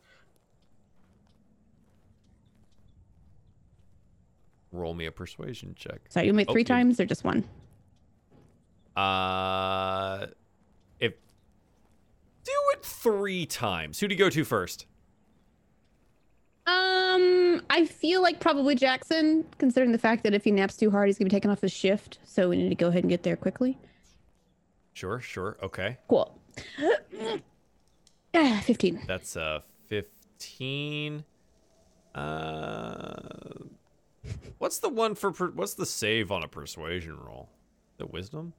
Roll me a persuasion check. So you make three times or just one? Uh if do it 3 times. Who do you go to first? I feel like probably Jackson, considering the fact that if he naps too hard, he's gonna be taken off his shift. So we need to go ahead and get there quickly. Sure, sure. Okay. Cool. Ah, Fifteen. That's a 15. Uh, what's the one for? Per, what's the save on a persuasion roll? The wisdom?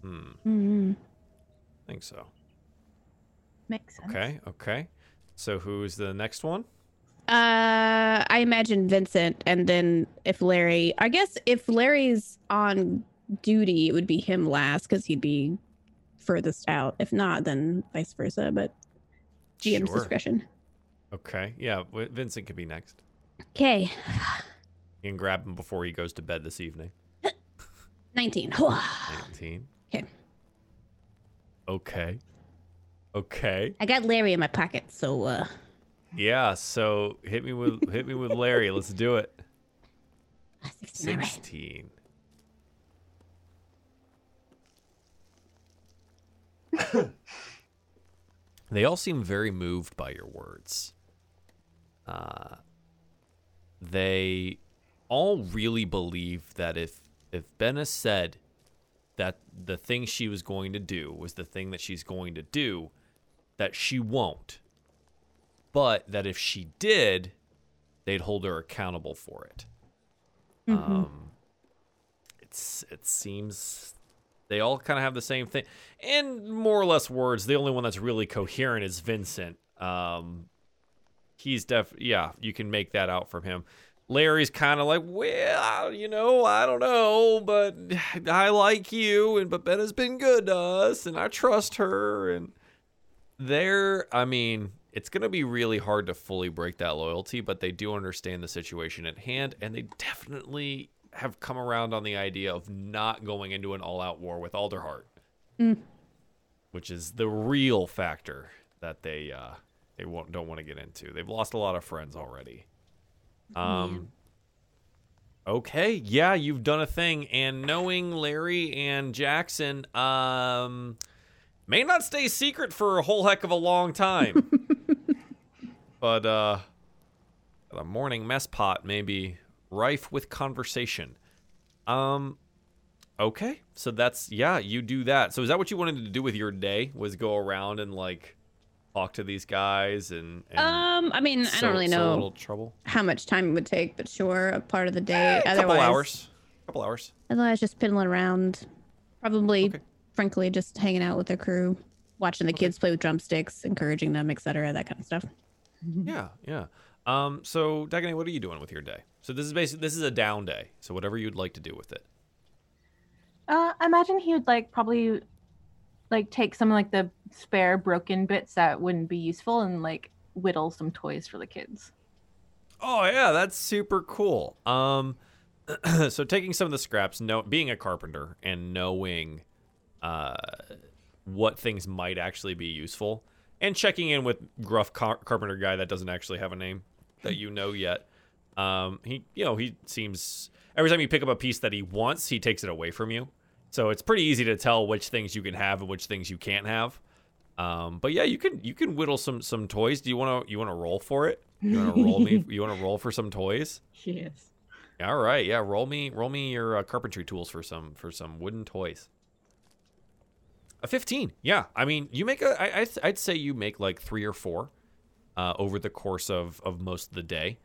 Hmm. Mm-hmm. I think so. Makes sense. Okay. Okay. So who's the next one? Uh, I imagine Vincent, and then if Larry, I guess if Larry's on duty, it would be him last because he'd be furthest out. If not, then vice versa. But GM's Sure. discretion. Okay. Yeah. Vincent could be next. Okay, You can grab him before he goes to bed this evening. nineteen. 19. Okay. Okay. Okay. I got Larry in my pocket, so uh Yeah. So hit me with hit me with Larry. Let's do it. 16. Sixteen. they all seem very moved by your words. Uh, they all really believe that if if Benna said that the thing she was going to do was the thing that she's going to do, that she won't. But that if she did, they'd hold her accountable for it. Um, it's it seems they all kind of have the same thing, and more or less words. The only one that's really coherent is Vincent. Um, he's def yeah, you can make that out from him. Larry's kind of like, well, you know, I don't know, but I like you, and but Benna's been good to us, and I trust her, and they're, I mean, it's gonna be really hard to fully break that loyalty, but they do understand the situation at hand, and they definitely have come around on the idea of not going into an all-out war with Alderheart, Mm. which is the real factor that they uh, they won't don't want to get into. They've lost a lot of friends already. Um. Okay, yeah, you've done a thing, and knowing Larry and Jackson, um, may not stay secret for a whole heck of a long time. but uh, the morning mess pot may be rife with conversation. Um, okay, so that's yeah, you do that. So is that what you wanted to do with your day? Was go around and like talk to these guys and, and Um, I mean, I don't really a know how much time it would take, but sure, a part of the day. a otherwise, couple hours. A couple hours. Otherwise, just piddling around. Probably, Okay. frankly, just hanging out with the crew, watching the kids play with drumsticks, encouraging them, etc. That kind of stuff. Yeah, yeah. Um, so Dagany, what are you doing with your day? So this is basically this is a down day. So whatever you'd like to do with it. Uh, I imagine he would like probably like take some like the spare broken bits that wouldn't be useful and like whittle some toys for the kids. Oh yeah, that's super cool. Um, so taking some of the scraps, know, being a carpenter and knowing, uh, what things might actually be useful, and checking in with gruff car- carpenter guy that doesn't actually have a name that you know yet. Um, he, you know, he seems every time you pick up a piece that he wants, he takes it away from you. So it's pretty easy to tell which things you can have and which things you can't have. Um, but yeah, you can you can whittle some some toys. Do you want to you want to roll for it? You want to roll me? You want to roll for some toys? Yes. All right, yeah. Roll me roll me your uh, carpentry tools for some for some wooden toys. A fifteen. Yeah, I mean, you make a. I, I I'd say you make like three or four, uh, over the course of of most of the day,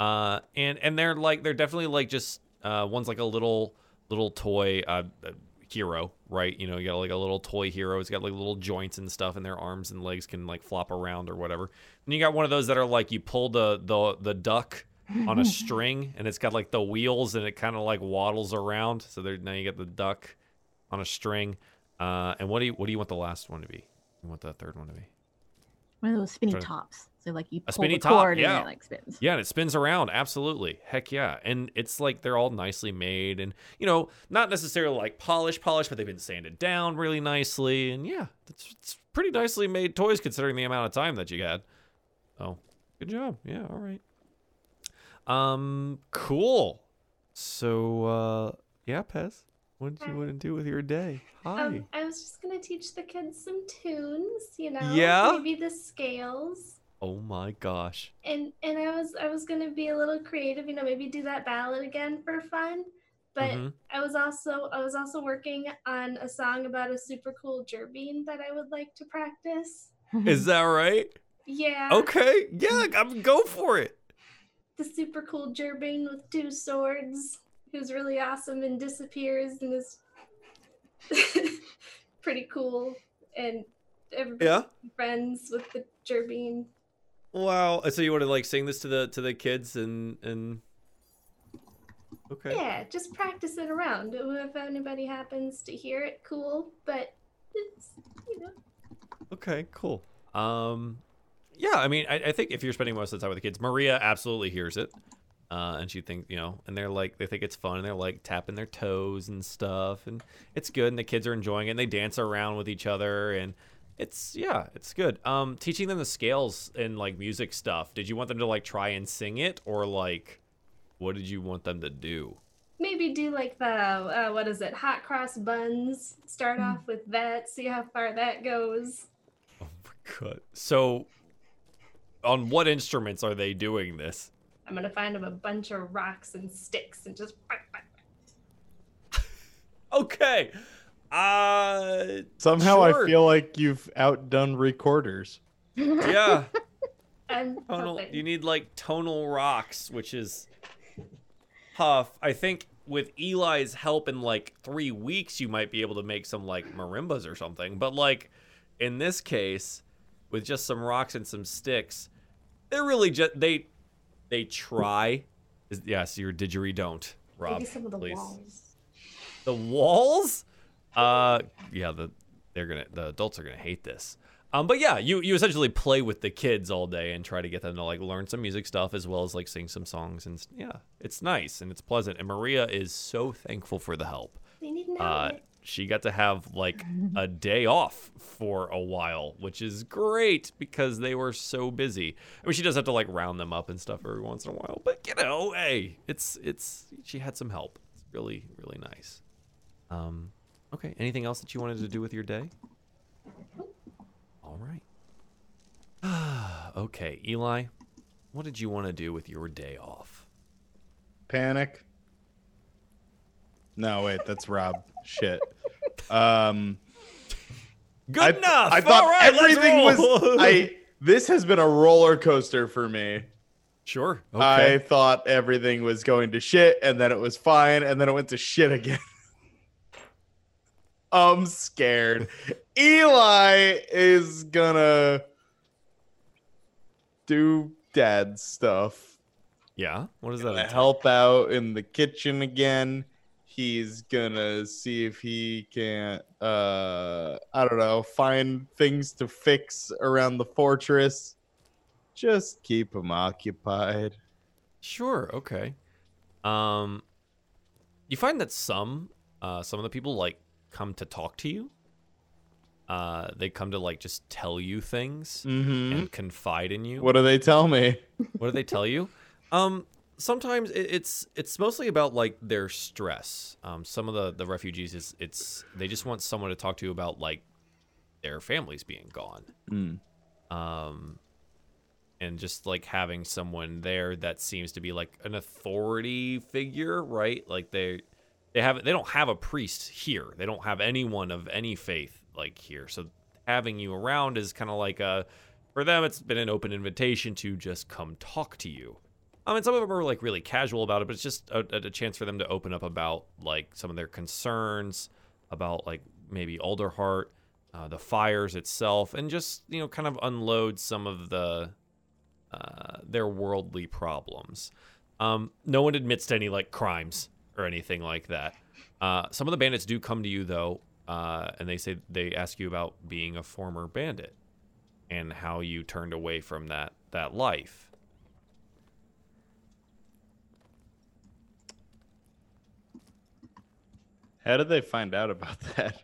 uh, and and they're like they're definitely like just uh, one's like a little little toy uh, uh, hero, right? You know, you got like a little toy hero. It's got like little joints and stuff, and their arms and legs can like flop around or whatever. And you got one of those that are like you pull the the the duck on a string, and it's got like the wheels, and it kind of like waddles around. So there now you got the duck on a string. Uh, and what do you what do you want the last one to be? You want the third one to be? One of those spinny Try to- tops. So like you A pull spinny the top, cord yeah. and it like spins. Yeah, and it spins around. Absolutely. Heck yeah. And it's like they're all nicely made and, you know, not necessarily like polished, polished, but they've been sanded down really nicely. And yeah, it's, it's pretty nicely made toys considering the amount of time that you had. Oh, good job. Yeah, all right. Um, cool. So, uh, yeah, Pez, what did you want to do with your day? Hi. Um, I was just gonna teach the kids some tunes, you know. Yeah? Maybe the scales. oh my gosh. And and I was I was gonna be a little creative, you know, maybe do that ballad again for fun. But Mhm. I was also I was also working on a song about a super cool Jerbeen that I would like to practice. Is that right? Yeah. Okay. Yeah, I'm, go for it. The super cool Jerbeen with two swords, who's really awesome and disappears and is pretty cool and everybody's Yeah. friends with the Jerbeen. Wow. So you want to like sing this to the to the kids and and Okay. Yeah, just practice it around. If anybody happens to hear it, cool. But it's you know. Okay, cool. Um yeah, I mean I, I think if you're spending most of the time with the kids, Maria absolutely hears it. Uh, and she thinks, you know, and they're like, they think it's fun, and they're like tapping their toes and stuff, and it's good, and the kids are enjoying it, and they dance around with each other, and It's yeah, it's good. Um, teaching them the scales and like music stuff. Did you want them to like try and sing it, or like, what did you want them to do? Maybe do like the uh, what is it? Hot cross buns. Start off with that. See how far that goes. Oh my god. So, on what instruments are they doing this? I'm gonna find them a bunch of rocks and sticks and just. Okay. Uh, Somehow Sure. I feel like you've outdone recorders. yeah. I'm tonal, you need like tonal rocks, which is tough. I think with Eli's help in like three weeks, you might be able to make some like marimbas or something. But like in this case, with just some rocks and some sticks, they're really just they they try. Is- Yes, your didgeridoo don't, Rob. Maybe some of the please. walls. The walls? Uh, yeah, the they're gonna the adults are gonna hate this. Um, but yeah, you you essentially play with the kids all day and try to get them to like learn some music stuff as well as like sing some songs and yeah, it's nice and it's pleasant. And Maria is so thankful for the help. They need an Uh, outlet. She got to have like a day off for a while, which is great because they were so busy. I mean, she does have to like round them up and stuff every once in a while, but you know, hey, it's it's she had some help. It's really really nice. Um, okay. Anything else that you wanted to do with your day? All right. okay, Eli, what did you want to do with your day off? Panic. No, wait, that's Rob. Shit. Um, Good I, enough. I thought All right, let's everything was. I. This has been a roller coaster for me. Sure. I thought everything was going to shit, and then it was fine, and then it went to shit again. I'm scared. Eli is gonna do dad stuff. yeah. What does that? Help out in the kitchen again. He's gonna see if he can uh I don't know, find things to fix around the fortress. Just keep him occupied. Sure. Okay. Um, you find that some, uh, some of the people like come to talk to you. Uh, they come to like just tell you things Mm-hmm. and confide in you. What do they tell me? What do they tell you? Um, sometimes it's it's mostly about like their stress. Um, some of the the refugees is it's they just want someone to talk to about like their families being gone. Mm. um and just like having someone there that seems to be like an authority figure right like they they have they don't have a priest here they don't have anyone of any faith like here so having you around is kind of like a for them it's been an open invitation to just come talk to you I mean, some of them are like really casual about it, but it's just a, a chance for them to open up about like some of their concerns about like maybe Alderheart, uh, the fires itself, and just you know kind of unload some of the uh, their worldly problems. Um, no one admits to any like crimes or anything like that. Uh, some of the bandits do come to you though, uh, and they say they ask you about being a former bandit and how you turned away from that that life. How did they find out about that?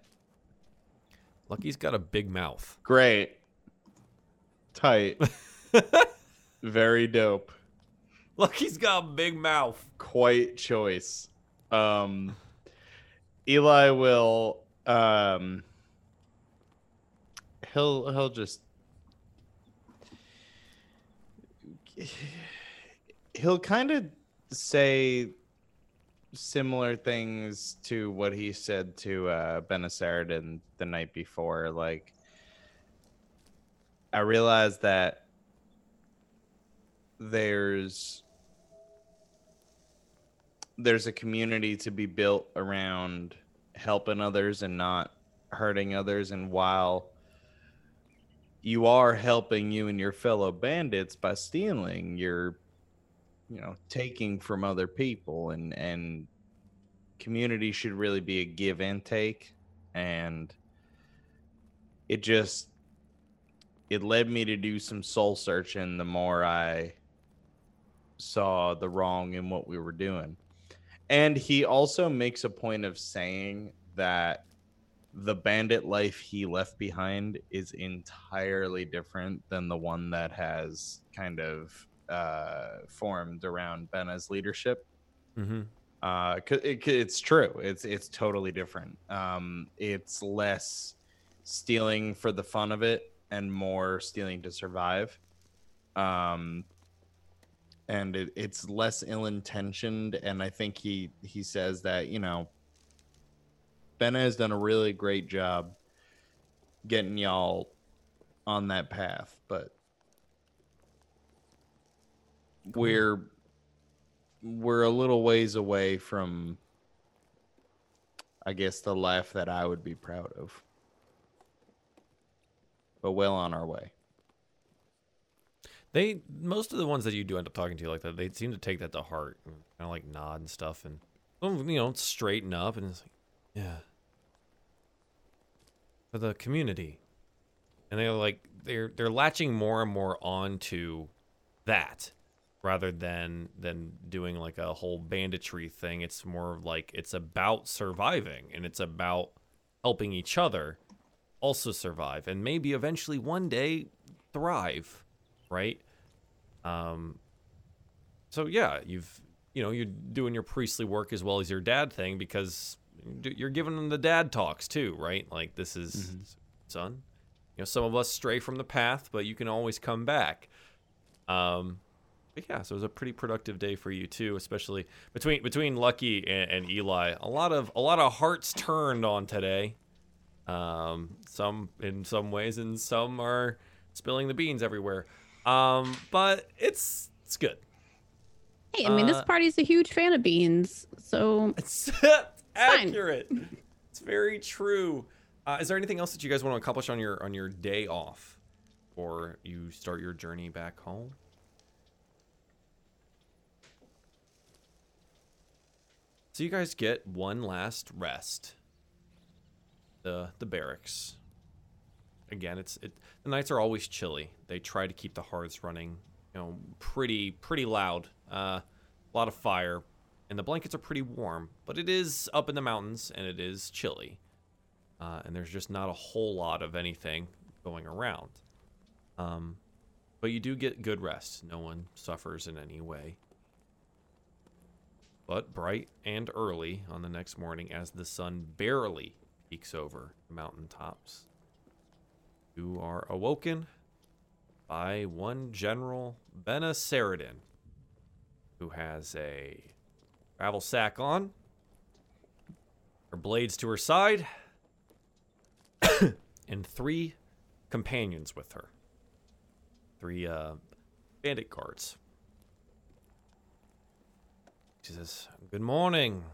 Lucky's got a big mouth. Great. Tight. Very dope. Lucky's got a big mouth. Quite choice. Um Eli will um he'll he'll just he'll kind of say similar things to what he said to uh Benna Saradin the night before like I realized that there's there's a community to be built around helping others and not hurting others and while you are helping you and your fellow bandits by stealing you're you know taking from other people and and community should really be a give and take and it just it led me to do some soul searching the more i saw the wrong in what we were doing. And he also makes a point of saying that the bandit life he left behind is entirely different than the one that has kind of uh, formed around Benna's leadership. Mm-hmm. Uh, it, it's true. It's it's totally different. Um, it's less stealing for the fun of it and more stealing to survive. Um, and it, it's less ill-intentioned. And I think he he says that you know, Bena has done a really great job getting y'all on that path, but we're we're a little ways away from I guess the life that I would be proud of. But well on our way. They most of the ones that you do end up talking to like that, they seem to take that to heart, and kind of like nod and stuff, and you know straighten up, and it's like, yeah, for the community, and they're like they're they're latching more and more onto that rather than than doing like a whole banditry thing. It's more like it's about surviving and it's about helping each other also survive and maybe eventually one day thrive, right? Um so yeah, you've you know, you're doing your priestly work as well as your dad thing because you're giving them the dad talks too, right? Like this is son, you know, some of us stray from the path, but you can always come back. Um but yeah, so it was a pretty productive day for you too, especially between between Lucky and, and Eli. A lot of a lot of hearts turned on today. Um, some in some ways, and some are spilling the beans everywhere. Um, but it's it's good. Hey, I mean, this Uh, party's a huge fan of beans, so It's accurate. It's very true. Uh, is there anything else that you guys want to accomplish on your on your day off, or you start your journey back home? So you guys get one last rest. The the barracks. Again, it's it. The nights are always chilly. They try to keep the hearths running, you know, pretty pretty loud. Uh, a lot of fire, and the blankets are pretty warm. But it is up in the mountains, and it is chilly. Uh, and there's just not a whole lot of anything going around. Um, but you do get good rest. No one suffers in any way. But bright and early on the next morning, as the sun barely peeks over the mountaintops, you are awoken by one General Benna Saradin, who has a travel sack on, her blades to her side, and three companions with her. Three uh, bandit guards. She says, Good morning.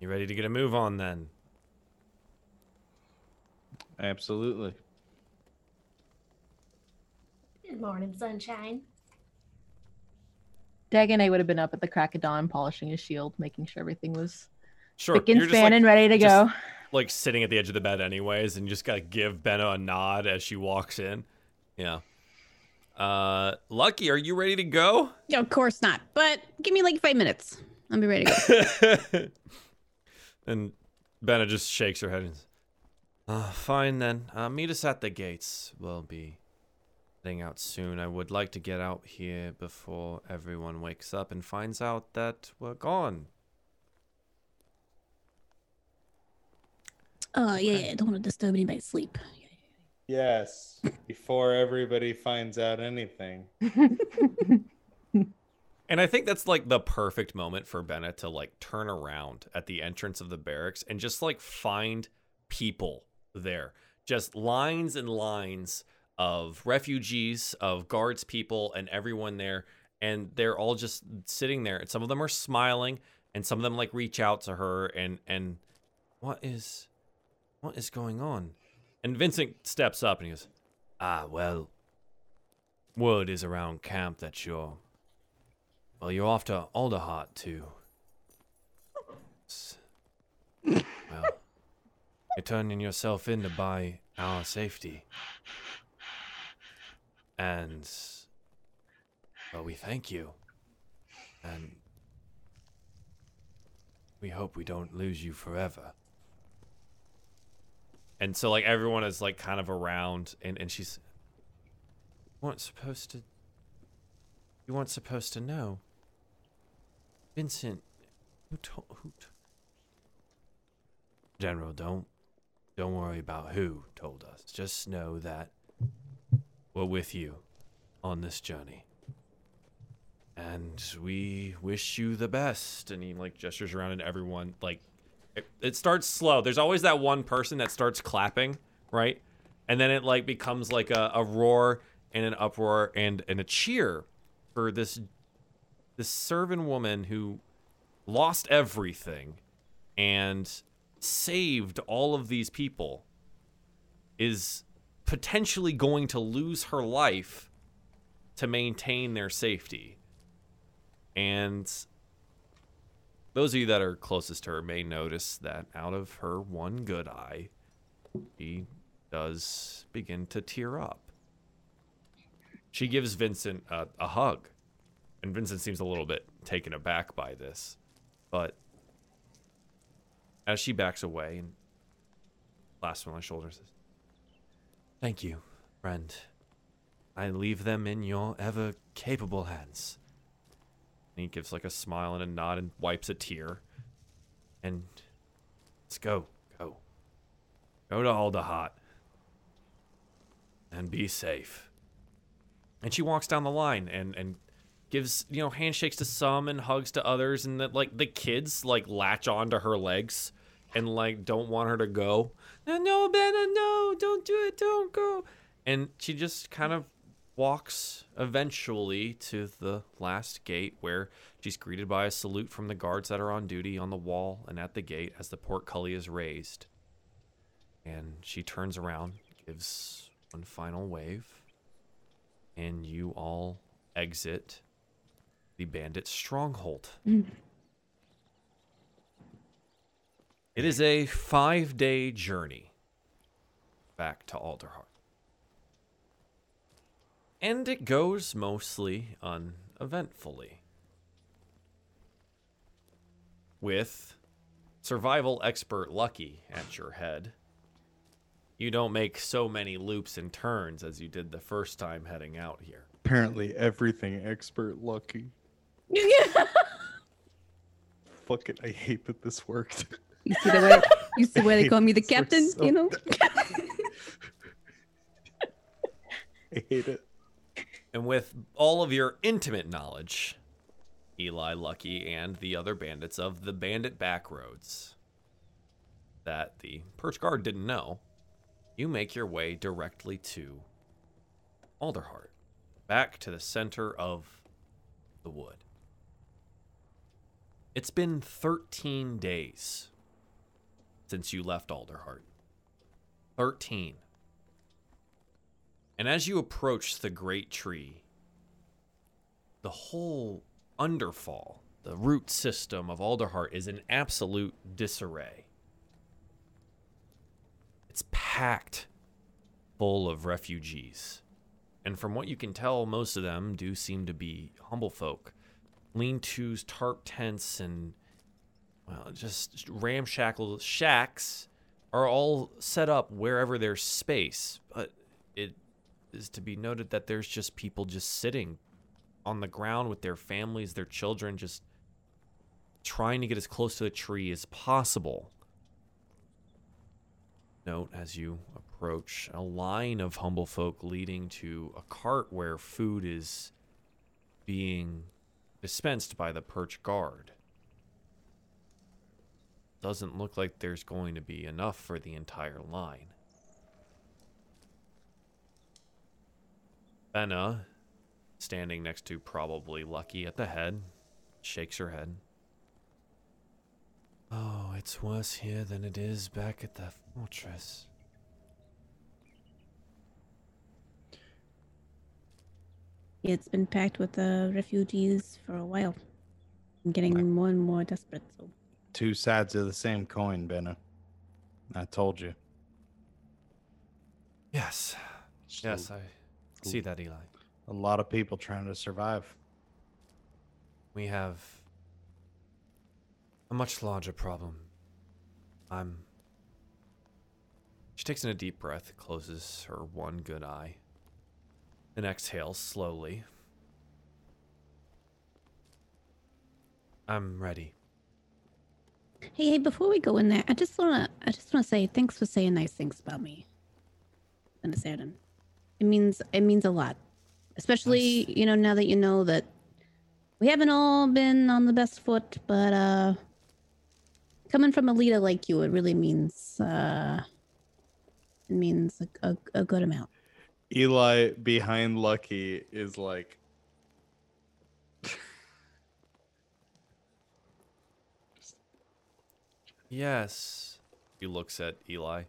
You ready to get a move on then? Absolutely. Good morning, sunshine. Dagon would have been up at the crack of dawn, polishing his shield, making sure everything was Sure. spick and span like, and ready to just- go. like sitting at the edge of the bed anyways, and you just gotta give Benna a nod as she walks in. Yeah. Uh, Lucky, are you ready to go? Yeah, of course not. But give me like five minutes. I'll be ready to go. and Benna just shakes her head and says, uh, fine then. Uh, meet us at the gates. We'll be heading out soon. I would like to get out here before everyone wakes up and finds out that we're gone. Oh yeah, yeah. Don't want to disturb anybody's sleep. Yes. Before everybody finds out anything. And I think that's like the perfect moment for Bennett to like turn around at the entrance of the barracks and just like find people there. Just lines and lines of refugees, of guards people, and everyone there. And they're all just sitting there. And some of them are smiling, and some of them like reach out to her and and what is what is going on? And Vincent steps up and he goes, Ah, well, word is around camp that you're well, you're off to Alderheart to. s- Well, you're turning yourself in to buy our safety. And. Well, we thank you. And. We hope we don't lose you forever. And so like everyone is like kind of around and, and she's you weren't supposed to you weren't supposed to know. Vincent who told who t- General, don't don't worry about who told us. Just know that we're with you on this journey. And we wish you the best. And he like gestures around and everyone like it, starts slow. There's always that one person that starts clapping, right? And then it like becomes like a, a roar and an uproar and, and a cheer for this this servant woman who lost everything and saved all of these people is potentially going to lose her life to maintain their safety. And those of you that are closest to her may notice that out of her one good eye, she does begin to tear up. She gives Vincent a, a hug, and Vincent seems a little bit taken aback by this. But as she backs away and clasps on my shoulder, says, Thank you, friend. I leave them in your ever capable hands. And he gives like a smile and a nod and wipes a tear. And let's go. Go. Go to Alderheart. And be safe. And she walks down the line and, and gives, you know, handshakes to some and hugs to others. And that like the kids like latch onto her legs and like don't want her to go. No, no, Benna, no, don't do it, don't go. And she just kind of walks eventually to the last gate where she's greeted by a salute from the guards that are on duty on the wall and at the gate as the portcullis is raised. And she turns around, gives one final wave, and you all exit the bandit stronghold. It is a five day journey back to Alderheart. And it goes mostly uneventfully. With survival expert Lucky at your head, you don't make so many loops and turns as you did the first time heading out here. Apparently, everything expert lucky. Fuck it, I hate that this worked. You see the way you see the way they call me the captain, so you know? I hate it. And with all of your intimate knowledge, Eli Lucky and the other bandits of the bandit backroads that the Perch Guard didn't know, you make your way directly to Alderheart, back to the center of the wood. It's been 13 days since you left Alderheart. 13. And as you approach the great tree, the whole underfall, the root system of Alderheart is in absolute disarray. It's packed full of refugees. And from what you can tell, most of them do seem to be humble folk. Lean tos, tarp tents, and, well, just ramshackle shacks are all set up wherever there's space. But it is to be noted that there's just people just sitting on the ground with their families, their children, just trying to get as close to the tree as possible. Note as you approach a line of humble folk leading to a cart where food is being dispensed by the perch guard. Doesn't look like there's going to be enough for the entire line. Benna, standing next to probably Lucky at the head, shakes her head. Oh, it's worse here than it is back at the fortress. It's been packed with uh, refugees for a while. I'm getting more and more desperate. So Two sides of the same coin, Benna. I told you. Yes, Just yes, a, I see that, Eli. a lot of people trying to survive. We have a much larger problem. I'm She takes in a deep breath, closes her one good eye, and exhales slowly. I'm ready. Hey, hey, before we go in there, I just wanna I just wanna say thanks for saying nice things about me. Understand? It means it means a lot. Especially, Nice. you know, now that you know that we haven't all been on the best foot, but uh coming from a leader like you, it really means uh it means a, a, a good amount. Eli behind Lucky is like, Yes. He looks at Eli.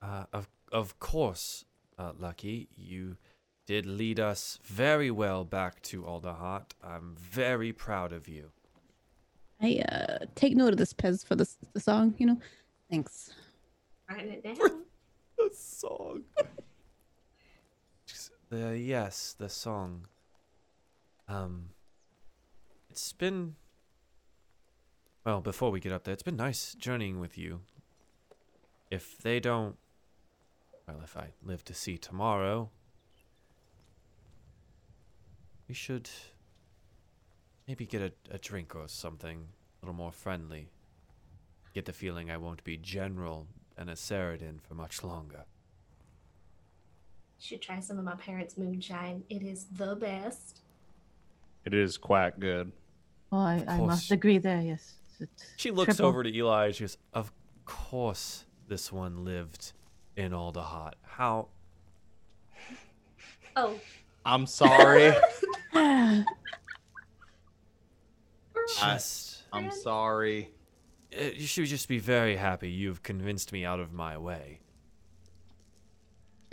Uh, of of course, uh, Lucky, you did lead us very well back to Alderheart. I'm very proud of you. I uh take note of this Pez for this the song, you know. Thanks. Writing it down. The song. the yes, the song. Um, it's been. Well, before we get up there, it's been nice journeying with you. If they don't, well, if I live to see tomorrow, we should maybe get a, a drink or something a little more friendly. Get the feeling I won't be General and a Saradin for much longer. Should try some of my parents' moonshine. It is the best. it is quite good. Oh, I, Of I must agree there. Yes. It's She looks triple. over to Eli and she goes, Of course this one lived in Alderheart. How Oh, I'm sorry. we're I- just I'm sorry. uh, you should just be very happy you've convinced me out of my way.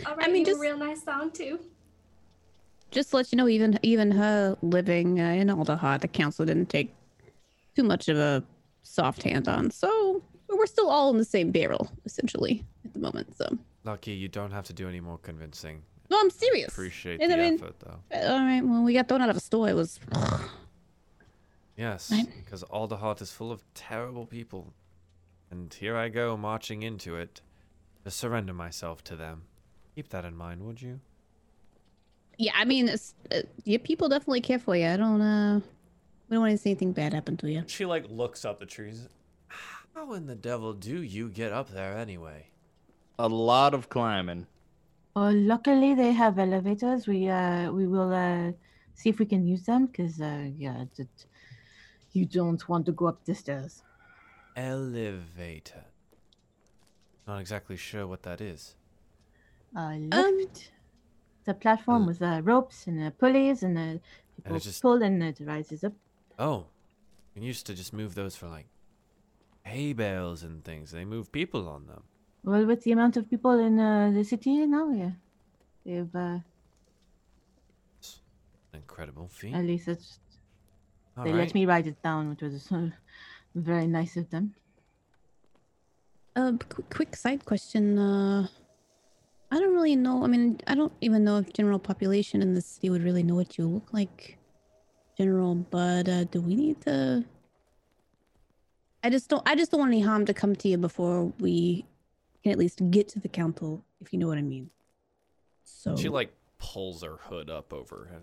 I'll I mean, you just- a real nice song too. Just to let you know, even even her living uh, in Alderheart, the council didn't take too much of a soft hand on. So we're still all in the same barrel, essentially, at the moment. So, Lucky, you don't have to do any more convincing. no, I'm serious. Appreciate And the I mean- effort, though. Uh, All right. Well, we got thrown out of a store. It was. Yes, Right. because Alderheart is full of terrible people. And here I go marching into it to surrender myself to them. Keep that in mind, would you? Yeah, I mean, it's, uh, your people definitely care for you. I don't. uh We don't want to see anything bad happen to you. She like looks up the trees. How in the devil do you get up there anyway? A lot of climbing. Oh, luckily they have elevators. We uh we will uh see if we can use them because uh yeah, d- d- you don't want to go up the stairs. Elevator. Not exactly sure what that is. Uh, lift. Um, the platform Uh, with uh, ropes and uh, pulleys and uh, people just- pull and it rises up. Oh, we used to just move those for like hay bales and things. They move people on them. Well, with the amount of people in uh, the city now, yeah, they've uh, Incredible feat. at least it's, All they right. let me write it down, which was uh, very nice of them. Uh, qu- quick side question. Uh, I don't really know. I mean, I don't even know if general population in the city would really know what you look like, general. But uh, do we need to? I just don't. I just don't want any harm to come to you before we can at least get to the council, if you know what I mean. So She like pulls her hood up over her.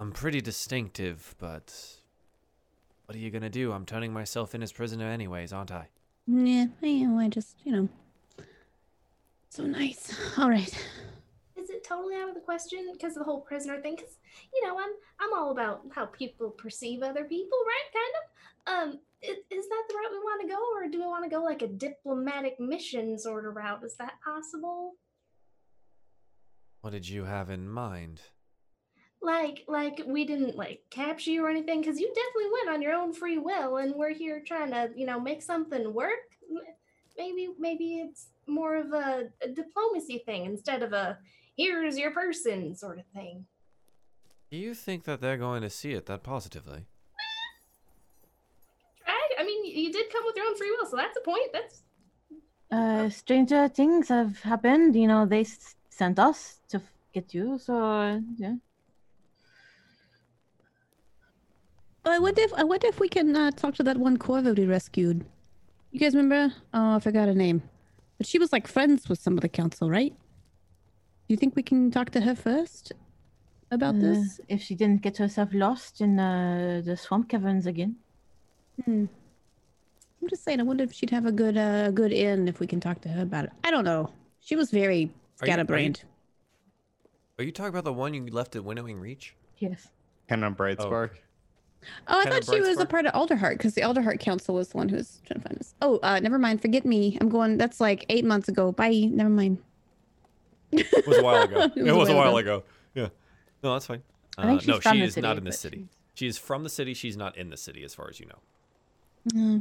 I'm pretty distinctive, but what are you gonna do? I'm turning myself in as prisoner anyways, aren't I? yeah, I know. I just you know. So nice. All right. Totally out of the question because of the whole prisoner thing? Because you know, I'm I'm all about how people perceive other people, right? Kind of. Um, is, is that the route we want to go, or do we want to go like a diplomatic mission sort of route? Is that possible? What did you have in mind? Like, like we didn't like capture you or anything, because you definitely went on your own free will, and we're here trying to, you know, make something work. Maybe, maybe it's more of a, a diplomacy thing instead of a here's your person sort of thing. Do you think that they're going to see it that positively? Right? I mean, you did come with your own free will, so that's a point. That's Uh, stranger things have happened. You know, they s- sent us to f- get you, so uh, yeah. Oh, I wonder if I wonder if we can uh, talk to that one Corvo we rescued. You guys remember? Oh, I forgot her name. But she was like friends with some of the council, right? Do you think we can talk to her first about Uh, this? if she didn't get herself lost in uh, the swamp caverns again. Hmm. I'm just saying. I wonder if she'd have a good, uh, good in if we can talk to her about it. I don't know. She was very Are you- are you- scatterbrained. Are you talking about the one you left at Winnowing Reach? Yes. Kind of bright Oh. spark. Oh, I Kind of thought she bright was a part of Alderheart because the Alderheart Council was the one who was trying to find us. Oh, uh, never mind. Forget me. I'm going. That's like eight months ago. Bye. Never mind. It was a while ago. It it was was a a while while ago. Yeah. No, that's fine. I think Uh, she's no, from she the is city, not in the city. she's- She is from the city. She's not in the city, as far as you know. Uh,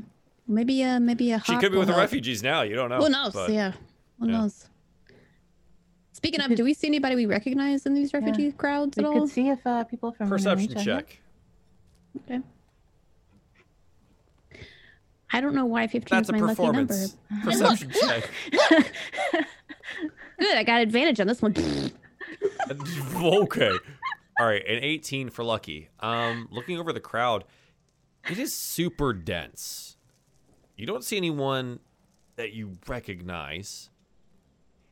maybe uh maybe a She could be with the help. refugees now. You don't know. Who knows? but- yeah. Who yeah. knows? Speaking of, do we see anybody we recognize in these refugee crowds We at all? We could see if uh, people from Perception Indonesia are here. check. Okay. I don't know why 15 That's is my lucky number. performance. Perception check. Good, I got advantage on this one. okay. All right, an 18 for Lucky. Um, looking over the crowd, it is super dense. You don't see anyone that you recognize.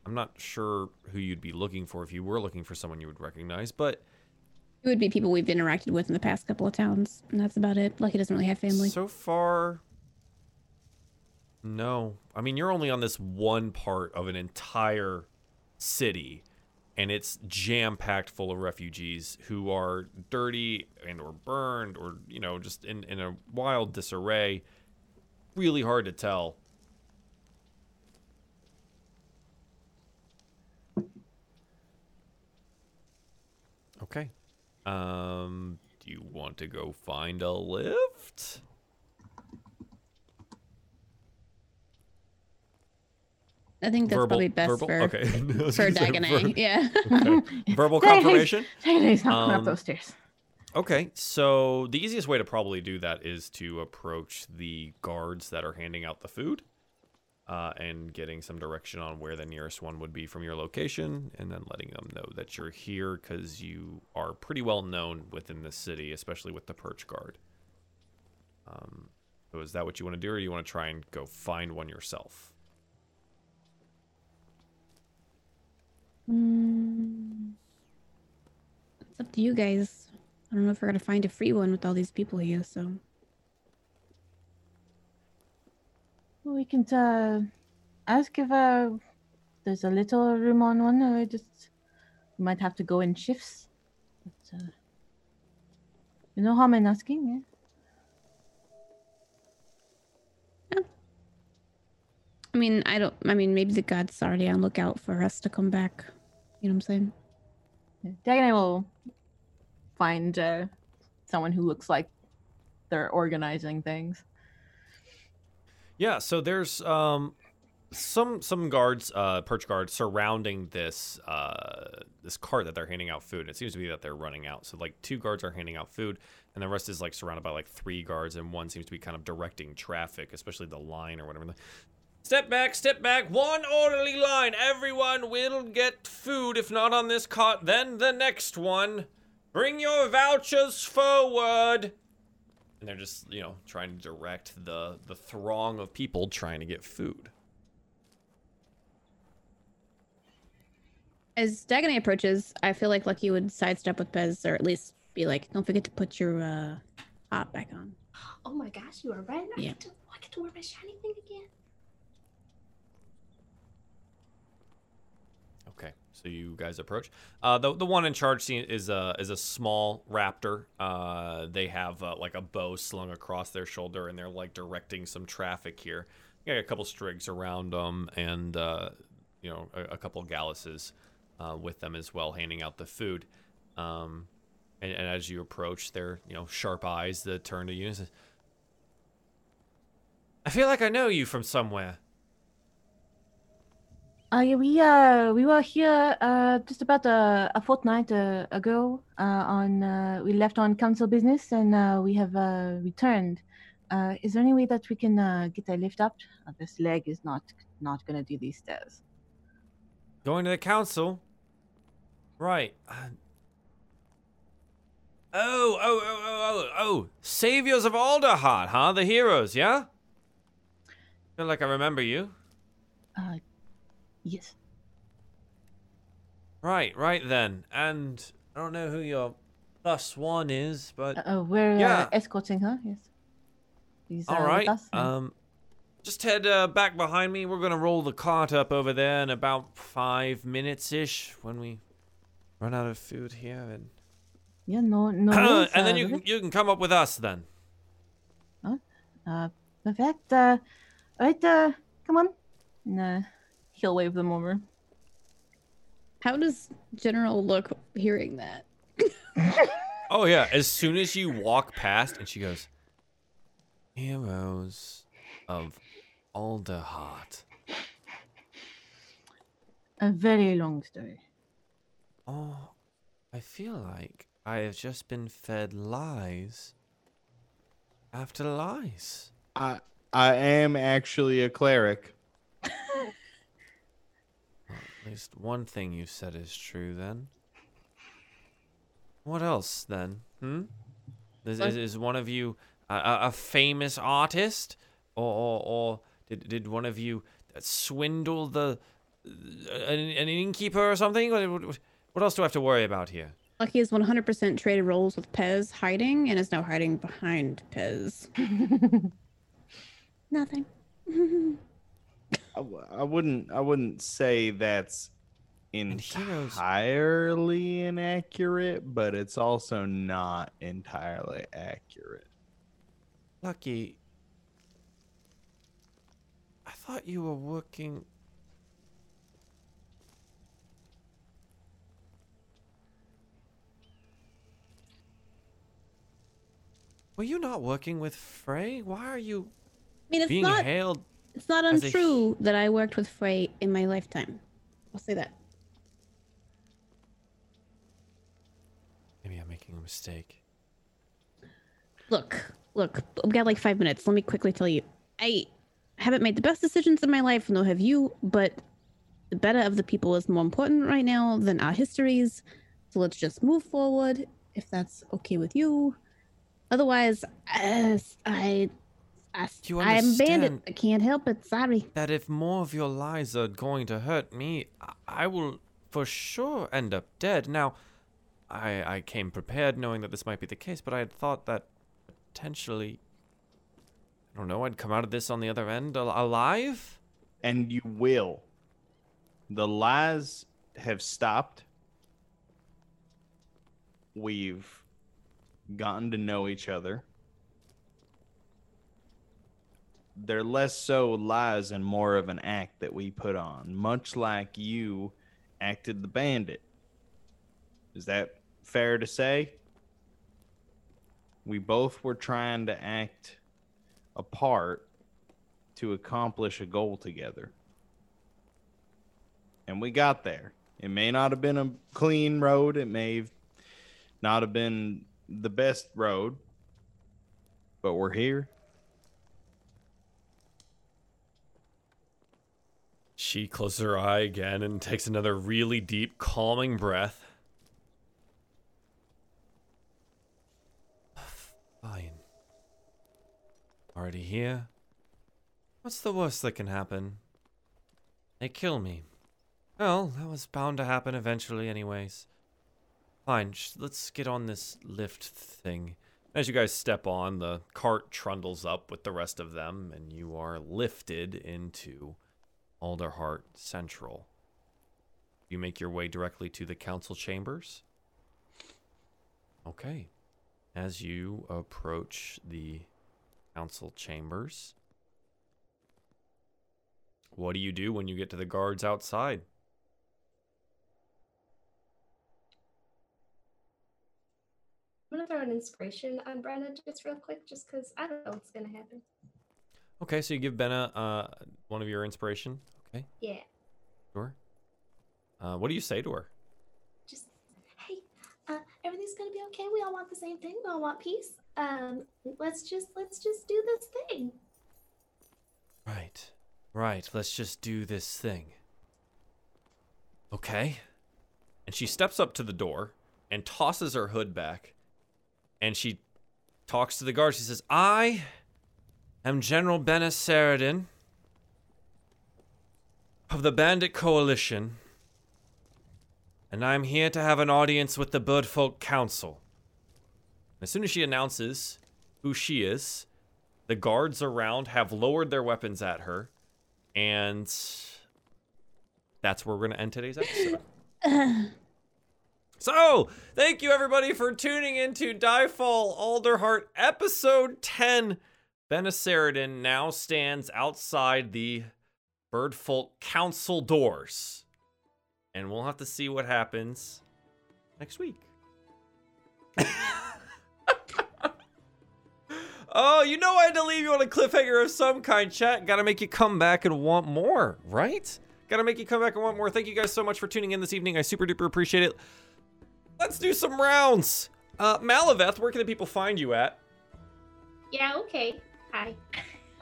I'm not sure who you'd be looking for if you were looking for someone you would recognize, but It would be people we've interacted with in the past couple of towns, and that's about it. Lucky doesn't really have family. so far, no. I mean, you're only on this one part of an entire city, and it's jam packed full of refugees who are dirty and or burned or you know just in in a wild disarray. Really hard to tell. Okay. Um, do you want to go find a lift? I think that's probably best verbal? for, okay. For Dagonet. ver- Yeah. okay. Verbal Hey, hey. confirmation. He's not going Um, up those stairs. Okay, so the easiest way to probably do that is to approach the guards that are handing out the food, uh, and getting some direction on where the nearest one would be from your location, and then letting them know that you're here because you are pretty well known within the city, especially with the perch guard. Um, so is that what you want to do, or you want to try and go find one yourself? Mm. It's up to you guys. I don't know if we're gonna find a free one with all these people here. So Well, we can uh, ask if uh, there's a little room on one, or just we might have to go in shifts. But, uh, you know how I'm asking, yeah? I mean, I don't. I mean, maybe the gods are already on lookout for us to come back. You know what I'm saying? yeah. Dag and I will find uh, someone who looks like they're organizing things. Yeah, so there's um some some guards, uh perch guards surrounding this uh this cart that they're handing out food. It seems to be that they're running out. So like two guards are handing out food and the rest is like surrounded by like three guards and one seems to be kind of directing traffic, especially the line or whatever. Step back, step back. One orderly line. Everyone will get food if not on this cart, then the next one. Bring your vouchers forward and they're just you know trying to direct the the throng of people trying to get food As Dagonet approaches, I feel like Lucky would sidestep with Pez, or at least be like, "Don't forget to put your uh, hat back on." Oh my gosh, you are right. I, Yeah. get to, I get to wear my shiny thing again. okay so you guys approach. Uh the, the one in charge is a is a small raptor. Uh they have uh, like a bow slung across their shoulder and they're like directing some traffic here. You got a couple strigs around them and uh you know a, a couple galluses uh, with them as well handing out the food. Um and, and as you approach their you know sharp eyes that turn to you I feel like I know you from somewhere. Uh, yeah, we uh we were here uh just about a, a fortnight uh, ago. Uh, on uh, we left on council business and uh, we have uh, returned. Uh, is there any way that we can uh, get a lift up? Uh, this leg is not not gonna do these stairs. Going to the council? Right. Uh, Oh, oh, oh, oh, oh, oh. Saviors of Alderheart, huh? The heroes, yeah? Feel like I remember you. Uh, Yes. Right, right then. And I don't know who your plus one is, but Uh, uh, we're Yeah. uh, escorting her. Yes. All right. Um, just head uh, back behind me. We're gonna roll the cart up over there in about five minutes ish when we run out of food here, and yeah. No. No. worries, and then uh, you can you can come up with us then. Uh, perfect. Uh, all right. Uh, come on. Uh, he'll wave them over. How does General look hearing that? Oh yeah. As soon as you walk past, and she goes, "Heroes of Alderheart." A very long story. Oh, I feel like I have just been fed lies after lies. I I am actually a cleric. Well, at least one thing you said is true then. What else then? Hmm? Is, is, is one of you a, a, a famous artist? Or, or, or did, did one of you swindle the an, an innkeeper or something? What, what, what else do I have to worry about here? Lucky has 100% traded roles with Pez hiding and is now hiding behind Pez. Nothing. I, w- I wouldn't I wouldn't say that's entirely inaccurate, but it's also not entirely accurate. Lucky. I thought you were working. Were you not working with Frey? Why are you I mean, it's being not hailed? It's not as untrue that I worked with Frey in my lifetime. I'll say that. Maybe I'm making a mistake. Look, look, we've got like five minutes. Let me quickly tell you. I haven't made the best decisions in my life, nor have you, but the better of the people is more important right now than our histories. So let's just move forward if that's okay with you. Otherwise, I, I, I, You I am bandit. understand- I can't help it. Sorry. That if more of your lies are going to hurt me, I, I will for sure end up dead. Now, I I came prepared knowing that this might be the case, but I had thought that potentially I don't know, I'd come out of this on the other end al- alive? And you will. The lies have stopped. We've gotten to know each other. They're less so lies and more of an act that we put on, much like you acted the bandit. Is that fair to say? We both were trying to act a part to accomplish a goal together. And we got there. It may not have been a clean road, it may not have been the best road, but we're here. She closes her eye again and takes another really deep, calming breath. Fine. Already here? What's the worst that can happen? They kill me. Well, that was bound to happen eventually, anyways. Fine, let's get on this lift thing. As you guys step on, the cart trundles up with the rest of them, and you are lifted into Alderheart Central. You make your way directly to the council chambers. Okay. As you approach the council chambers, what do you do when you get to the guards outside? I'm gonna throw an inspiration on Benna just real quick, just because I don't know what's gonna happen. Okay, so you give Benna uh, one of your inspiration. Okay, Yeah, sure. Uh, what do you say to her? just hey, uh, everything's gonna be okay. We all want the same thing. We all want peace. Um, let's just let's just do this thing. Right. Right. Let's just do this thing. Okay. And she steps up to the door and tosses her hood back. And she talks to the guard. She says, I am General Benna Saradin. Of the Bandit Coalition, and I'm here to have an audience with the Birdfolk Council. As soon as she announces who she is, the guards around have lowered their weapons at her, and that's where we're going to end today's episode. So, thank you everybody for tuning into Diefall Alderheart episode 10. Benna Saradin now stands outside the Birdfolk Council doors. And we'll have to see what happens next week. oh, you know I had to leave you on a cliffhanger of some kind, chat. Gotta make you come back and want more, right? Gotta make you come back and want more. Thank you guys so much for tuning in this evening. I super duper appreciate it. Let's do some rounds. Uh, Malaveth, where can the people find you at? Yeah, okay. Hi.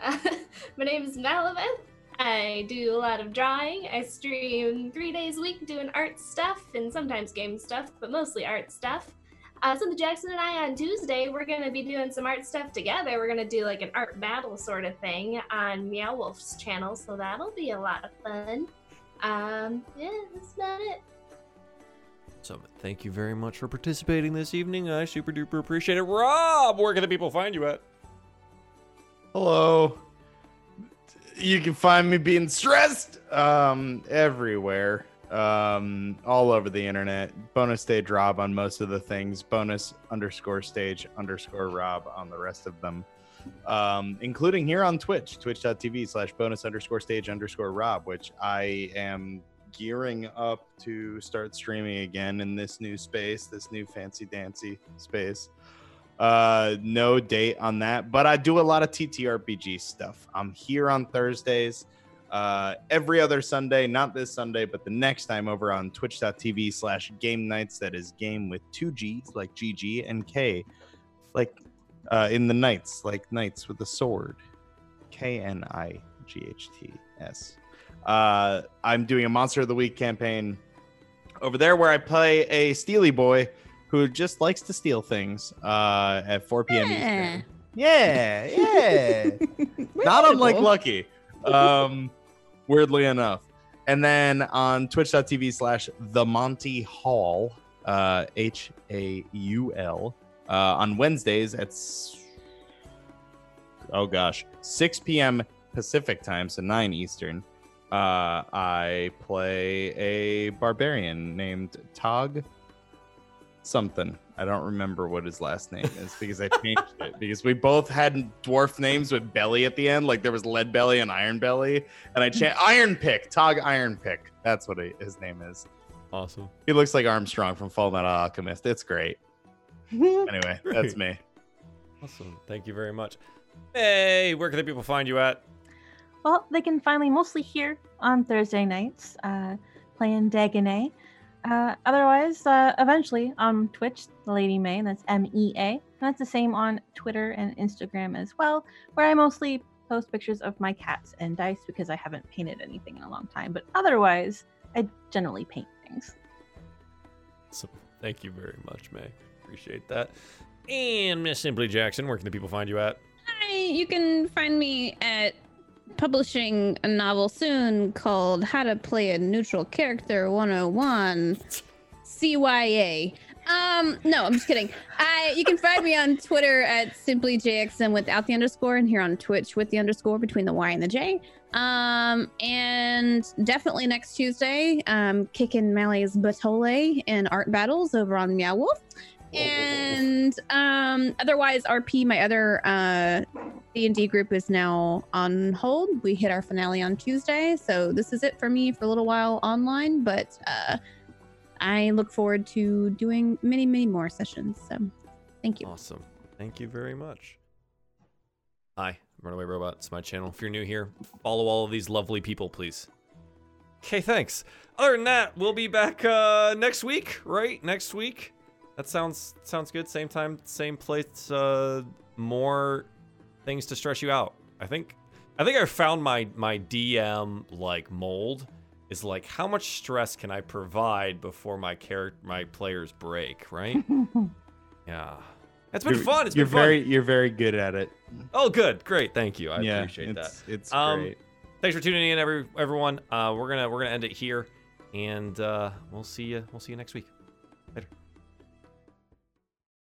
Uh, my name is Malaveth. I do a lot of drawing. I stream three days a week doing art stuff and sometimes game stuff, but mostly art stuff. Uh, so the Jackson and I on Tuesday, we're gonna be doing some art stuff together. We're gonna do like an art battle sort of thing on Meow Wolf's channel, so that'll be a lot of fun. Um, yeah, that's about it. So, thank you very much for participating this evening. I super duper appreciate it. Rob, where can the people find you at? Hello. You can find me being stressed um, everywhere, um, all over the internet. Bonus stage Rob on most of the things. Bonus underscore stage underscore Rob on the rest of them, um, including here on Twitch, twitch.tv slash bonus underscore stage underscore Rob, which I am gearing up to start streaming again in this new space, this new fancy dancy space. Uh, no date on that, but I do a lot of TTRPG stuff. I'm here on Thursdays, uh, every other Sunday, not this Sunday, but the next time over on twitch.tv slash game nights. That is game with two G's like GG and K, like uh, in the knights, like knights with a sword. K N I G H T S. Uh, I'm doing a Monster of the Week campaign over there where I play a Steely boy who just likes to steal things uh, at 4 p.m. Eastern. Yeah, yeah. Not unlike Lucky, um, weirdly enough. And then on twitch.tv slash the Monty Haul, uh, H A U L, uh, on Wednesdays at, s- oh gosh, 6 p.m. Pacific time, so 9 Eastern. Uh, I play a barbarian named Tog something. I don't remember what his last name is because I changed it because we both had dwarf names with belly at the end. Like there was lead belly and iron belly, and I changed Iron Pick, Tog Iron Pick. That's what he, his name is. Awesome. He looks like Armstrong from Fullmetal Alchemist. It's great. Anyway, that's me. Awesome. Thank you very much. Hey, where can the people find you at? Well, they can find me mostly here on Thursday nights, uh, playing Dagonet. Uh, otherwise, uh, eventually on Twitch, the Lady Mea, that's M E A. And that's the same on Twitter and Instagram as well, where I mostly post pictures of my cats and dice because I haven't painted anything in a long time. But otherwise, I generally paint things. So, thank you very much, Mea. Appreciate that. And Miss Simply Jackson, where can the people find you at? Hi, you can find me at publishing a novel soon called How to Play a Neutral Character 101 CYA. Um, no, I'm just kidding. I you can find me on Twitter at simply JXM without the underscore and here on Twitch with the underscore between the Y and the J. Um, and definitely next Tuesday, um, kicking Mally's Batole in art battles over on Meow Wolf. And um, otherwise, RP, my other uh, D&D group is now on hold. We hit our finale on Tuesday, so this is it for me for a little while online. But uh, I look forward to doing many, many more sessions. So, thank you. Awesome. Thank you very much. Hi, Runaway Robot. It's my channel. If you're new here, follow all of these lovely people, please. Okay, thanks. Other than that, we'll be back uh, next week, right? Next week. That sounds sounds good. Same time, same place. Uh, more things to stress you out. I think. I think I found my my DM like mold is like how much stress can I provide before my character my players break, right? yeah. It's been You're- fun. It's you're been fun. very, you're very good at it. Oh, good, great, thank you. I yeah, appreciate that. it's, It's Um, great. thanks for tuning in, every everyone. Uh, we're gonna we're gonna end it here, and uh, we'll see you we'll see you next week. Later.